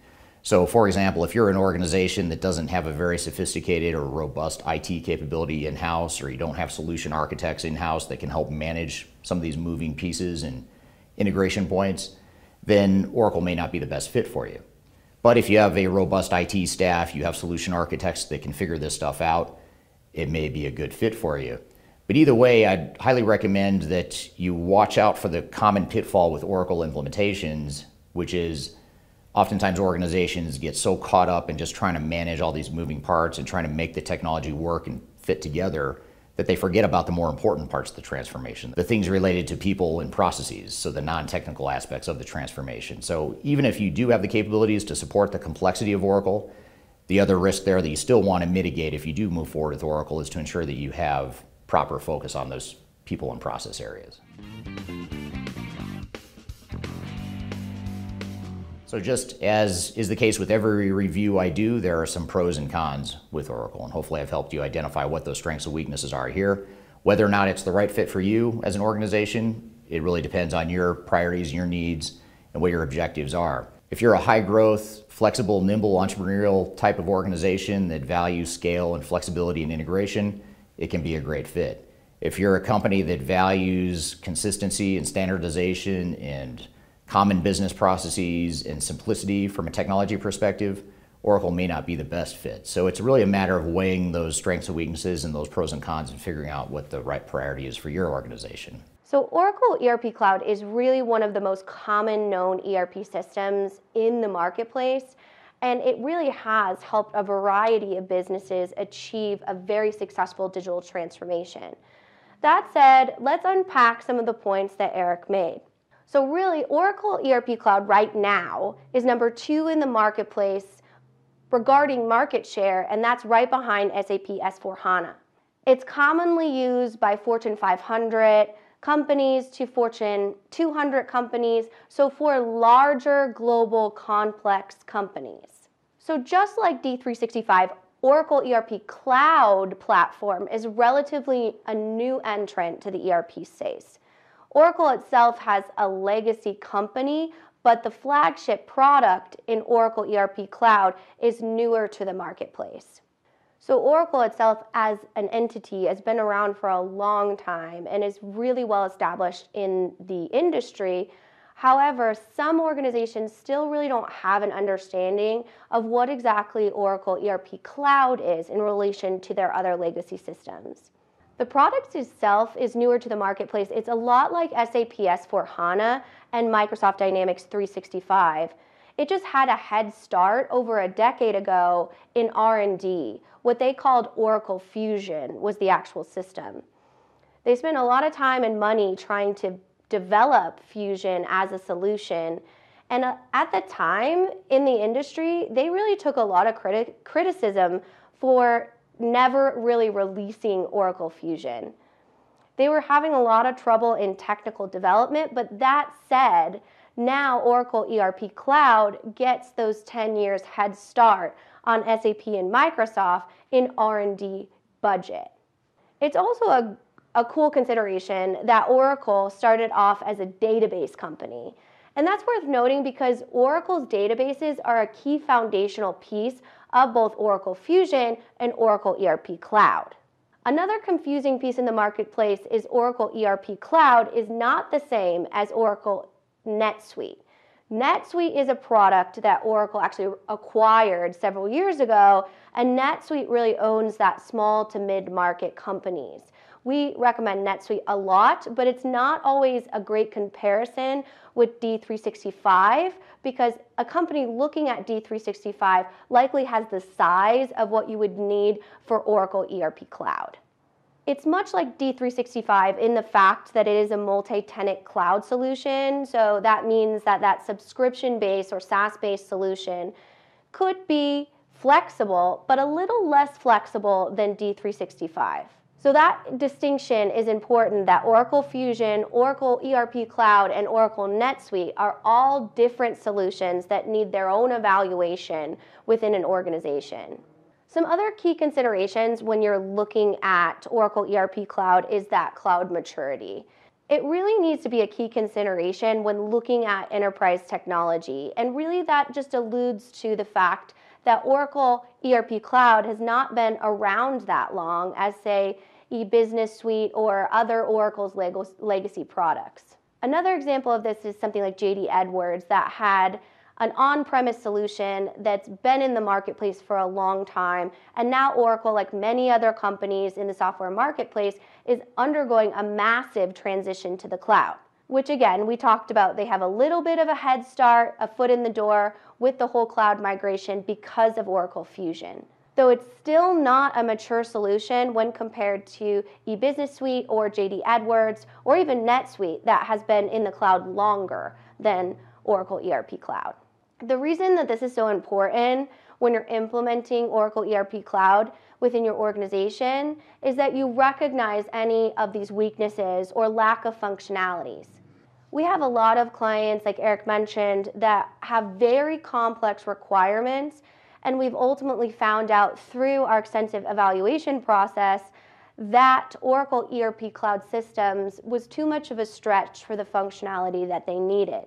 Speaker 1: So, for example, if you're an organization that doesn't have a very sophisticated or robust IT capability in house, or you don't have solution architects in house that can help manage some of these moving pieces and integration points, then Oracle may not be the best fit for you. But if you have a robust IT staff, you have solution architects that can figure this stuff out, it may be a good fit for you. But either way, I'd highly recommend that you watch out for the common pitfall with Oracle implementations, which is oftentimes organizations get so caught up in just trying to manage all these moving parts and trying to make the technology work and fit together that they forget about the more important parts of the transformation, the things related to people and processes, so the non technical aspects of the transformation. So even if you do have the capabilities to support the complexity of Oracle, the other risk there that you still want to mitigate if you do move forward with Oracle is to ensure that you have proper focus on those people and process areas. So just as is the case with every review I do, there are some pros and cons with Oracle, and hopefully I've helped you identify what those strengths and weaknesses are here. Whether or not it's the right fit for you as an organization, it really depends on your priorities, your needs, and what your objectives are. If you're a high growth, flexible, nimble, entrepreneurial type of organization that values scale and flexibility and integration, it can be a great fit. If you're a company that values consistency and standardization and common business processes and simplicity from a technology perspective, Oracle may not be the best fit. So it's really a matter of weighing those strengths and weaknesses and those pros and cons and figuring out what the right priority is for your organization.
Speaker 4: So Oracle ERP Cloud is really one of the most common known ERP systems in the marketplace. And it really has helped a variety of businesses achieve a very successful digital transformation. That said, let's unpack some of the points that Eric made. So, really, Oracle ERP Cloud right now is number two in the marketplace regarding market share, and that's right behind SAP S4 HANA. It's commonly used by Fortune 500 companies to Fortune 200 companies, so for larger global complex companies. So, just like D365, Oracle ERP Cloud platform is relatively a new entrant to the ERP space. Oracle itself has a legacy company, but the flagship product in Oracle ERP Cloud is newer to the marketplace. So, Oracle itself, as an entity, has been around for a long time and is really well established in the industry. However, some organizations still really don't have an understanding of what exactly Oracle ERP Cloud is in relation to their other legacy systems. The product itself is newer to the marketplace. It's a lot like SAP S4 HANA and Microsoft Dynamics 365. It just had a head start over a decade ago in R&D. What they called Oracle Fusion was the actual system. They spent a lot of time and money trying to develop Fusion as a solution. And uh, at the time in the industry, they really took a lot of criti- criticism for never really releasing Oracle Fusion. They were having a lot of trouble in technical development, but that said, now Oracle ERP Cloud gets those 10 years head start on SAP and Microsoft in R&D budget. It's also a, a cool consideration that Oracle started off as a database company. And that's worth noting because Oracle's databases are a key foundational piece of both Oracle Fusion and Oracle ERP Cloud. Another confusing piece in the marketplace is Oracle ERP Cloud is not the same as Oracle NetSuite. NetSuite is a product that Oracle actually acquired several years ago, and NetSuite really owns that small to mid market companies. We recommend NetSuite a lot, but it's not always a great comparison with D365 because a company looking at D365 likely has the size of what you would need for Oracle ERP Cloud. It's much like D365 in the fact that it is a multi-tenant cloud solution. So that means that that subscription-based or SaaS-based solution could be flexible, but a little less flexible than D365. So that distinction is important that Oracle Fusion, Oracle ERP Cloud, and Oracle NetSuite are all different solutions that need their own evaluation within an organization. Some other key considerations when you're looking at Oracle ERP Cloud is that cloud maturity. It really needs to be a key consideration when looking at enterprise technology. And really, that just alludes to the fact that Oracle ERP Cloud has not been around that long as, say, e-business suite or other Oracle's legacy products. Another example of this is something like JD Edwards that had an on-premise solution that's been in the marketplace for a long time and now Oracle like many other companies in the software marketplace is undergoing a massive transition to the cloud which again we talked about they have a little bit of a head start a foot in the door with the whole cloud migration because of Oracle Fusion though it's still not a mature solution when compared to eBusiness Suite or JD Edwards or even NetSuite that has been in the cloud longer than Oracle ERP Cloud. The reason that this is so important when you're implementing Oracle ERP Cloud within your organization is that you recognize any of these weaknesses or lack of functionalities. We have a lot of clients, like Eric mentioned, that have very complex requirements and we've ultimately found out through our extensive evaluation process that Oracle ERP Cloud Systems was too much of a stretch for the functionality that they needed.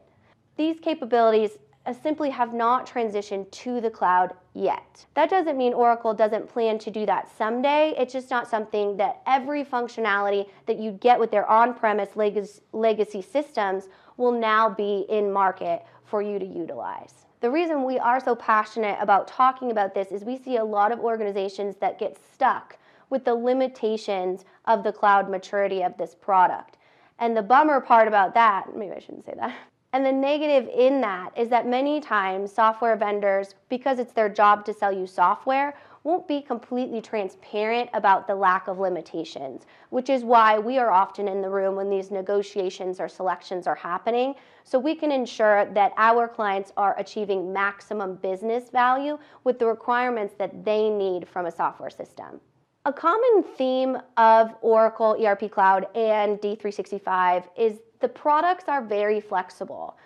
Speaker 4: These capabilities uh, simply have not transitioned to the cloud yet. That doesn't mean Oracle doesn't plan to do that someday. It's just not something that every functionality that you get with their on premise legacy systems will now be in market for you to utilize. The reason we are so passionate about talking about this is we see a lot of organizations that get stuck with the limitations of the cloud maturity of this product. And the bummer part about that, maybe I shouldn't say that. And the negative in that is that many times software vendors, because it's their job to sell you software, won't be completely transparent about the lack of limitations, which is why we are often in the room when these negotiations or selections are happening, so we can ensure that our clients are achieving maximum business value with the requirements that they need from a software system. A common theme of Oracle ERP Cloud and D365 is the products are very flexible.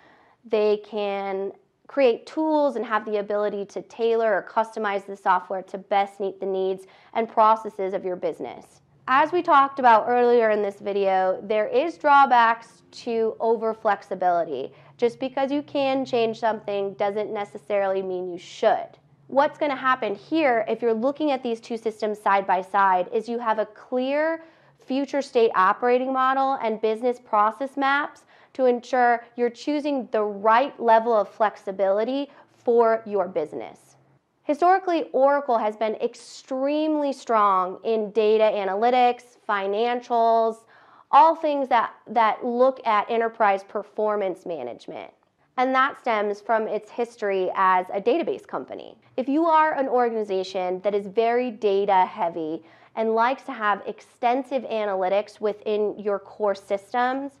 Speaker 4: They can create tools and have the ability to tailor or customize the software to best meet the needs and processes of your business. As we talked about earlier in this video, there is drawbacks to over flexibility. Just because you can change something doesn't necessarily mean you should. What's going to happen here if you're looking at these two systems side by side is you have a clear future state operating model and business process maps to ensure you're choosing the right level of flexibility for your business. Historically, Oracle has been extremely strong in data analytics, financials, all things that, that look at enterprise performance management. And that stems from its history as a database company. If you are an organization that is very data heavy and likes to have extensive analytics within your core systems,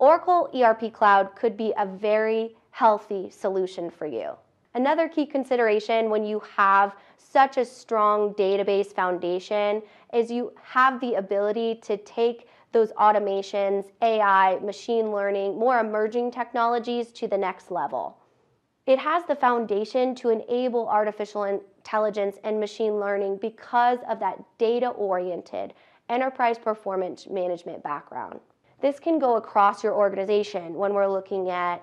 Speaker 4: Oracle ERP Cloud could be a very healthy solution for you. Another key consideration when you have such a strong database foundation is you have the ability to take those automations, AI, machine learning, more emerging technologies to the next level. It has the foundation to enable artificial intelligence and machine learning because of that data oriented enterprise performance management background. This can go across your organization when we're looking at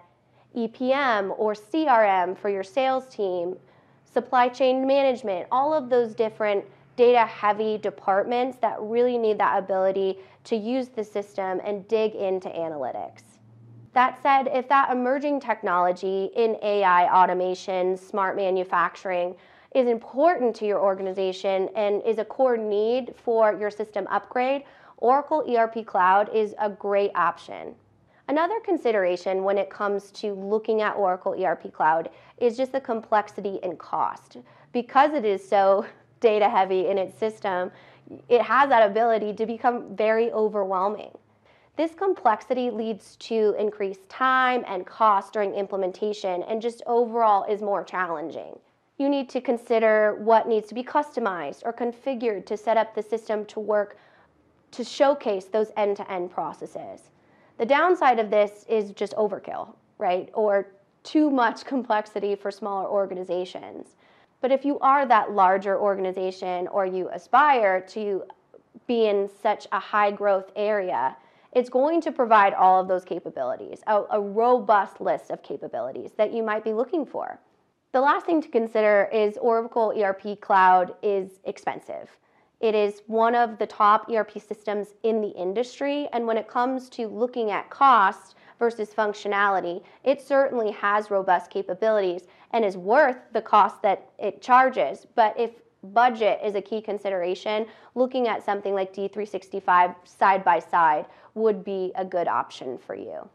Speaker 4: EPM or CRM for your sales team, supply chain management, all of those different data heavy departments that really need that ability to use the system and dig into analytics. That said, if that emerging technology in AI automation, smart manufacturing, is important to your organization and is a core need for your system upgrade, Oracle ERP Cloud is a great option. Another consideration when it comes to looking at Oracle ERP Cloud is just the complexity and cost. Because it is so data heavy in its system, it has that ability to become very overwhelming. This complexity leads to increased time and cost during implementation and just overall is more challenging. You need to consider what needs to be customized or configured to set up the system to work to showcase those end to end processes. The downside of this is just overkill, right? Or too much complexity for smaller organizations. But if you are that larger organization or you aspire to be in such a high growth area, it's going to provide all of those capabilities, a, a, robust list of capabilities that you might be looking for. The last thing to consider is Oracle ERP Cloud is expensive. It is one of the top ERP systems in the industry. And when it comes to looking at cost versus functionality, it certainly has robust capabilities and is worth the cost that it charges. But if budget is a key consideration, looking at something like D365 side by side would be a good option for you.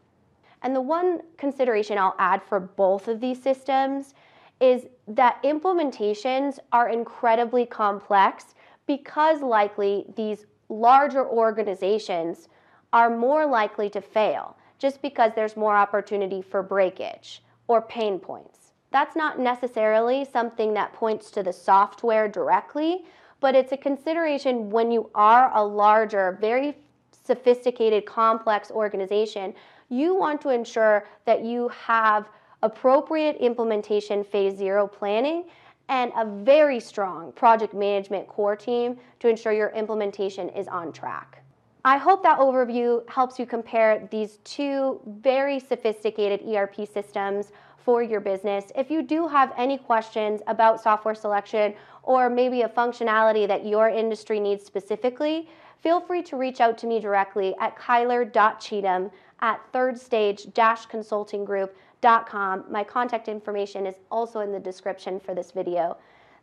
Speaker 4: And the one consideration I'll add for both of these systems is that implementations are incredibly complex because likely these larger organizations are more likely to fail just because there's more opportunity for breakage or pain points. That's not necessarily something that points to the software directly, but it's a consideration when you are a larger, very sophisticated, complex organization. You want to ensure that you have appropriate implementation phase zero planning and a very strong project management core team to ensure your implementation is on track. I hope that overview helps you compare these two very sophisticated ERP systems for your business. If you do have any questions about software selection or maybe a functionality that your industry needs specifically, feel free to reach out to me directly at kyler.cheatham at thirdstage-consultinggroup.com. .Com my contact information is also in the description for this video.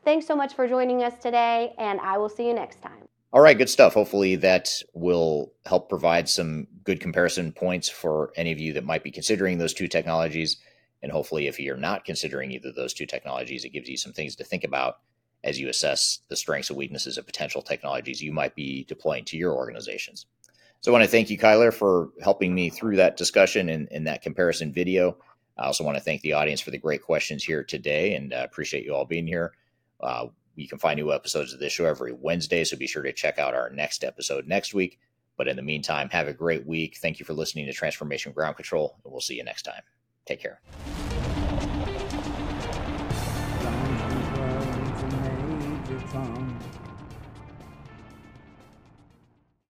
Speaker 4: Thanks so much for joining us today, and I will see you next time.
Speaker 1: All right, good stuff. Hopefully, that will help provide some good comparison points for any of you that might be considering those two technologies. And hopefully, if you're not considering either of those two technologies, it gives you some things to think about as you assess the strengths and weaknesses of potential technologies you might be deploying to your organizations. So I want to thank you, Kyler, for helping me through that discussion and, and that comparison video. I also want to thank the audience for the great questions here today and uh, appreciate you all being here. Uh, you can find new episodes of this show every Wednesday, so be sure to check out our next episode next week. But in the meantime, have a great week. Thank you for listening to Transformation Ground Control, and we'll see you next time. Take care.